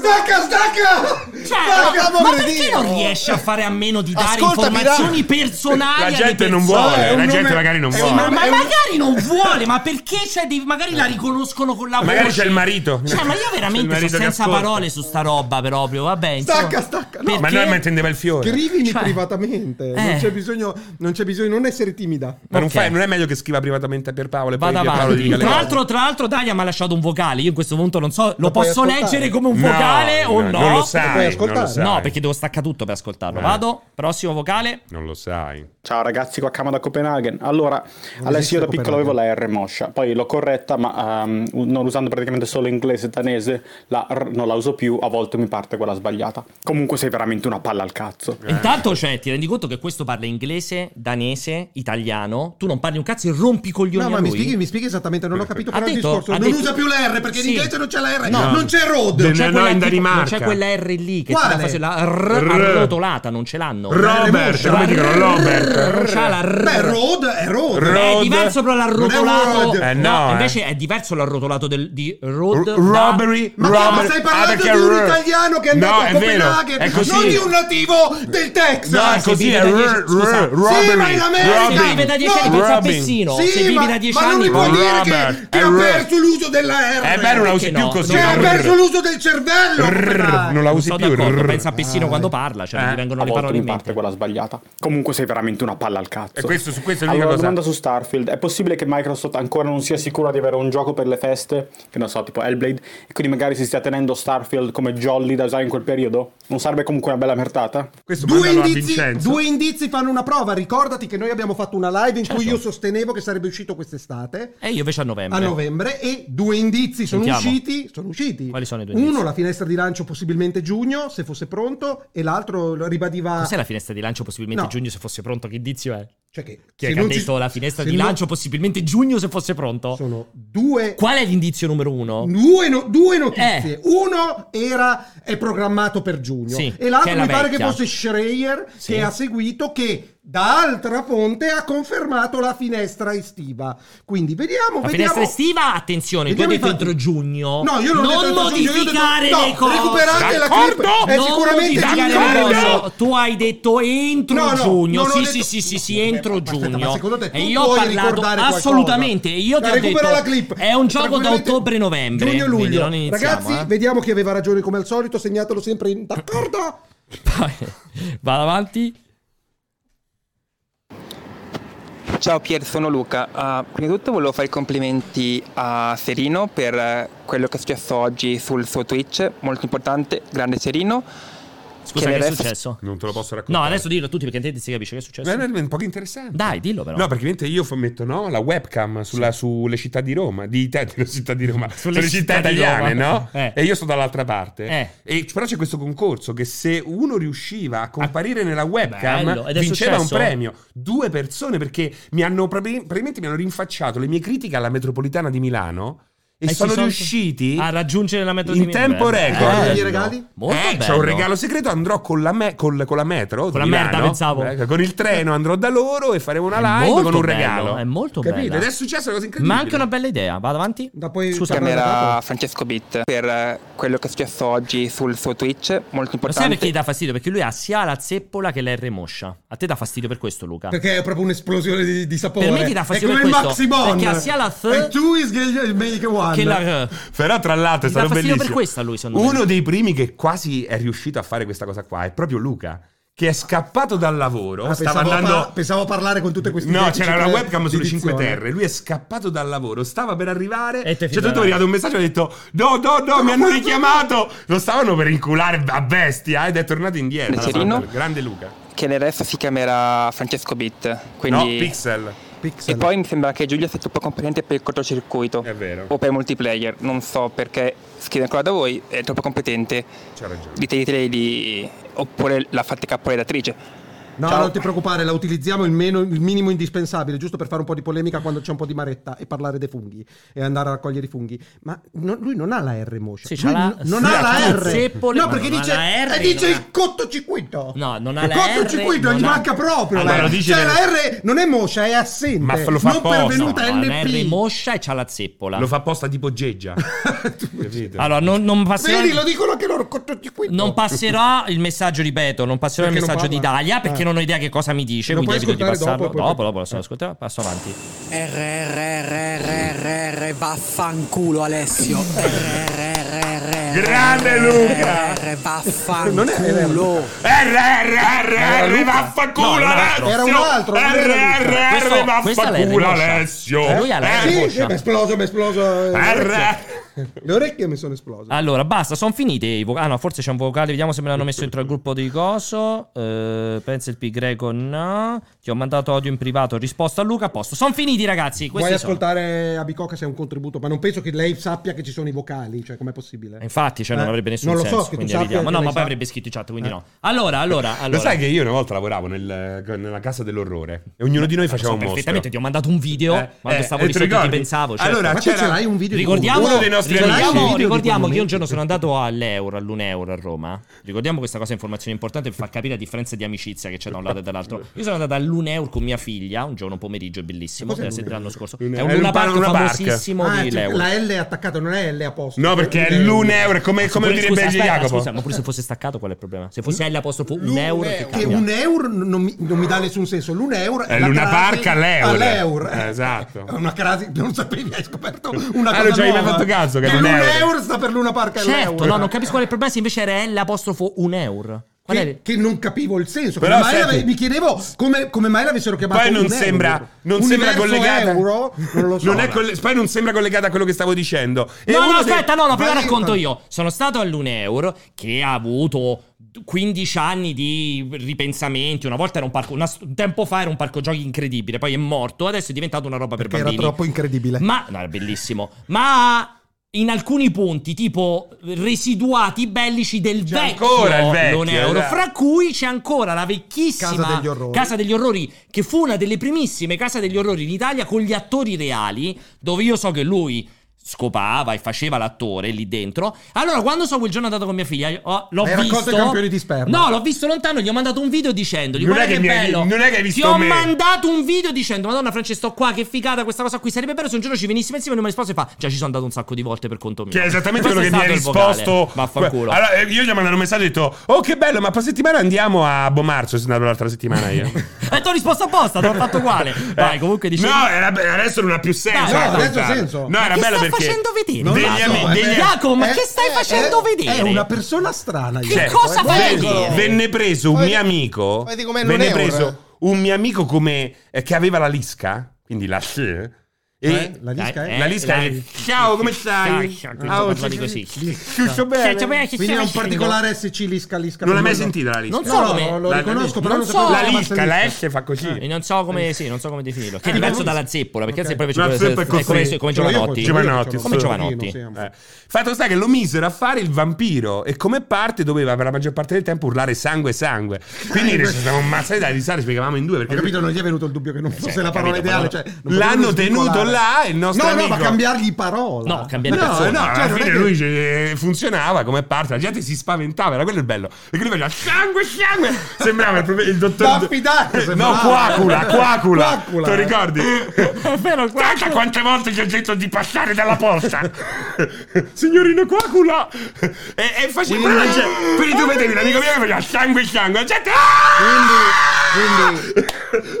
Stacca, stacca! Cioè, ma, perché non riesci a fare a meno di dare informazioni personali La gente non vuole, è la gente magari non è vuole. Ma, è magari non vuole, ma perché cioè, magari la riconoscono con la voce? Magari c'è il marito. Cioè, ma io veramente sono senza parole su sta roba proprio, vabbè. insomma. Stacca, stacca. No, Ma noi ma intendeva il fiore. Scrivimi Cioè- privatamente. Eh. Non c'è bisogno, non c'è bisogno, non essere timida. Ma non, Ok. fai- non è meglio che scriva privatamente a Pierpaolo e poi Pierpaolo avanti. dica Tra l'altro, tra l'altro, Dalia mi ha lasciato un vocale. Io in questo punto non so, lo, Lo puoi posso leggere come un No, vocale o no? Non lo sai. puoi non ascoltare? lo sai. No, perché devo staccare tutto per ascoltarlo. Eh. Vado, prossimo vocale. Non lo sai. Ciao ragazzi, qua Kama da Copenaghen. Allora, Alessio esiste io da piccolo avevo la R moscia, poi l'ho corretta, ma ehm, non usando praticamente solo inglese e danese, la R non la uso più, a volte mi parte quella sbagliata. Comunque sei veramente una palla al cazzo. Intanto, cioè, ti rendi conto che questo parla inglese, danese, italiano. Tu non parli un cazzo e rompi coglioni No, ma a mi spieghi, mi spieghi esattamente, non ho capito però il detto- discorso. ha Non detto- usa più la R perché Sì. in inglese non c'è la R, No. non c'è road. Non c'è, No, quella, tipo- non c'è quella R lì che Quale? ti la R, R. arrotolata, non ce l'hanno. Robert, come dicono Robert? Non c'ha la R. Beh, road è road. Road. È diverso però l'arrotolato. road. Eh, no, eh. invece è diverso l'arrotolato del, di road. R- da- robbery, Ma, robbery. ma stai Ah, parlando perché di un r- italiano che è andato No, a Copenaghen, è così. non di un nativo del Texas. No, è così, vive è da r- r- robbery. Sì, ma in America- Se vive da 10 anni, No, pensa a. Pessino. Sì, se vivi ma, da 10 ma non anni, mi puoi dire che, ha perso l'uso della R. Eh beh, non la usi più no? così. Che ha no, perso l'uso del cervello. Non la usi più. pensa a Pessino quando parla, cioè Eh. mi vengono A le parole in parte mente. quella sbagliata. Comunque sei veramente una palla al cazzo. E questo, su questo è l'unica Allora, cosa. domanda su Starfield. È possibile che Microsoft ancora non sia sicura di avere un gioco per le feste? Che non so, tipo Hellblade? E quindi magari si stia tenendo Starfield come jolly da usare in quel periodo? Non sarebbe comunque una bella mertata? Questo Due indizi, due indizi fanno una prova. Ricordati che noi abbiamo fatto una live in cui Certo. io sostenevo che sarebbe uscito quest'estate. E io invece a novembre. A novembre e due indizi sono Sentiamo. usciti, sono usciti. Quali sono i due Uno indizi? la finestra di lancio possibilmente giugno, se fosse pronto, e l'altro ribadiva Cos'è la finestra di lancio possibilmente No. giugno se fosse pronto? Che indizio è? cioè che Chi è che ha non ci- detto la finestra di non- lancio possibilmente giugno se fosse pronto? sono due Qual è l'indizio numero uno? Due, no- due notizie. Eh. Uno era è programmato per giugno Sì, e l'altro è mi la pare che fosse Schreier Sì. che ha seguito che da altra fonte ha confermato la finestra estiva. Quindi vediamo, La vediamo. finestra estiva, attenzione, tu hai Vediamo detto entro giugno. No, io non, ho detto entro giugno, detto- modificare no, le cose. recuperate la D'accordo? clip. È non sicuramente modificare giugno. Tu hai detto entro No, no, giugno. non Sì, detto- sì, sì, sì, sì, Vabbè, entro aspetta, giugno. secondo te e tu io ho parlato assolutamente. Io ti La ho detto la clip. è un gioco da ottobre-novembre. Giugno quindi luglio. non iniziamo, Ragazzi, eh. vediamo chi aveva ragione come al solito, segnatelo sempre in d'accordo. [LAUGHS] Vai, Vado avanti. Ciao Pier, sono Luca. Ah, prima di tutto volevo fare i complimenti a Serino per eh, quello che è successo oggi sul suo Twitch, molto importante, grande Serino. Scusa, Che che, è successo? Non te lo posso raccontare. No, adesso dillo a tutti perché te si capisce che è successo. È un po' interessante. Dai, dillo però. No, praticamente io f- metto no, la webcam sulla- sulle città di Roma, di te, [LAUGHS] sulle città di Roma, sulle, città, città di italiane, no? Eh. E io sto dall'altra parte. Eh. E però c'è questo concorso che se uno riusciva a comparire nella webcam Bello, vinceva successo? un premio. Due persone perché mi hanno probabil- probabilmente mi hanno rinfacciato le mie critiche alla metropolitana di Milano e, E sono sono- riusciti a raggiungere la metro in di Milano. tempo record. Gli regali. Molto eh, bello. c'è un regalo segreto. Andrò con la, me- col- con la metro. Con di la merda, pensavo. Eh, con il treno andrò da loro e faremo una È live con un bello, regalo. È molto Capite? bello. Ed è successa una cosa incredibile. Ma anche una bella idea. Vado avanti. Da poi Scusa, Chiamerà Francesco Bit per eh, quello che è successo oggi sul suo Twitch, molto Lo sai importante. perché ti dà fastidio? Perché lui ha sia la zeppola che la R moscia. A te dà fastidio per questo, Luca. Perché è proprio un'esplosione di, di sapore. Per me ti dà fastidio è per come il questo, Maximon. perché ha sia la th- E tu is gay- make one. Che la. Però tra l'altro è stato bellissimo. per questo a lui, secondo me. Uno dei primi che quasi è riuscito a fare questa cosa qua è proprio Luca, che è scappato dal lavoro, Ah, stava pensavo, andando... par- pensavo parlare con tutte queste No, identici c'era una webcam sulle di 5 dizione. Terre. Lui è scappato dal lavoro, stava per arrivare. E C'è tutto arrivato un messaggio e ha detto: No, no, no, mi hanno richiamato. Lo stavano per inculare a bestia ed è tornato indietro. Grande Luca. Che nel resto si chiamerà Francesco Bit. Quindi... No, Pixel. Pixel. E poi mi sembra che Giulia sia troppo competente per il cortocircuito. È vero. O per multiplayer. Non so perché scrive ancora da voi, è troppo competente. C'ha ragione. Dite di... oppure la fate caporedattrice. No, Ciao. non ti preoccupare, la utilizziamo il, meno- il minimo indispensabile, giusto per fare un po' di polemica quando c'è un po' di maretta e parlare dei funghi e andare a raccogliere i funghi. Ma no- lui non ha la R Moscia. Sì, Lui la- non sì, ha la R. le zeppole, no, perché dice, la R, e dice non ha- il cortocircuito. No, non ha il la cortocircuito, R, gli non ha- manca proprio Allora, la R. Cioè la R non è Moscia, è assente. Ma lo fa non apposta. pervenuta No, la R NP. moscia e c'ha la zeppola. Lo fa apposta tipo Geggia. [LAUGHS] Allora, non, non passerà. Vedi, lo dicono anche loro, cortocircuito. Non passerà il messaggio, ripeto, non passerà Perché il messaggio di parla? Perché Eh. non ho idea che cosa mi dice, Lo quindi evito di ascoltare passarlo. dopo, Dopo, dopo, lo so, ascolterò, passo avanti. RRRRRR vaffanculo Alessio. Grande Luca! R, vaffanculo. Non è- era- R, R, R, R, vaffanculo No, un altro. Alessio! Era un altro, non R, era R, Luca. R, Questo- questa l'hai vaffanculo. Alessio! Eh, lui ha la. Sì, mi è esploso, mi è esploso. eh, [LAUGHS] le orecchie. Mi sono esplose. Allora, basta, sono finiti i vocali. Ah, no, forse c'è un vocale. Vediamo se me l'hanno messo dentro al gruppo di Coso. Eh, pensa il pi greco, no. Ti ho mandato audio in privato. Ho risposto a Luca. A posto. Sono finiti, ragazzi. Vuoi Questi sono. ascoltare Abicoca se è un contributo? Ma non penso che lei sappia che ci sono i vocali. Cioè, com'è possibile? Infatti, cioè, non Eh, avrebbe nessun non lo senso. so, che tu quindi sappia evitiamo. che No, ma poi sa- avrebbe scritto in chat, quindi Eh. no. Allora, allora, allora. Lo sai che io una volta lavoravo nel- nella casa dell'orrore e ognuno di noi Lo faceva so un mostro. perfettamente, ti ho mandato un video Eh, quando eh, stavo eh, e pensavo. certo. Allora, Ma c'era- ce l'hai un video di Ricordiamo, Uno dei nostri ricordiamo, amici. ricordiamo che io un giorno sono andato all'euro, all'Uneuro a Roma. Ricordiamo questa cosa, informazione importante per far capire la differenza di amicizia che c'è da un lato e dall'altro. Io sono andato all'Uneuro con mia figlia un giorno pomeriggio, bellissimo. Cos'è Deve essere l'Uneuro? l'anno scorso. Lune- È un Luna un Park famosissimo Ah, di cioè, L'Euro. la L è attaccata, non è L apostolo. No, perché è l'un euro, è come, direbbe scusa, Jacopo. Scusa, ma pure se fosse staccato, qual è il problema? Se fosse L apostrofo un euro, che un euro non mi, non mi dà nessun senso. L'un euro è, È Luna Park all'euro. all'euro. Eh, esatto. È una crasi, non sapevi, hai scoperto una Ah, cosa non ci avevi mai fatto caso che che l'un euro. euro sta per Luna Park Certo, all'euro. no, non capisco qual è il problema se invece era L apostrofo un euro. Qual è Che, che non capivo il senso. Però senti- mi chiedevo come, come mai l'avessero chiamato Poi non un sembra, euro. non sembra collegata. euro, non lo so. Non è colle- poi non sembra collegata a quello che stavo dicendo. E No, no, aspetta, no, no, prima Vai, racconto io. Sono stato all'Uneuro che ha avuto 15 anni di ripensamenti. Una volta era un parco, una- un tempo fa era un parco giochi incredibile, poi è morto, adesso è diventato una roba per Perché era bambini. troppo incredibile. Ma no, era bellissimo. Ma in alcuni punti, tipo residuati bellici del C'è vecchio, ancora il vecchio, esatto. fra cui c'è ancora la vecchissima Casa degli orrori. Casa degli Orrori, che fu una delle primissime case degli orrori in Italia con gli attori reali, dove io so che lui scopava e faceva l'attore lì dentro. Allora, quando so quel giorno andato con mia figlia, oh, l'ho Hai visto. i campioni di sperma. No, l'ho visto lontano, gli ho mandato un video dicendogli: Non Guarda è che, che mi hai- bello. non è che hai visto Ti ho me." mandato un video dicendo: Madonna, Francesco, sto qua, che figata questa cosa qui. Sarebbe bello se un giorno ci venissimo insieme e non mi risposto e fa: Già ci sono andato un sacco di volte per conto mio. Che è esattamente quello che mi è vocale. risposto. Vaffanculo. Allora, eh, io gli ho mandato un messaggio e ho detto: Oh, che bello, ma prossima settimana andiamo a Bomarzo. Sono andato l'altra settimana io. [LAUGHS] E ti ho risposto apposta, te l'ho fatto uguale. [LAUGHS] Vai, comunque dicevi. No, era adesso non ha più senso. No, ha raccontarlo. senso. No, era bello perché. Facendo vedere? Non degli la so, ami- eh, degli- Jacopo, ma Eh, che stai eh, facendo eh, vedere? È una persona strana. Che Jacopo, cosa fai Venne- vedere? Venne preso un mio amico. vedi com'è Venne preso un mio amico come eh, che aveva la lisca, quindi la S. [LAUGHS] E Eh, la lisca è? la lisca è Ciao, come stai? Ah, parlavi così. Tutto bene? Quindi è un particolare SC lisca lisca. Non l'hai mai sentita la lisca? Non so come. lo La- riconosco, però non so- La lisca, la. S fa così. Eh, non so come, sì, non so come definirlo. Che è Eh, diverso dalla zeppola, perché la zeppola è come, io, Giovanotti. Giovanotti, Come io, Giovanotti. Eh. Fatto sta che lo misero a fare il vampiro e come parte doveva per la maggior parte del tempo urlare sangue sangue. Quindi ci siamo ammazzati da risale, spiegavamo in due perché capito, non gli è venuto il dubbio che non fosse la parola ideale. Cioè, l'hanno tenuto. Là e il nostro No, amico no, ma cambiargli parola. No, cambiare No, persona. no, Cioè, alla fine che- lui ci- funzionava come parte, la gente si spaventava, era quello il bello. Perché lui faceva sangue, sangue. Sembrava il, il dottor Daffy Duck, No, sembrava. Quacula, Quacula. Quacula. Te lo ricordi? È vero, Guarda quante volte gli ho detto di passare dalla posta. [LAUGHS] Signorino Quacula. E, e faceva cioè, quindi tu vedevi l'amico mio che faceva sangue, sangue. Gente, "Ah!" Quindi,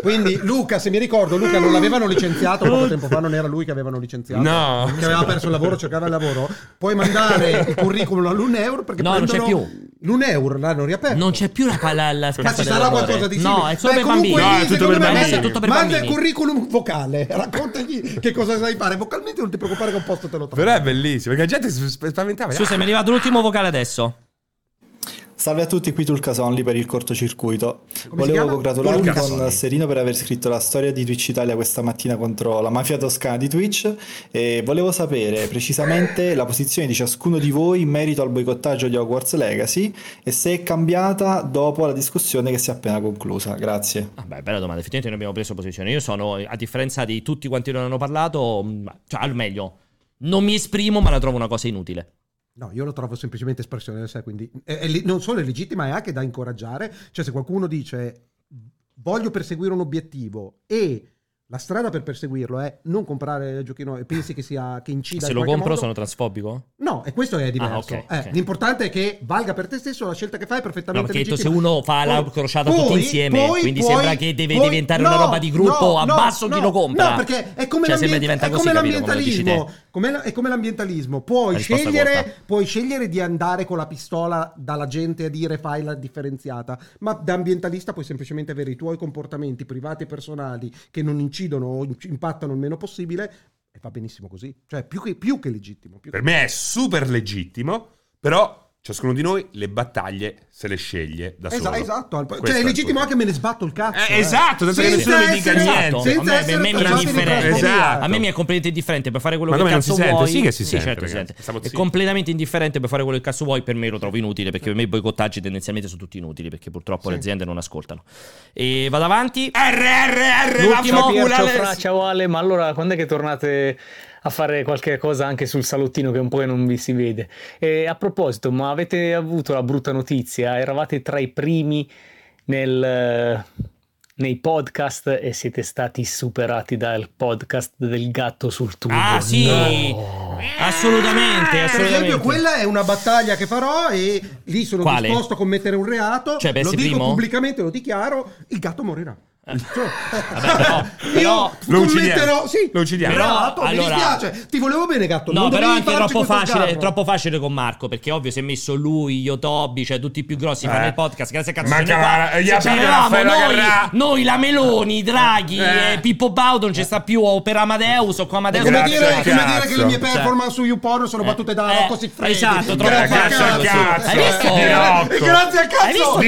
quindi, quindi Luca, se mi ricordo, Luca non l'avevano licenziato poco tempo fa, non era lui che avevano licenziato. No. Che aveva perso il lavoro, cercava il lavoro. Puoi mandare il curriculum all'Uneur perché No, non c'è più. L'Uneur l'hanno riaperto. Non c'è più la, la, la Ma ci sarà qualcosa di simile. No, è solo Beh, per bambini. No, è tutto per me, bambini. È tutto per Manda bambini. il curriculum vocale, raccontagli che cosa sai fare. Vocalmente non ti preoccupare che un posto te lo trovi. Però è bellissimo, perché la gente si sp- spaventava. Scusa, mi è arrivato l'ultimo vocale adesso. Salve a tutti, qui Tulcas Only per il cortocircuito. Come Volevo congratularmi Tulcas con Only. Serino per aver scritto la storia di Twitch Italia questa mattina contro la mafia toscana di Twitch e volevo sapere precisamente la posizione di ciascuno di voi in merito al boicottaggio di Hogwarts Legacy e se è cambiata dopo la discussione che si è appena conclusa. Grazie. Vabbè, bella domanda. Effettivamente noi abbiamo preso posizione. Io sono, a differenza di tutti quanti non hanno parlato, mh, cioè al meglio, non mi esprimo, ma la trovo una cosa inutile. No, io lo trovo semplicemente espressione del sé, quindi è- è non solo è legittima, è anche da incoraggiare. Cioè, se qualcuno dice voglio perseguire un obiettivo e la strada per perseguirlo è non comprare il giochino e pensi che sia che incida Se lo compro modo, sono transfobico? No, e questo è diverso. Ah, ok, Eh, ok. L'importante è che valga per te stesso la scelta che fai è No, perfettamente perché hai detto se legittima. uno fa la crociata poi- tutti insieme, poi- quindi poi- sembra che deve diventare no, una roba di gruppo, no, abbasso no, chi lo compra. No, perché è come, Cioè, l'ambient- è così, come capito, come la- è come l'ambientalismo. La Puoi scegliere, puoi scegliere di andare con la pistola dalla gente a dire fai la differenziata, ma da ambientalista puoi semplicemente avere i tuoi comportamenti privati e personali che non incidono o impattano il meno possibile e va benissimo così. Cioè, più che, più che legittimo. più Per che- me è super legittimo, però ciascuno di noi le battaglie se le sceglie da Esa- solo. esatto, Questo cioè è il legittimo anche me ne sbatto il cazzo. Eh, esatto, senza che nessuno mi dica niente. senza a me, me mi è indifferente. trasfobia. Esatto. A me mi è completamente indifferente per fare quello Ma che cazzo si sente? vuoi. Sì che si sente, certo, si ragazzi. sente. È completamente indifferente per fare quello che cazzo vuoi. Per me lo trovo inutile perché per me i boicottaggi tendenzialmente sono tutti inutili perché purtroppo le aziende non ascoltano. E vado avanti. RRR, L'ultimo- Ciao Pier, ciao Alessio. Fra, ciao Ale, ma allora quando è che tornate a fare qualche cosa anche sul salottino che un po' non vi si vede? E a proposito, ma avete avuto la brutta notizia? Eravate tra i primi nel, eh, nei podcast e siete stati superati dal podcast del gatto sul tubo. Ah, sì. Assolutamente, Per assolutamente. esempio, quella è una battaglia che farò e lì sono Quale? disposto a commettere un reato. Cioè, per lo dico primo? pubblicamente, lo dichiaro, il gatto morirà. Cioè, Vabbè, però, [LAUGHS] però- Lo uccidiamo. commetterò, sì, Lo uccidiamo. Però, mi allora- dispiace, ti volevo bene gatto. No, però dovevi anche troppo facile, sgarro. troppo facile con Marco. Perché ovvio, si è messo lui, io, Tobi, cioè tutti i più grossi fanno Eh. il podcast. Grazie a cazzo. Qua- la- gli Raffaella noi, noi, la Meloni, Draghi, Eh. e Pippo Baudo, non ci sta più. O per Amadeus o con Amadeus. Come Grazie dire, al come dire che le mie Cioè- performance su YouPorn sono battute da Eh, Rocco Siffredi. esatto, troppo cazzo. Hai visto? Grazie al cazzo.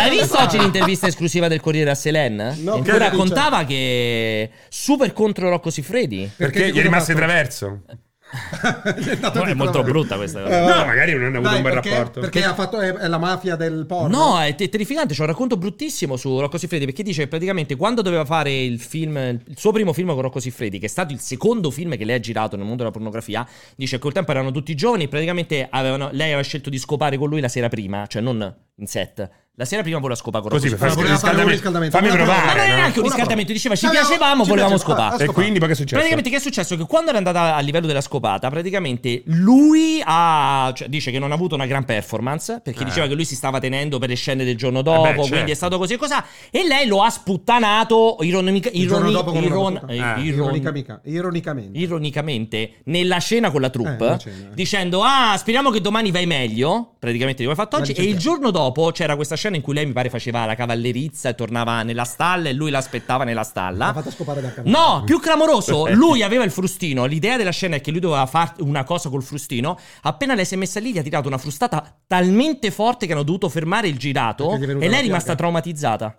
Hai visto oggi [LAUGHS] l'intervista esclusiva del Corriere a Selen? No, in cui raccontava che super contro Rocco Siffredi. Perché gli cosa è rimasto traverso? Diventato [LAUGHS] No, è molto brutta questa cosa. Eh, No, magari non hanno avuto Dai, un bel perché- rapporto. Perché ha fatto è, è la mafia del porno. No, è te- terrificante. C'è un racconto bruttissimo su Rocco Siffredi. Perché dice che praticamente quando doveva fare il film, il suo primo film con Rocco Siffredi, che è stato il secondo film che lei ha girato nel mondo della pornografia, dice che col tempo erano tutti giovani. E praticamente avevano- lei aveva scelto di scopare con lui la sera prima, cioè non in set. La sera prima voleva scopare con Così per fare un riscaldamento. riscaldamento. Fammi Una prova. Ma non provare. era neanche un riscaldamento, diceva ci piacevamo, ci volevamo scopare. E quindi poi che è successo? Praticamente che è successo? Che quando è andata a livello della scopata, praticamente lui ha, cioè, dice che non ha avuto una gran performance, perché Eh. diceva che lui si stava tenendo per le scene del giorno dopo, beh, certo. quindi è stato così e così. E lei lo ha sputtanato ironica- Il giorno ironi- una iron- eh, Eh, iron- ironicamente. ironicamente nella scena con la Eh, troupe cena, eh. dicendo ah speriamo che domani vai meglio praticamente come hai fatto Ma oggi e il giorno dopo c'era questa scena in cui lei mi pare faceva la cavallerizza e tornava nella stalla e lui l'aspettava nella stalla L'ha fatta scopare da cavallo. No, più clamoroso, [LAUGHS] lui aveva il frustino. L'idea della scena è che lui doveva fare una cosa col frustino. Appena lei si è messa lì, gli ha tirato una frustata talmente forte che hanno dovuto fermare il girato. E lei è rimasta piaga. traumatizzata.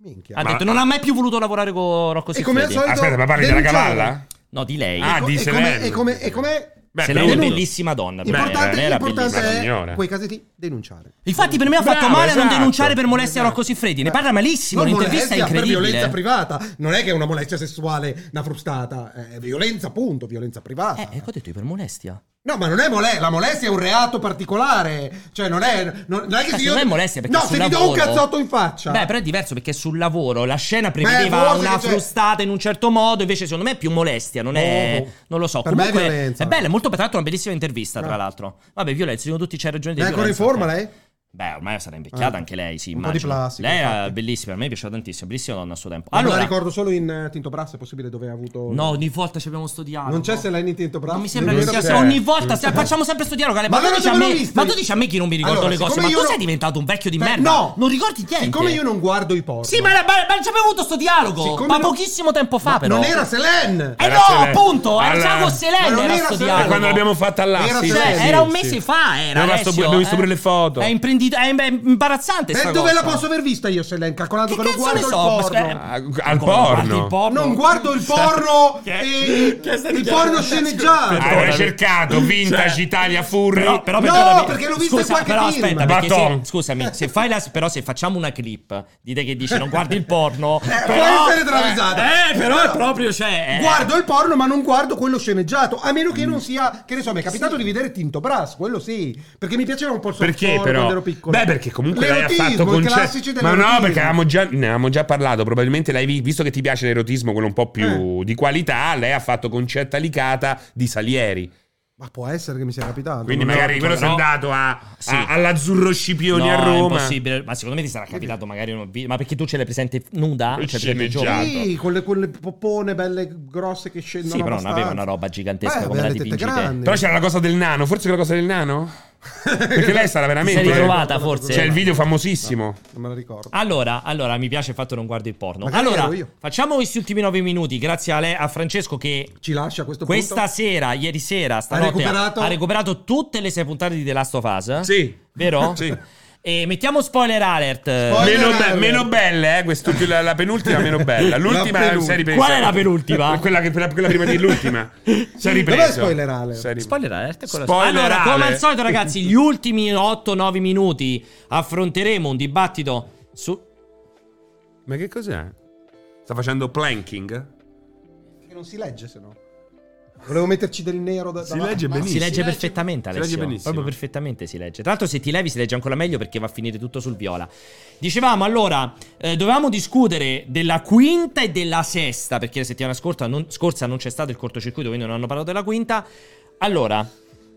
Minchia. Ha Ma- detto: Non ha mai più voluto lavorare con Rocco E come al Siffredi. solito Aspetta, ma parli della cavalla? No, di lei. Ah, E co- di e come, e come, e come Beh, Selene è però- una bellissima donna. Beh, Importante, Beh, l'importante è signora. quei casi di denunciare. Infatti, per me ha fatto Bravo, male a non esatto. denunciare per molestia a Rocco Siffredi. Ne parla malissimo. Non L'intervista è molestia, per violenza incredibile. privata. Non è che è una molestia sessuale, una frustata. È violenza, appunto, violenza privata. Eh, ecco ho detto io per molestia. No, ma non è molestia. La molestia è un reato particolare. Cioè, non è. Non, non è che Cazzo, io. non è molestia perché No, se ti do un lavoro- cazzotto in faccia. Beh, però è diverso perché sul lavoro la scena prevedeva forse una frustata in un certo modo, invece secondo me è più molestia, non è... Oh, oh. non lo so. Per me è Comunque violenza. è bella, è molto, tra l'altro, una bellissima intervista, tra Ah. l'altro. Vabbè, violenza, dicono tutti c'è ragione di è ancora in forma lei? Beh, ormai sarà invecchiata Ah. anche lei, sì, Un po' di immagino. plastica, Lei era bellissima, a me piaceva tantissimo, bellissima donna a suo tempo. Allora, Allora, la ricordo solo in eh, Tinto Brass, è possibile dove ha avuto. no, ogni volta ci abbiamo sto dialogo. Non c'è Selene in Tinto Brass? Non mi sembra che sia vero- ogni volta stia- facciamo sempre sto dialogo. Ma Ma, tu dici a me, visto? ma tu dici a me che non mi ricordo Allora, le cose, ma tu non- sei diventato un vecchio di Beh, merda. no. non ricordi niente. Siccome io non guardo i porno. Sì, ma, ma, ma ci abbiamo avuto sto dialogo. Siccome ma non- pochissimo tempo fa, Ma però. Non era Selene! Eh no, appunto, era con Selene era era sto Selene. E dialogo. quando l'abbiamo fatta là, Era Cioè, un mese fa, era Abbiamo visto- Alessio, abbiamo visto eh. pure le foto. È, imprendito- è è imbarazzante E dove la cosa. posso aver vista io, Selene? Calcolando Che che, non guardo so? il porno. Ah, Al porno. porno? Non guardo il porno [LAUGHS] Che- e che il porno sceneggiato. Hai cercato Vintage Cioè, Italia Furri. Però, però No, perché l'ho visto in Scusa, qualche però film. aspetta, perché se, scusami, se fai la, però se facciamo una clip di te che dici non guardi il porno, può però, essere travisata. Eh, però è proprio cioè eh. Guardo il porno, ma non guardo quello sceneggiato. A meno che non sia, che ne so, mi è capitato di vedere Tinto Brass, quello sì. Perché mi piaceva un po' il Perché però? Piccolo. Beh, perché comunque lei ha L'erotismo, fatto i concetti. classici Ma no, perché avevamo già, ne avevamo già parlato. Probabilmente vi- visto che ti piace l'erotismo, quello un po' più Eh. di qualità, lei ha fatto Concetta Licata di Salieri. Ma può essere che mi sia capitato. Quindi magari quello è no. andato a, Sì. a- all'azzurro Scipioni No, a è Roma. impossibile. Ma secondo me ti sarà capitato magari un video. Ma perché tu ce l'hai presente nuda? Cioè, presente Sceneggiato. giovane? Sì, quelle, quelle poppone belle grosse che scendono. Sì, però non aveva abbastanza. una roba gigantesca Eh, come la le tette dipingi te. grandi. Però c'era la cosa del nano, forse quella cosa del nano? Perché lei sarà veramente. Ti sei ritrovata, forse? C'è il video famosissimo. Non me la ricordo. Allora, allora, mi piace il fatto che non guardi il porno. Magari allora, ero io. facciamo questi ultimi nove minuti. Grazie a, lei, a Francesco che Ci lascia a questo questa punto. sera, ieri sera, stanotte, recuperato? ha recuperato tutte le sei puntate di The Last of Us. Sì. Vero? Sì. E mettiamo spoiler alert. Spoiler Meno, be- alert. meno belle, eh? quest'ultima- la, la penultima meno bella. L'ultima è serie penultima. Qual è la penultima? [LAUGHS] Quella, che, quella, quella prima dell'ultima. Si è ripreso. Dov'è spoiler alert? Spoiler alert? Spoiler allora, come al alert. solito, ragazzi, gli ultimi 8-9 minuti affronteremo un dibattito su. Ma che cos'è? Sta facendo planking? Che non si legge, se no. Volevo metterci del nero da Si davanti. legge benissimo. Si legge perfettamente, Si Alessio. legge benissimo. Proprio perfettamente si legge. Tra l'altro, se ti levi, si legge ancora meglio perché va a finire tutto sul viola. Dicevamo allora, eh, dovevamo discutere della quinta e della sesta, perché la settimana scorsa non, scorsa non c'è stato il cortocircuito, quindi non hanno parlato della quinta. Allora,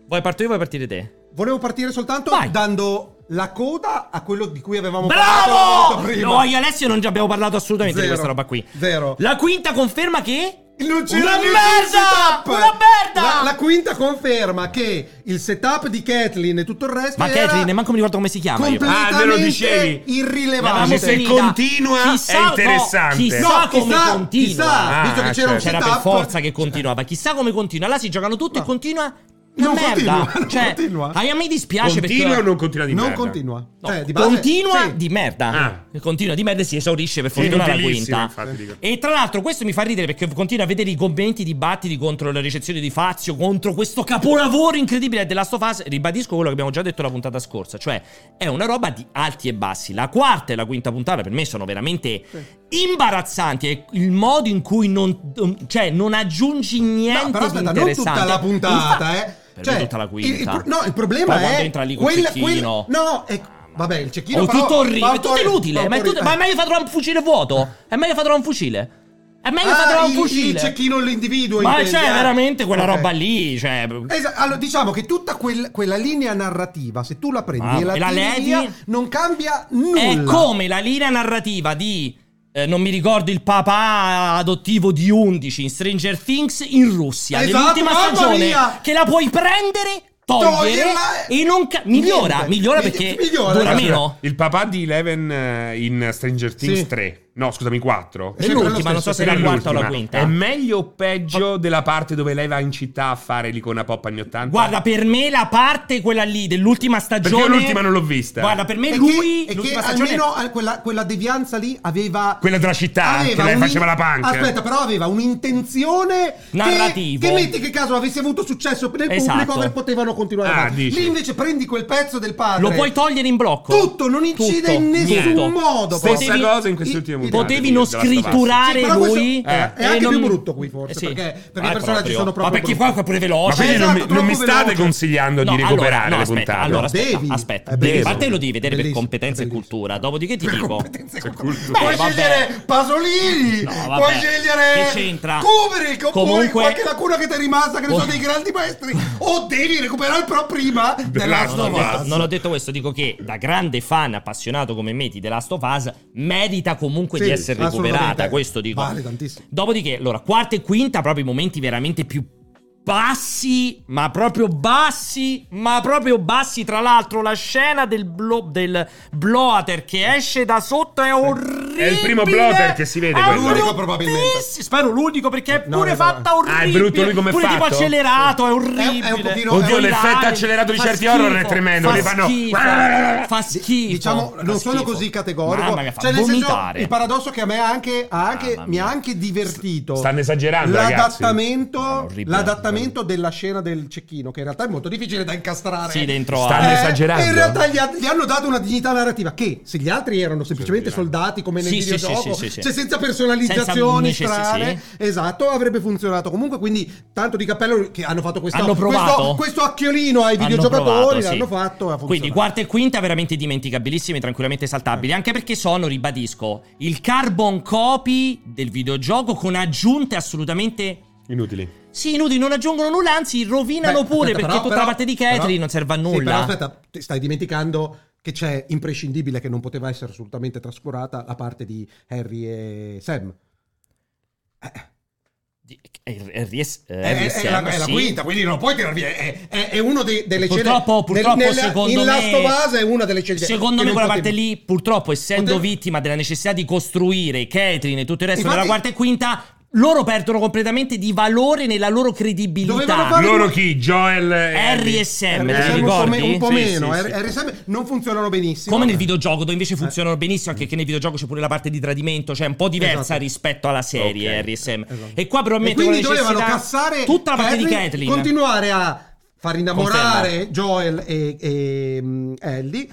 vuoi parto io, vuoi partire te? Volevo partire soltanto Vai. dando la coda a quello di cui avevamo parlato Bravo! molto prima. No, io e Alessio non ci abbiamo parlato assolutamente Zero. di questa roba qui. Zero. La quinta conferma che. Non c'era Una merda! setup! Una merda! La, la quinta conferma che il setup di Kathleen e tutto il resto Ma Kathleen, manco mi ricordo come si chiama. io. Ah, me lo dicevi. irrilevante. Se continua Chissà- è no, interessante. chissà No, come chissà, continua. chissà, Ah, visto che c'era un certo. C'era setup per forza che continuava. Chissà come continua. Là si giocano tutto e continua. Una Non merda. continua, non cioè, [LAUGHS] continua. A me dispiace Continua perché. o non continua di Non merda? continua. No, Cioè, di base- continua sì. di merda. Ah. Continua di merda e si esaurisce per fortuna la quinta. infatti. E tra l'altro questo mi fa ridere perché continua a vedere i commenti, i dibattiti contro la ricezione di Fazio, contro questo capolavoro incredibile della Last of Us. Ribadisco quello che abbiamo già detto la puntata scorsa, cioè è una roba di alti e bassi. La quarta e la quinta puntata per me sono veramente imbarazzanti. È il modo in cui non, cioè, non aggiungi niente No, però di aspetta, non interessante. tutta la puntata, Infa- eh. Per Cioè, me tutta la quinta. il- il no, il problema Poi è entra lì col quella- cecchino. quella- no, è vabbè, il cecchino Oh, però tutto orribile, è tutto inutile. Ma è, tutto- ma è meglio trovare un fucile vuoto. È meglio trovare un fucile. È meglio Ah, trovare un il- fucile. Il cecchino l'individuo. Ma intendi, c'è eh? veramente quella Ok. roba lì. Cioè, Esa- allora, diciamo che tutta quel- quella linea narrativa, se tu la prendi Ah, e la, e la levi? non cambia nulla. è come la linea narrativa di. Eh, non mi ricordo il papà adottivo di 11 in Stranger Things in Russia. Esatto, nell'ultima mamma stagione. mia! Che la puoi prendere, togliere Toglierla e non. ca- migliora. Niente. Migliora Mi- perché migliora, dura meno. Il papà di Eleven eh, in Stranger Things Sì. 3. No, scusami, 4. È l'ultima, non so se è la quarta o la quinta. È meglio o peggio della parte dove lei va in città a fare l'icona pop anni 80? Guarda, per me la parte quella lì dell'ultima stagione. Perché io l'ultima non l'ho vista. Guarda, per me E lui. che, e che l'ultima stagione. almeno quella, quella devianza lì aveva Quella della città, aveva che lei faceva la punk. Aspetta, però aveva un'intenzione che- Narrativo. Che, metti che caso avesse avuto successo nel Esatto. pubblico potevano continuare Ah, dici. Lì invece prendi quel pezzo del padre. Lo puoi togliere in blocco. Tutto, non incide Tutto, in nessun tutto. modo. Stessa cosa in queste I- Potevi non scritturare Sì, lui. eh, è e anche non- più brutto qui forse, Eh sì. perché, perché Ah, i personaggi proprio. sono proprio Ma perché brutti. qua è pure veloce. Ma Esatto, non, mi, non mi state veloce. consigliando No, di recuperare allora, no, le aspetta, puntate? allora aspetta, Devi. aspetta. È Devi. A parte lo devi vedere per Bellissimo, competenza e cultura. Dopodiché ti dico. Competenze e cultura. Beh, puoi scegliere Pasolini, puoi scegliere Che c'entra? Kubrick, oppure qualche lacuna che ti è rimasta, che ne Oh. sono dei grandi maestri, o devi recuperare però prima The Last Non ho, of detto, Us. non ho detto questo, dico che da grande fan appassionato come me di The Last of Us merita comunque Sì, di essere recuperata. Questo dico. Vale tantissimo. Dopodiché, allora, quarta e quinta, proprio i momenti veramente più bassi, ma proprio bassi, ma proprio bassi. Tra l'altro, la scena del, blo- del bloater che esce da sotto è orribile. È il primo bloater che si vede È quello. L'unico probabilmente. Spero l'unico perché è No, pure no, no. fatta orribile. Ah, è brutto lui come pure tipo fatto? accelerato, è orribile. È- è un pochino- Oddio, è l'effetto accelerato di Fa certi schifo, horror è tremendo. Fa fanno- schifo. Fa schifo. Diciamo, Fa non sono schifo. così categorico. Mamma mia, fa Cioè, nel senso, il paradosso che a me ha anche, anche- mi ha anche divertito. Stanno esagerando, ragazzi. L'adattamento, L'adattamento della scena del cecchino, che in realtà è molto difficile da incastrare. Sì, dentro a- Stanno Eh, esagerando. e in realtà gli, gli hanno dato una dignità narrativa che se gli altri erano semplicemente soldati come nel Sì, sì, videogioco, sì, sì, sì, cioè sì. senza personalizzazioni Senza strane, esatto, avrebbe funzionato. Comunque, quindi tanto di cappello che hanno fatto questo, Hanno provato. questo, questo acchiolino ai Hanno videogiocatori, provato, sì. l'hanno fatto e ha funzionato. Quindi quarta e quinta veramente dimenticabilissime, tranquillamente saltabili, anche perché sono, ribadisco, il carbon copy del videogioco con aggiunte assolutamente Inutili. Sì, inutili, non aggiungono nulla, anzi rovinano Beh, pure aspetta, perché però- tutta però- la parte di Catherine non serve a Sì, nulla. però aspetta, stai dimenticando che c'è imprescindibile che non poteva essere assolutamente trascurata la parte di Harry e Sam. Harry e- eh, È, Harry e è- è la, Sam, è la sì. quinta, quindi non puoi tirar via. È, è, è uno dei- delle Purtroppo- scene. purtroppo, nel- secondo in me- Us è una delle scene. Secondo me quella parte lì, purtroppo, essendo Potev- vittima della necessità di costruire Catherine e tutto il resto Infatti- della quarta e quinta, loro perdono completamente di valore nella loro credibilità. Dovevano fare Loro chi? Joel e Harry e Sam, Harry e li Sam un po' ricordi? me- un po' Sì, meno. sì, Harry- sì. Harry e Sam non funzionano benissimo. Come nel videogioco, dove invece funzionano benissimo, anche che nel videogioco c'è pure la parte di tradimento, cioè un po' diversa Esatto. rispetto alla serie Ok. Harry e Sam. Esatto. E qua E probabilmente quindi con la dovevano cassare tutta la parte di Catherine, Kathleen. continuare a far innamorare Confermo. Joel e, e, mm, Ellie,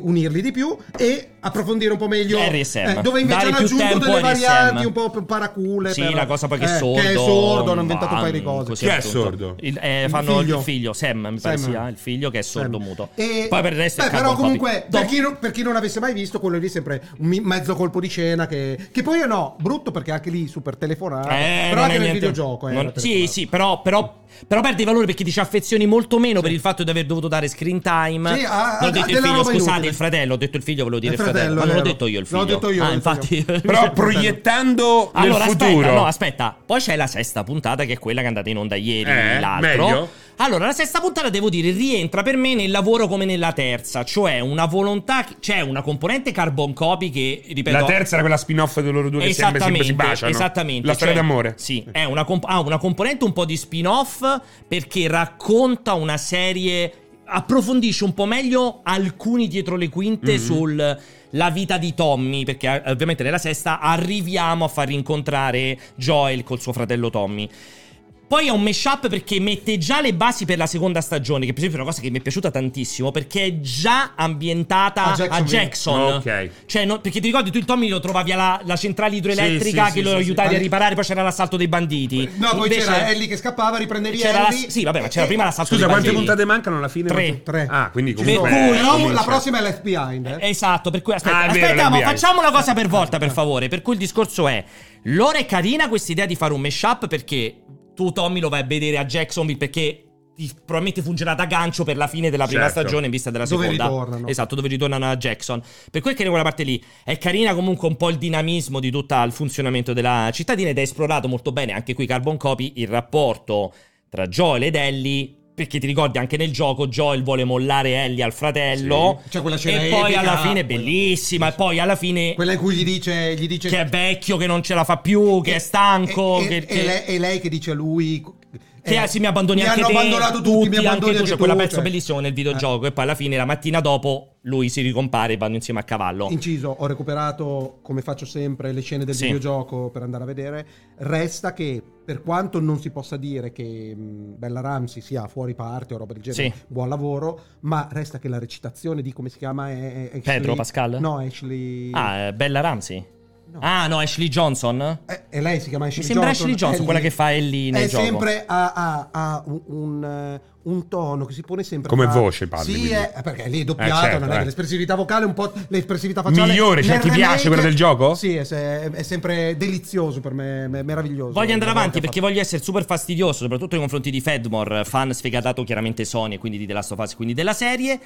unirli di più e approfondire un po' meglio Harry e Sam. eh, dove invece Dare hanno più aggiunto tempo delle varianti Sam. un po' per paracule Sì, per- la cosa poi che è eh, sordo. che è sordo hanno inventato un paio di cose Chi è appunto. sordo? Il, eh, Il fanno figlio. il figlio, Sam, mi pare sia il figlio che è sordo Sam. muto. E- Poi per il resto beh, però comunque per chi, non, per chi non avesse mai visto quello lì è sempre un mezzo colpo di scena che, che poi è no brutto perché anche lì super telefonato Eh, però anche è nel niente- videogioco eh, non- sì, sì, però, però, però perde valore perché ti ci affezioni molto meno per il fatto di aver dovuto dare screen time. Sì, a- a- della roba scusate, il fratello, ho detto il figlio, volevo dire Il fratello, fratello, ma non ho vero. detto io il L'ho figlio. detto io, Ah, infatti. Però [LAUGHS] proiettando Allora, nel aspetta, futuro. no, aspetta. Poi c'è la sesta puntata, che è quella che è andata in onda ieri, Eh, l'altro. meglio? Allora, la sesta puntata, devo dire, rientra per me nel lavoro come nella terza. Cioè, una volontà. C'è una componente carbon copy che, ripeto. La terza era quella spin-off di loro due che sempre, sempre si baciano. Esattamente. La storia cioè, d'amore. Sì, è una, comp- ha una componente un po' di spin-off perché racconta una serie. Approfondisce un po' meglio alcuni dietro le quinte Mhm. sul la vita di Tommy, perché eh, ovviamente nella sesta arriviamo a far rincontrare Joel col suo fratello Tommy. Poi è un mashup perché mette già le basi per la seconda stagione, che per esempio è una cosa che mi è piaciuta tantissimo, perché è già ambientata A a Jacksonville. Jackson. Ok. Cioè, no- perché ti ricordi tu il Tommy lo trovavi alla la centrale idroelettrica Sì, sì, che sì, lo sì, aiutavi sì. a riparare, poi c'era l'assalto dei banditi. no poi Invece- c'era Ellie che scappava riprendevi c'era la- Ellie Sì, vabbè, ma c'era e- prima l'assalto Scusa, dei quante banditi. puntate mancano alla fine? Tre. tre Ah, quindi Per comunque. cui- però comincia. la prossima è Left Behind eh. Esatto, per cui aspetta, Ah, vero, aspetta, ma l'NBA. facciamo una cosa per volta, per favore. Per cui il discorso è: Loro è carina questa idea di fare un mashup perché tu, Tommy, lo vai a vedere a Jacksonville perché. ti- probabilmente fungerà da gancio per la fine della prima Certo. stagione in vista della Dove seconda. ritornano. Esatto, dove ritornano a Jackson. Per cui è carina quella parte lì. È carina comunque un po' il dinamismo di tutto il funzionamento della cittadina ed è esplorato molto bene anche qui Carbon Copy il rapporto tra Joel ed Ellie. Perché ti ricordi anche nel gioco Joel vuole mollare Ellie al fratello. Sì. C'è quella scena E poi epica, alla fine è quella- bellissima. E poi alla fine quella in cui gli dice, gli dice che è vecchio, che non ce la fa più, che è stanco. e, che, e- che- e lei, e lei che dice a lui che eh, sì, mi abbandoni mi anche hanno te, abbandonato tutti, mi anche abbandoni tu. anche C'è quella tu, pezzo cioè. bellissimo nel videogioco. E poi alla fine, la mattina dopo, lui si ricompare e vanno insieme a cavallo. Inciso, ho recuperato come faccio sempre le scene del Sì. videogioco per andare a vedere. Resta che per quanto non si possa dire che mh, Bella Ramsey sia fuori parte o roba del genere, Sì. buon lavoro, ma resta che la recitazione di come si chiama è, è Ashley- Pedro Pascal? No, Ashley Ah, eh, Bella Ramsey. Ah, no, Ashley Johnson. Eh, e lei si chiama Ashley Mi sembra Johnson. Ashley Johnson, quella che fa Ellie nel è gioco. sempre ha, ha- ha un, un, eh, un tono che si pone sempre Come fra- voce parli, sì quindi. è, perché lì è doppiato Eh, certo, non è eh. che l'espressività vocale un po' l'espressività facciale Migliore, cioè, ti piace remake- quella del gioco? sì è, è sempre delizioso per me è meraviglioso Voglio andare avanti perché voglio essere super fastidioso, soprattutto nei confronti di Fedmore, fan sfegatato chiaramente Sony e quindi di The Last of Us, quindi della serie.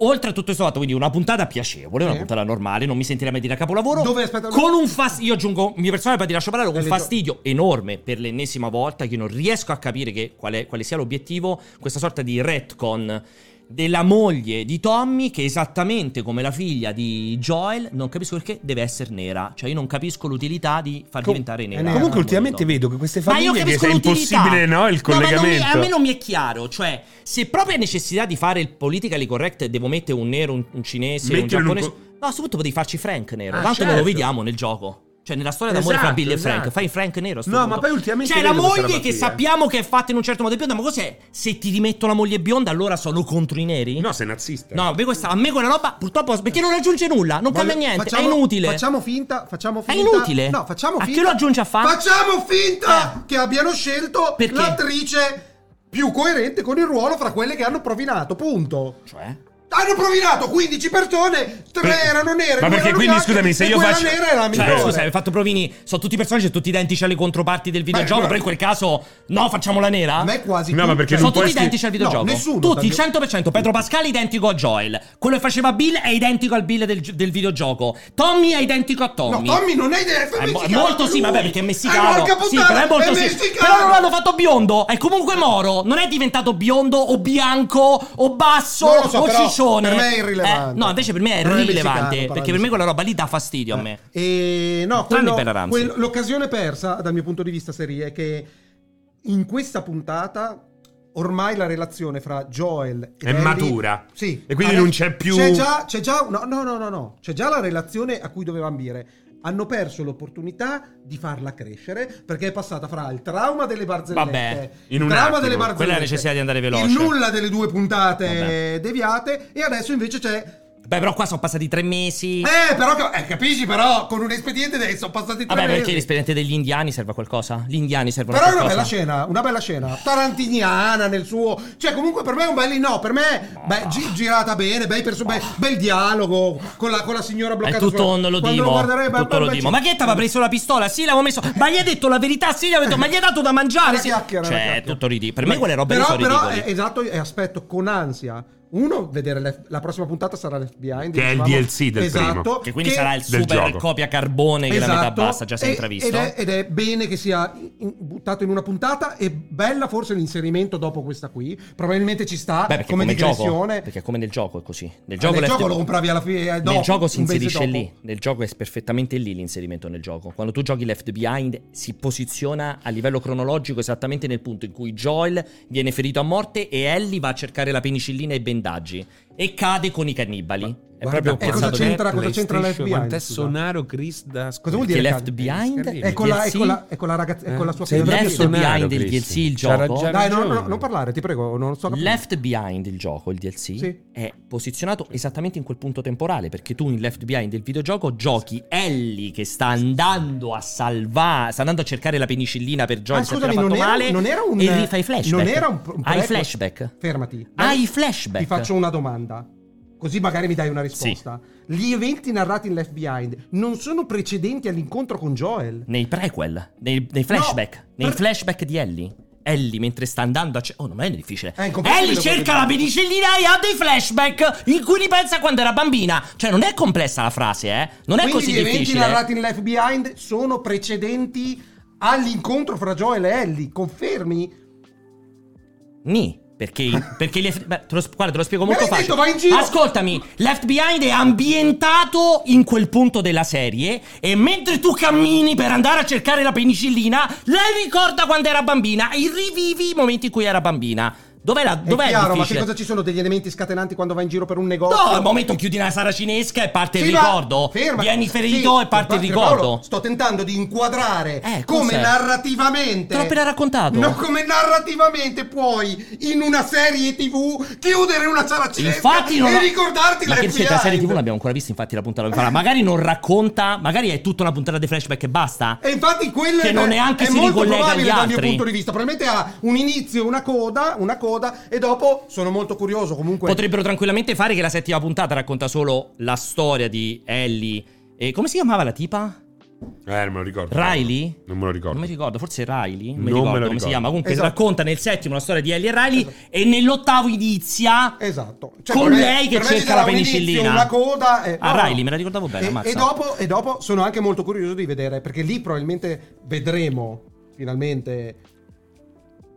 Oltre a tutto questo fatto, quindi una puntata piacievole, una puntata normale, non mi sentirei mai dire capolavoro. Dove, aspetta, con un fastidio, io aggiungo, mio personaggio poi ti lascio parlare, con un le- fastidio enorme per l'ennesima volta che io non riesco a capire che, quale, quale sia l'obiettivo, questa sorta di retcon della moglie di Tommy che esattamente come la figlia di Joel, non capisco perché deve essere nera, cioè io non capisco l'utilità di far Com- diventare nera. Comunque moglie ultimamente vedo che queste Ma io famiglie che è impossibile no, il No, ma non mi- collegamento. a me non mi è chiaro, cioè, se proprio hai necessità di fare il politically correct devo mettere un nero, un, un cinese, un Mettilo un giapponese. co- No, a questo punto potevi farci Frank nero. Ah, Tanto non lo certo. vediamo nel gioco. Cioè, nella storia d'amore Esatto, fra Bill e Frank, esatto. fai Frank nero. a No, punto. ma poi ultimamente C'è la moglie che eh. sappiamo che è fatta in un certo modo bionda, ma cos'è? Se ti rimetto la moglie bionda, allora sono contro i neri? No, sei nazista. No, a me, questa, a me quella roba purtroppo perché non aggiunge nulla, non cambia niente, facciamo- è inutile. Facciamo finta, facciamo È finta. inutile? No, facciamo A finta. che lo aggiunge a fare? Facciamo finta che abbiano scelto Perché? l'attrice più coerente con il ruolo fra quelle che hanno provinato, punto. Cioè? Hanno provinato 15 persone, 3 Per- erano nere, Ma due perché erano quindi, bianche, scusami, se io faccio- nera era la Cioè, migliore. scusa, hai fatto provini, sono tutti personaggi tutti identici alle controparti del videogioco, Beh, però in quel caso no, facciamo la nera? A me quasi No, ma perché sono non puoi tutti identici al videogioco. No, nessuno, Tutti, tanto- 100%. Pedro Pascale identico a Joel. Quello che faceva Bill è identico al Bill del, del videogioco. Tommy è identico a No, Tommy. Tommy non è, è È mo- messicano molto sì, vabbè, perché è messicano. porca sì, puttana, però è molto è sì. messicano. Però non l'hanno fatto biondo. È comunque moro. Non è diventato biondo o bianco o basso o però ciccione. per me è irrilevante. Eh, no, invece per me è Non rilevante. messicano, perché per me quella roba lì dà fastidio a me. E no, Tranne quello- Bella Ramsey. quello- l'occasione persa dal mio punto di vista serie è che in questa puntata ormai la relazione fra Joel e È Ellie- matura. Sì. E quindi adesso non c'è più- C'è già, c'è già no, no, no, no, no. C'è già la relazione a cui doveva ambire. Hanno perso l'opportunità di farla crescere perché è passata fra il trauma delle barzellette, Vabbè, in il un trauma attimo. delle Quella barzellette, necessità di andare veloce. il nulla delle due puntate Vabbè. deviate e adesso invece c'è Beh, però qua sono passati tre mesi. eh, però eh, capisci, però con un espediente dei- sono passati tre Vabbè, mesi. perché l'espediente degli indiani serve a qualcosa? Gli indiani servono Però a è una qualcosa? bella scena, una bella scena. Tarantiniana nel suo. Cioè, comunque per me è un bel. No, per me. Beh, gi- girata bene, bei perso- bel, bel dialogo con la, con la signora È bloccata. tutto sulla- un lo beh, tutto bel- lo bel- dimo. Ma che t'aveva preso la pistola? Sì, l'avevo messo. Ma gli hai detto la verità? Sì, gli avevo detto. Ma gli hai dato da mangiare? Sì. Cioè, è tutto ridicolo. Per me quelle robe però, sono però, ridicoli. eh, esatto, e aspetto con ansia. Uno, vedere le- la prossima puntata sarà l'FBI. Che è il DLC del esatto, primo. Che quindi che- sarà il super gioco. copia carbone che la metà Esatto. bassa già si è intravisto. Ed è, ed è bene che sia in- buttato in una puntata. E bella forse l'inserimento dopo questa qui. Probabilmente ci sta Beh, perché come, come, gioco, digressione. perché come nel gioco è così. Nel Ah, gioco, nel l'FB gioco lo compravi alla fine. eh, dopo, nel gioco si inserisce lì. Nel gioco è perfettamente lì l'inserimento nel gioco. Quando tu giochi Left Behind si posiziona a livello cronologico esattamente nel punto in cui Joel viene ferito a morte e Ellie va a cercare la penicillina e i bendaggi. E cade con i cannibali. È Guarda, proprio e cosa c'entra- cosa c'entra l'FBI? Quant'è sonaro Chris da Cosa vuol dire? Left Behind È con la, è con la, è con la ragazza, è con la sua figlia. Left Behind il. DLC il gioco. Dai, no, ragione. no, non parlare, ti prego, non capendo. Left Behind il gioco, il DLC, Sì. è posizionato esattamente in quel punto temporale perché tu in Left Behind il videogioco giochi Ellie che sta andando a salvare, sta andando a cercare la penicillina per Joel Ah, scusami, non fatto era, male non era un e rifai flashback. Non era un, un Hai flashback? Fermati. Hai flashback. Ti faccio una domanda. Così magari mi dai una risposta. Gli eventi narrati in Left Behind non sono precedenti all'incontro con Joel. Nei prequel, nei, nei flashback, nei per- flashback di Ellie. Ellie mentre sta andando a ce- Oh, non è difficile. È incomprensibile Ellie cerca la penicillina e ha dei flashback in cui ripensa quando era bambina. Cioè, non è complessa la frase, eh? Non è Quindi così gli eventi difficile. narrati in Left Behind sono precedenti all'incontro fra Joel e Ellie. Confermi? Ni. Perché, perché gli- beh, te lo, guarda, te lo spiego molto facile. detto, vai in giro! Ascoltami, Left Behind è ambientato in quel punto della serie e mentre tu cammini per andare a cercare la penicillina, lei ricorda quando era bambina e rivivi i momenti in cui era bambina. Dov'è la È dov'è chiaro, ma che cosa ci sono degli elementi scatenanti quando vai in giro per un negozio? No, al momento chiudi una sala cinesca e parte il Sì, ma- ricordo. ferma. Vieni ferito Sì, e parte il ricordo. Paolo, sto tentando di inquadrare Eh, come cos'è? narrativamente. Te l'ho appena raccontato. No, come narrativamente puoi in una serie TV chiudere una sala cinesca Infatti non e ricordarti Ma la che la serie TV l'abbiamo ancora vista, infatti la puntata lo farà. Magari non racconta, magari è tutta una puntata di flashback e basta. E infatti quello Che è, non neanche è si molto ricollega agli dal mio altri. punto di vista. Probabilmente ha un inizio, una coda, una coda e dopo sono molto curioso comunque. Potrebbero tranquillamente fare che la settima puntata racconta solo la storia di Ellie. E come si chiamava la tipa? Eh, non me lo ricordo. Riley? Non me lo ricordo. Non mi ricordo, forse Riley. Non, mi Non me ricordo lo come si ricordo. chiama. Comunque Esatto. racconta nel settimo la storia di Ellie e Riley. E nell'ottavo inizia Esatto. Cioè, con me- lei che me cerca la penicillina. una coda. E, Ah, no, no. Riley, me la ricordavo bene. E, e dopo, e dopo sono anche molto curioso di vedere, perché lì probabilmente vedremo finalmente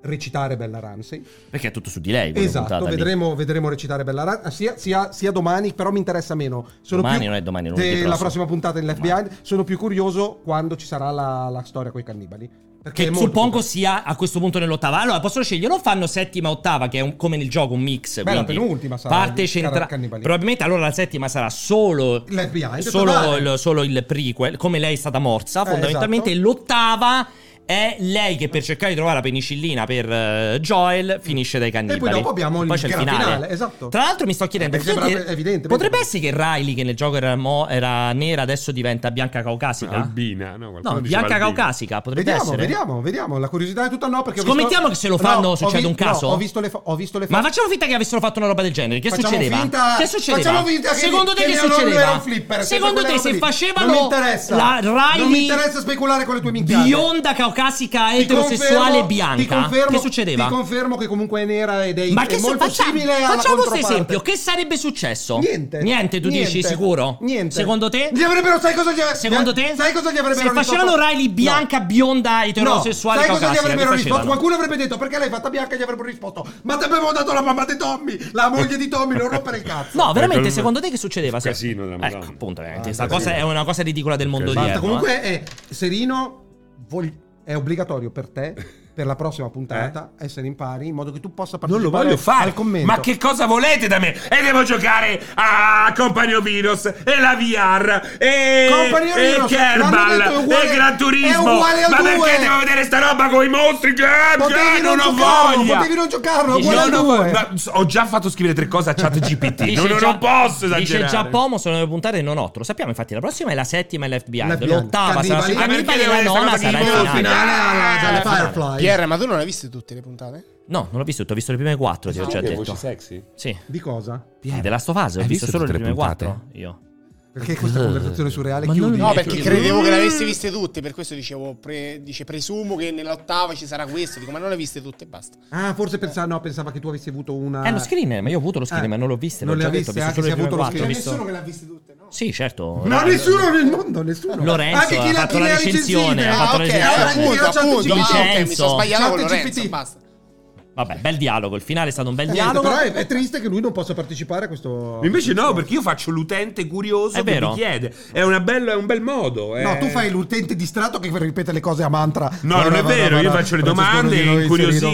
recitare Bella Ramsey. Perché è tutto su di lei. Esatto, vedremo, vedremo recitare Bella Ramsey sia, sia- sia domani, però mi interessa meno. Sono Domani più non è domani, è lunedì della prossimo. prossima puntata in Left Behind. Sono più curioso quando ci sarà la, la storia con i cannibali. Perché è Che suppongo più- sia a questo punto nell'ottava. Allora possono scegliere o fanno settima ottava, che è un- come nel gioco un mix. Beh, la penultima sarà Parte centrale. Probabilmente allora la settima sarà solo. L'FBI, Solo il, solo il prequel, come lei è stata morsa, Eh, fondamentalmente. esatto. L'ottava è lei che per cercare di trovare la penicillina per eh, Joel finisce dai cannibali. E poi dopo abbiamo il Poi c'è il finale. finale, esatto. Tra l'altro mi sto chiedendo, Eh, evidente, potrebbe essere che Riley che nel gioco era, mo- era nera adesso diventa bianca caucasica? Albina, no, No, bianca albina. caucasica, potrebbe Vediamo, essere. vediamo, vediamo. La curiosità è tutta no perché Scommettiamo visto- che se lo fanno ho succede vi- un caso? no, ho visto le, fo- ho visto le Ma foto. facciamo finta che avessero fatto una roba del genere. Che Facciamo succedeva? finta- che succedeva? facciamo finta che- Secondo te che succedeva? Secondo te se facevano non mi interessa. la Riley non mi interessa speculare con le tue minchiate. bionda caucasica Ti eterosessuale confermo- bianca? confermo- che succedeva? Ti confermo che comunque è nera ed è, Ma è che se- molto faccia- simile alla Facciamo questo esempio, che sarebbe successo? Niente. Niente, tu dici Niente. sicuro? Niente. Secondo te? Gli avrebbero, sai cosa gli Secondo te? Sai cosa gli avrebbero Se facevano? Riley bianca, bionda, eterosessuale, no. sai cosa gli caucasica, avrebbero risposto? Qualcuno avrebbe detto perché l'hai fatta bianca? Gli avrebbero risposto ma ti abbiamo dato la mamma di Tommy, la moglie di Tommy, non rompere il cazzo. No, veramente, secondo te che succedeva? Se- casino della Ecco, appunto, veramente, Ah, questa cosa è una cosa ridicola del mondo Basta, odierno. eh. comunque è Serino vogl- è obbligatorio per te [LAUGHS] per la prossima puntata essere in pari in modo che tu possa Eh? Non partecipare lo voglio fare. al commento. Ma che cosa volete da me? E devo giocare a Company of Heroes e la VR e, Company of e l'hanno Kerbal detto, è uguale- e Gran è Turismo. Ma due. perché devo vedere sta roba con i mostri? Che, Potevi che non non ho giocarlo, voglia. potevi non giocarlo, uguale al no, no, due. ma ho già fatto scrivere tre cose a chat [LAUGHS] GPT. Dice non, già- non posso esagerare. Dice già Pomo sono le puntate e non otto. Lo sappiamo, infatti, la prossima è la settima e Left Behind. Left Behind. L'ottava sarà la nona sarà il che finale. dalle Eh, Firefly. Pierre, ma tu non hai viste tutte le puntate? No, non l'ho visto, ho visto le prime quattro, ti ho già Che voci detto. sexy? Sì. Di cosa? Sì, della Stofase, ho visto visto solo le prime quattro. Io. Perché questa conversazione surreale Ma chiudi? No, perché credevo che le avessi viste tutte, per questo dicevo, pre- dice presumo che nell'ottava ci sarà questo, dico ma non le viste tutte e basta. Ah, forse pensava, no, pensava che tu avessi avuto una Eh, lo screener, ma io ho avuto lo screener, Eh, ma non l'ho viste. non l'ho le ha detto, ho viste, visto anche se ha avuto lo ho screener. visto- che le ha viste tutte, no? Sì, certo. Ma Eh, nessuno nel mondo, nessuno. Lorenzo Anche chi ha fatto la recensione, ha fatto Ah, la ok, recensione. appunto, appunto. Ah, mi sono sbagliato con. Lorenzo, basta. Vabbè, bel dialogo. Il finale è stato un bel Niente, dialogo. però è, è triste che lui non possa partecipare a questo. Invece no, perché io faccio l'utente curioso È che vero. mi chiede. È, una bella- è un bel modo. No, eh. tu fai l'utente distratto che ripete le cose a mantra. No, non è vero, io faccio le domande incuriosito.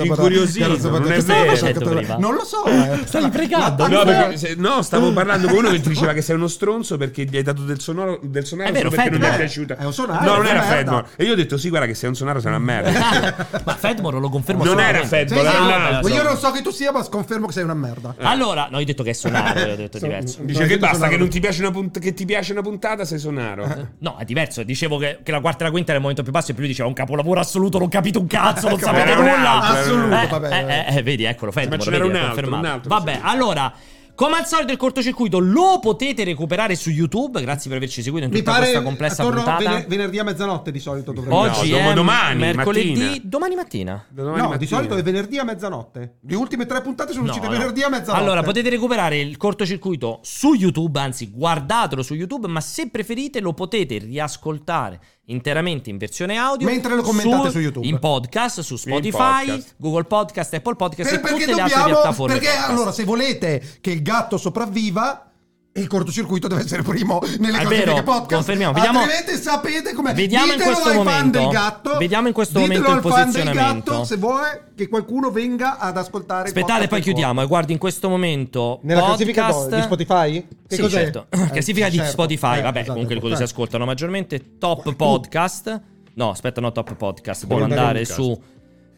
Incuriosito, non è vero. Non lo so. eh. Stai pregando? No, perché, se- no, stavo parlando con uno che ti diceva che sei uno stronzo perché gli hai dato del sonoro, del sonaro È vero, solo perché non gli è piaciuta. È un sonaro, No, non è era. Fedmore. E io ho detto sì, guarda che sei un sonaro, sei una merda. [LAUGHS] Ma Fedmore lo confermo Non era assolutamente. Fedmore, Sì, era un altro. Io non so che tu sia, ma sconfermo che sei una merda. Allora, no, io ho detto che è sonaro, ho detto So- diverso. Dice che basta, sonaro. che non ti piace una, punt- che ti piace una puntata, sei sonaro. No, è diverso. Dicevo che, che la quarta e la quinta era il momento più basso e più lui diceva un capolavoro assoluto, non capito un cazzo, non sapete Era un nulla. Assoluto, Eh, vabbè, eh, eh, eh, vedi, eccolo, Fedmore, Ma ce n'era vedi, un è altro, Vabbè, allora... Come al solito il cortocircuito lo potete recuperare su YouTube, grazie per averci seguito in Mi tutta pare questa complessa attorno puntata. vene- venerdì a mezzanotte di solito dovrebbe Oggi No, è domani mercoledì, mattina. domani mattina. Domani No, di mattina. solito è venerdì a mezzanotte. Le ultime tre puntate sono No, uscite no. venerdì a mezzanotte. Allora, potete recuperare il cortocircuito su YouTube, anzi, guardatelo su YouTube, ma se preferite lo potete riascoltare interamente in versione audio Mentre lo commentate su YouTube. in podcast, su Spotify, podcast. Google Podcast, Apple Podcast Per- e tutte le altre dobbiamo piattaforme. perché podcast. allora se volete che il gatto sopravviva il cortocircuito deve essere primo nelle È classifiche vero, podcast confermiamo. Vediamo- altrimenti sapete come Vediamo in questo ai fan momento. del gatto Vediamo in questo momento il al fan del posizionamento. gatto se vuole che qualcuno venga ad ascoltare Aspettate, poi chiudiamo. E guardi in questo momento. Nella podcast... classifica di Spotify? Che sì, cos'è? certo. Eh, [LAUGHS] classifica di certo. Spotify. Eh, Vabbè, esatto, comunque quello eh. si ascoltano maggiormente. Top podcast. No, aspetta, no, top podcast. Devo andare su.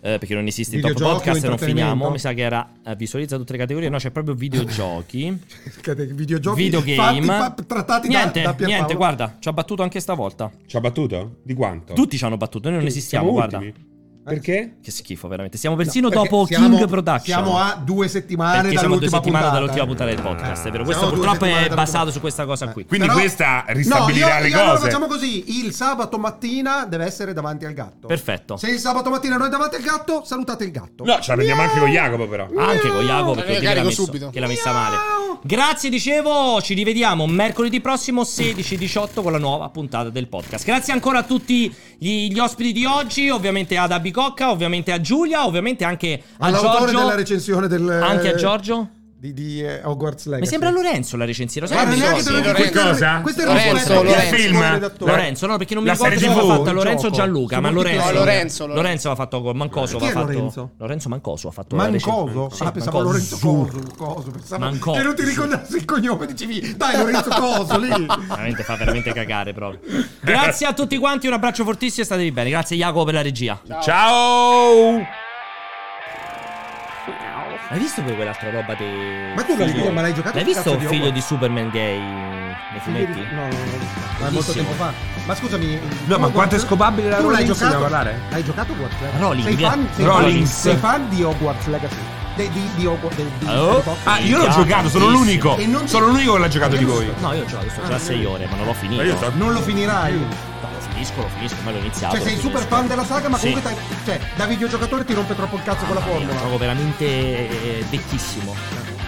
Eh, perché non esiste il top podcast e non finiamo. Mi sa che era eh, visualizza tutte le categorie. No, c'è proprio videogiochi. [LAUGHS] videogiochi videogame. fatti, fa- trattati da- niente, da, Pierpaolo. niente, guarda, ci ha battuto anche stavolta. Ci ha battuto? Di quanto? Tutti ci hanno battuto, noi non esistiamo, guarda. ultimi. Perché? Che schifo, veramente. Siamo persino Perché dopo siamo- King Production. siamo a due settimane Perché siamo a due dall'ultima settimane puntata. dall'ultima puntata del podcast, è vero. Questo Siamo purtroppo è basato dall'ultima- su questa cosa qui. Quindi Però- questa No, ristabilirà io, le io allora cose. facciamo così: il sabato mattina deve essere davanti al gatto. Perfetto. Se il sabato mattina non è davanti al gatto, salutate il gatto. No, ce la prendiamo anche con Jacopo però. Anche con Jacopo perché l'ha messo- subito. che l'ha messa male. Grazie, dicevo, ci rivediamo mercoledì prossimo 16-18 con la nuova puntata del podcast. Grazie ancora a tutti gli, gli ospiti di oggi, ovviamente ad Abicocca, ovviamente a Giulia, ovviamente anche a All'autore Giorgio. della recensione del Anche a Giorgio. Di, di eh, Hogwarts Legacy. Mi sembra Lorenzo la recensire. Lo sai Guarda, che dico, questo è- Lorenzo, Lorenzo. Il film? Lorenzo, no, perché non mi La ricordo se TV? fatta Lorenzo. Gianluca, ma Lorenzo. No, Lorenzo, Lorenzo. Lorenzo aveva fatto Mancoso aveva fatto Lorenzo? Lorenzo Mancoso ha fatto Mancoso? recen- sì, ah, pensavo Mancoso. Lorenzo Coso, Coso pensavo Mancoso. che non ti ricordassi il cognome, dicevi dai Lorenzo Coso lì. Veramente fa veramente cagare proprio. Grazie a tutti quanti, un abbraccio fortissimo e statevi bene. Grazie Jacopo per la regia. Ciao! Hai visto pure quell'altra roba di Ma tu figlio- ma l'hai giocato L'hai sto visto di figlio di Superman gay nei fumetti? No, no, no, ma è molto tempo fa. Ma scusami, No, ma quanto è scopabile la tu l'hai Rowling? Se ne giocato? parlare? Hai giocato Hogwarts Legacy? Rowling, sei fan, sei Rowling. fan, sei fan di Hogwarts Legacy? Di, di, di Hogwarts di, di Oh. Ah, io l'ho giocato, sono l'unico. E Sono l'unico che l'ha giocato di voi. No, io ho giocato, sto già a 6 ore, ma non l'ho finito. Non lo finirai. Finisco, lo finisco, ma l'ho iniziato. Cioè, sei lo super finisco. fan della saga, ma Sì. comunque cioè, da videogiocatore ti rompe troppo il cazzo con la È un formula. gioco veramente eh, vecchissimo.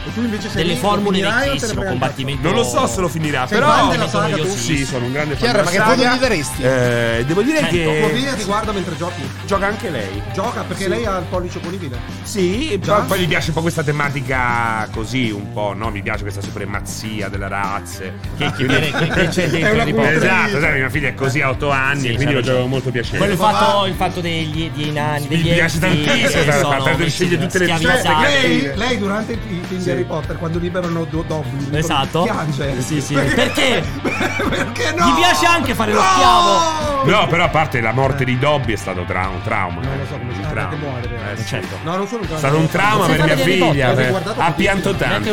E tu invece sei Delle formule vecchissimo, combattimento. Non lo so se lo finirà, Sei però fan sono saga tu? Sì, sono un grande fan Chiara, della ma che saga. voto gli daresti? Eh, devo dire Cento. Tua che figlia ti guarda mentre giochi. gioca anche lei. Gioca perché lei ha il pollice opponibile. Sì, Già? poi, poi gli piace un po' questa tematica così, un po', no? Mi piace questa supremazia delle razze. Che, che, viene- che- che c'è dentro cultura. Potter. Esatto, sai, mia figlia è così a 8 anni Sì, e quindi lo gioco molto piacere. Quello fatto, il fatto degli, dei nani, Mi degli piace elfi, tantissimo, eh, fa sono perdere messi- sceglie tutte le. Esatto. Lei, lei durante i i film di Harry Potter, quando liberano Do- Dobby, Esatto. piange. Sì, sì. Perché? [LAUGHS] Perché no? Gli piace anche fare lo No! schiavo. No, però a parte la morte di Dobby è stato tra- un trauma. Non lo so come si trauma. muore? Eh. Certo. No, non sono un È stato un trauma per mia figlia. Hai guardato Ha pianto tanto.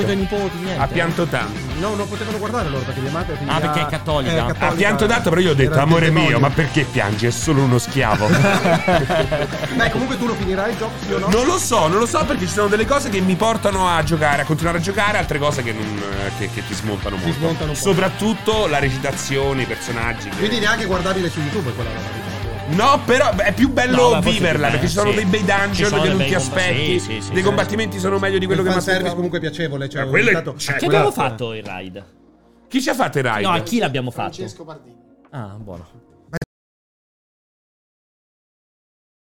Ha pianto tanto. No, non potevano guardare loro perché mia madre Ah, perché è cattolica. Ha pianto tanto, però io ho detto, amore mio, ma perché piangi? È solo uno schiavo. [LAUGHS] Beh, comunque tu lo finirai il gioco, sì o no? Non lo so, non lo so perché ci sono delle cose che mi portano a giocare, a continuare a giocare, altre cose che, non, eh, che, che ti smontano molto. smontano un po'. Soprattutto la recitazione, i personaggi. che- Quindi neanche guardabile su YouTube quella roba. No, però è più bello No, viverla perché ci sono bello, dei bei sì. Ci dungeon sono che dei non ti aspetti. sì, sì, sì, dei sì. combattimenti sono meglio di quello Il che mi aspettavo. comunque piacevole. Cioè, Ma quello tanto- cioè, Che abbiamo fatto il ride? Chi ci ha fatto i ride? No, a chi l'abbiamo fatto? Francesco Pardini. Ah, buono.